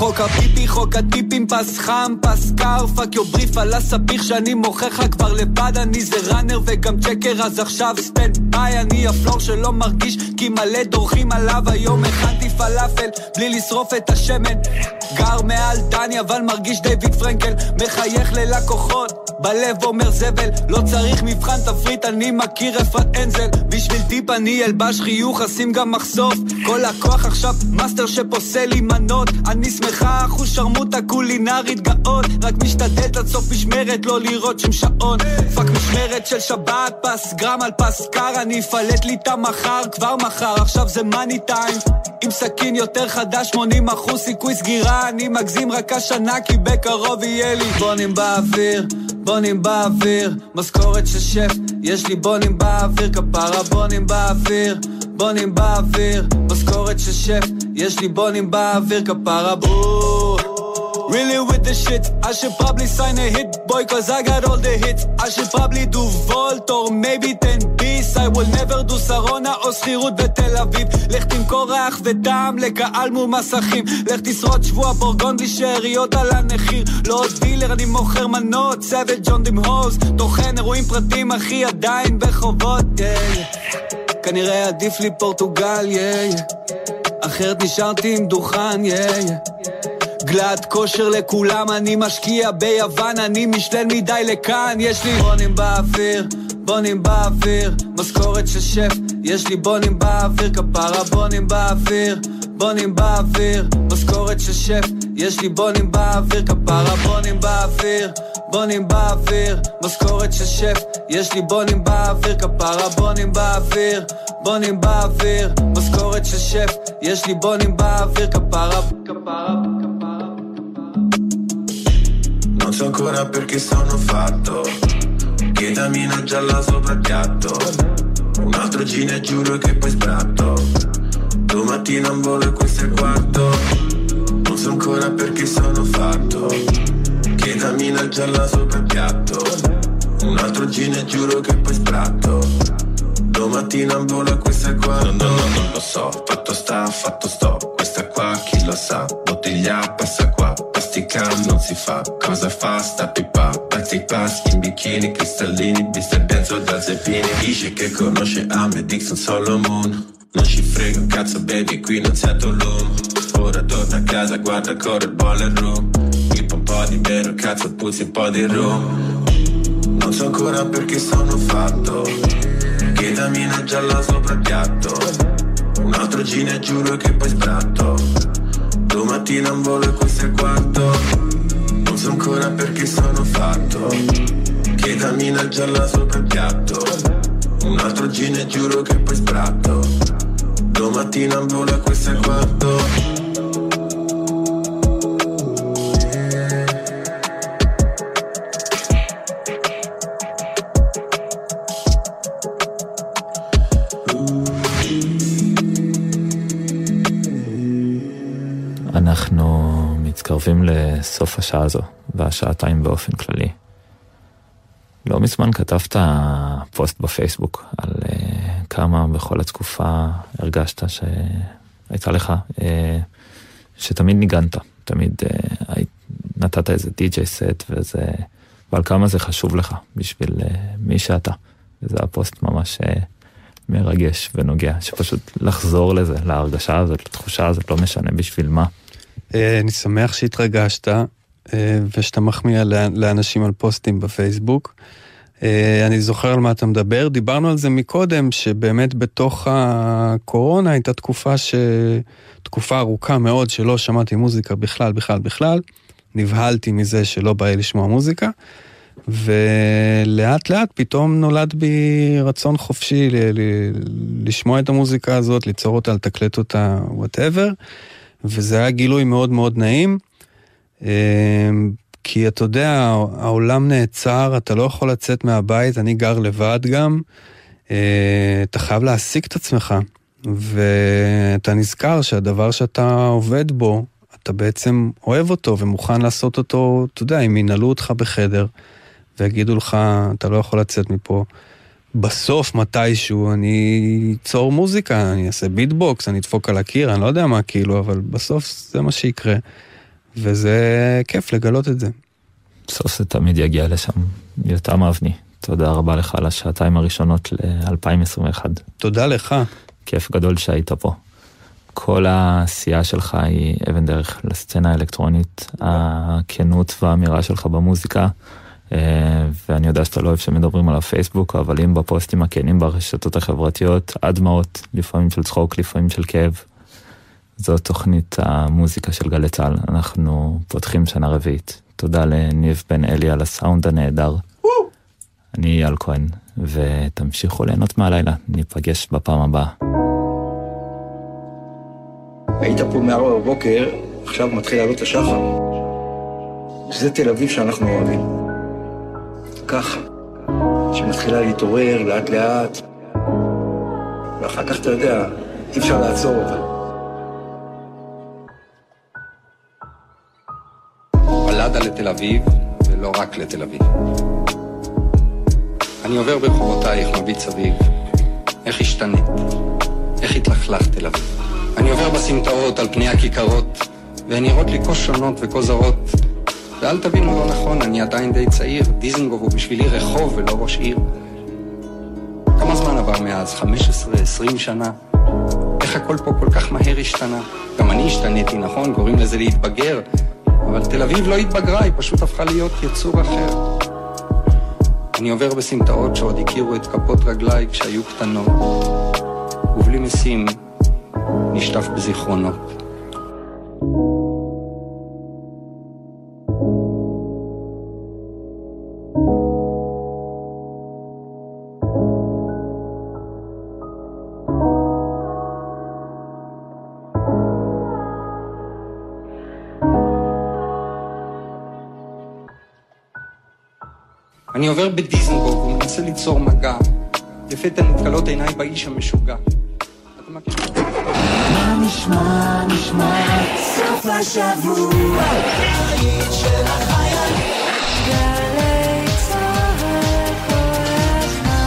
Speaker 8: חוק הפיפי, חוק הטיפים, פס חם, פס קר, fuck your brief על ה speech שאני מוכר לך כבר לבד, אני זה runner וגם checker, אז עכשיו standby, אני ה floor שלא מרגיש, כי מלא דורכים עליו, היום הכנתי פלאפל, בלי לשרוף את השמן. גר מעל דני, אבל מרגיש דיוויד פרנקל, מחייך ללקוחות, בלב אומר זבל, לא צריך מבחן תפריט, אני מכיר רפת אנזל, בשביל טיפ אני אלבש חיוך, אשים גם מחשוף, כל הכוח עכשיו מאסטר שפוסל לי מנות, אני שמחה, אחוז שרמוטה קולינרית גאון, רק משתדלת עד סוף משמרת, לא לראות שום שעון, fuck משמרת של שבת, פס גרם על פס קר, אני אפלט לי את המחר, כבר מחר, עכשיו זה money time, עם סכין יותר חדש, 80 אחוז סיכוי סגירה, אני מגזים רק השנה, כי בקרוב יהיה לי. בונים באוויר. בונים באוויר, משכורת של שף, יש לי בונים באוויר, כפרה בונים באוויר, בונים באוויר, משכורת של שף, יש לי בונים באוויר, כפרה בוא. Really with the shit, I should probably sign a hit boy cause I got all the hits. I should probably do Volt or maybe 10 ביס I will never do שרונה או שכירות בתל אביב. לך תמכור ריח וטעם לקהל מול מסכים. לך תשרוד שבוע בורגונדי שאריות על הנחיר. לא עוד דילר אני מוכר מנות סבד ג'ון דים הוז טוחן אירועים פרטיים אחי עדיין בחובות yeah. כנראה עדיף לי פורטוגל yeah. אחרת נשארתי עם דוכן yeah. גלת כושר לכולם, אני משקיע ביוון, אני משלל מדי לכאן, יש לי בונים באוויר, בונים באוויר, משכורת של שף, יש לי בונים באוויר, כפרה בונים באוויר, בונים באוויר, משכורת של שף, יש לי בונים באוויר, כפרה בונים באוויר, בונים באוויר, משכורת של שף, יש לי בונים באוויר, כפרה בונים באוויר, בונים באוויר, משכורת של שף, יש לי בונים באוויר, k'para, כפרה
Speaker 13: Non so ancora perché sono fatto Chetamina gialla sopra piatto Un altro gin e giuro che poi sbratto Domattina un volo e questo è il quarto. Non so ancora perché sono fatto. Chetamina gialla sopra il piatto. Un altro gin e giuro che poi sbratto Domattina un è il quarto No, no, no, non lo so Fatto sta, fatto sto. Questa qua chi lo sa? Bottiglia passa qua plastica non si fa. Cosa fa sta pipa? Pezzi paschi in bikini Cristallini, viste benzo da zeppini. Dice che conosce Ahmed Dixon Solomon Non ci frega un cazzo baby, qui non sento l'uomo Ora torno a casa, guarda ancora il boiler room Pippa un po' di meno, cazzo puzzi un po' di rum. Non so ancora perché sono fatto Chetamina gialla sopra il piatto. Un altro gin giuro che poi sbratto. Domattina un volo e questo è il quarto. Non so ancora perché sono fatto. Chetamina gialla sopra il piatto. Un altro gin giuro che poi sbratto. Domattina un volo e questo è il quarto
Speaker 3: לסוף השעה הזו, והשעתיים באופן כללי. לא מזמן כתבת פוסט בפייסבוק על uh, כמה בכל התקופה הרגשת שהייתה לך, uh, שתמיד ניגנת, תמיד uh, נתת איזה די.ג'יי סט וזה, ועל כמה זה חשוב לך בשביל uh, מי שאתה. וזה הפוסט ממש uh, מרגש ונוגע, שפשוט לחזור לזה, להרגשה הזאת, לתחושה הזאת, לא משנה בשביל מה.
Speaker 4: אה, אני שמח שהתרגשת אה, ושאתה מחמיא לאנשים על פוסטים בפייסבוק. אה, אני זוכר על מה אתה מדבר, דיברנו על זה מקודם, שבאמת בתוך הקורונה הייתה תקופה, ש... תקופה ארוכה מאוד שלא שמעתי מוזיקה בכלל, בכלל, בכלל. נבהלתי מזה שלא בא לי לשמוע מוזיקה, ולאט לאט פתאום נולד בי רצון חופשי ל... ל... לשמוע את המוזיקה הזאת, ליצור אותה, לתקלט אותה, whatever. וזה היה גילוי מאוד מאוד נעים. אמ, כי אתה יודע, העולם נעצר, אתה לא יכול לצאת מהבית, אני גר לבד גם. אה, אתה חייב להעסיק את עצמך, ואתה נזכר שהדבר שאתה עובד בו, אתה בעצם אוהב אותו ומוכן לעשות אותו, אתה יודע, אם ינעלו אותך בחדר ויגידו לך, אתה לא יכול לצאת מפה. בסוף, מתישהו, אני אצור מוזיקה, אני אעשה ביטבוקס, אני אדפוק על הקיר, אני לא יודע מה כאילו, אבל בסוף זה מה שיקרה. וזה כיף לגלות את זה.
Speaker 3: בסוף זה תמיד יגיע לשם. יותם אבני, תודה רבה לך על השעתיים הראשונות ל-2021.
Speaker 4: תודה לך.
Speaker 3: כיף גדול שהיית פה. כל העשייה שלך היא אבן דרך לסצנה האלקטרונית, הכנות והאמירה שלך במוזיקה. אה, ואני יודע שאתה לא אוהב שמדברים על הפייסבוק, אבל אם בפוסטים הכנים ברשתות החברתיות, עד דמעות, לפעמים של צחוק, לפעמים של כאב. זו תוכנית המוזיקה של גלי צה"ל, אנחנו פותחים שנה רביעית. תודה לניב בן אלי על הסאונד הנהדר. אני אייל כהן, ותמשיכו ליהנות מהלילה, ניפגש בפעם הבאה.
Speaker 14: היית פה מארבע בבוקר, עכשיו מתחיל לעלות השחר. זה תל אביב שאנחנו אוהבים. ככה, שמתחילה להתעורר לאט לאט, ואחר כך אתה יודע, אי אפשר לעצור אותה.
Speaker 15: בלדה לתל אביב, ולא רק לתל אביב. אני עובר ברחובותייך, מביט סביב, איך השתנית, איך התלכלך תל אביב. אני עובר בסמטאות על פני הכיכרות, והן נראות לי כה שונות וכה זרות, ואל תבינו לא נכון, אני עדיין די צעיר, דיזנגוף הוא בשבילי רחוב ולא ראש עיר. כמה זמן עבר מאז? 15, 20 שנה? איך הכל פה כל כך מהר השתנה? גם אני השתניתי, נכון? קוראים לזה להתבגר, אבל תל אביב לא התבגרה, היא פשוט הפכה להיות יצור אחר. אני עובר בסמטאות שעוד הכירו את כפות רגליי כשהיו קטנות, ובלי משים נשטף בזיכרונות. עובר בדיזנגוף ומנסה ליצור מגע. לפתע נתקלות עיניי באיש המשוגע. מה נשמע, נשמע, סוף השבוע,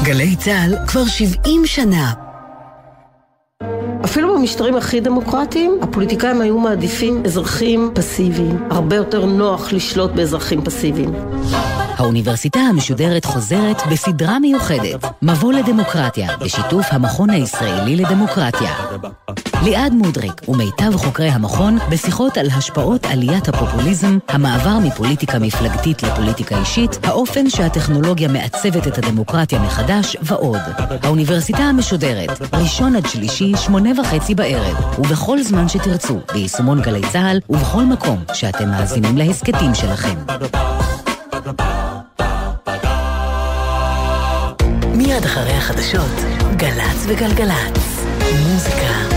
Speaker 1: גלי צה"ל כבר 70 שנה.
Speaker 16: אפילו במשטרים הכי דמוקרטיים, הפוליטיקאים היו מעדיפים אזרחים פסיביים. הרבה יותר נוח לשלוט באזרחים פסיביים.
Speaker 1: האוניברסיטה המשודרת חוזרת בסדרה מיוחדת, מבוא לדמוקרטיה, בשיתוף המכון הישראלי לדמוקרטיה. ליעד מודריק ומיטב חוקרי המכון בשיחות על השפעות עליית הפופוליזם, המעבר מפוליטיקה מפלגתית לפוליטיקה אישית, האופן שהטכנולוגיה מעצבת את הדמוקרטיה מחדש ועוד. האוניברסיטה המשודרת, ראשון עד שלישי, שמונה וחצי בערב, ובכל זמן שתרצו, ביישומון גלי צה"ל ובכל מקום שאתם מאזינים להסכתים שלכם. מיד אחרי החדשות, גל"צ וגלגלצ. מוזיקה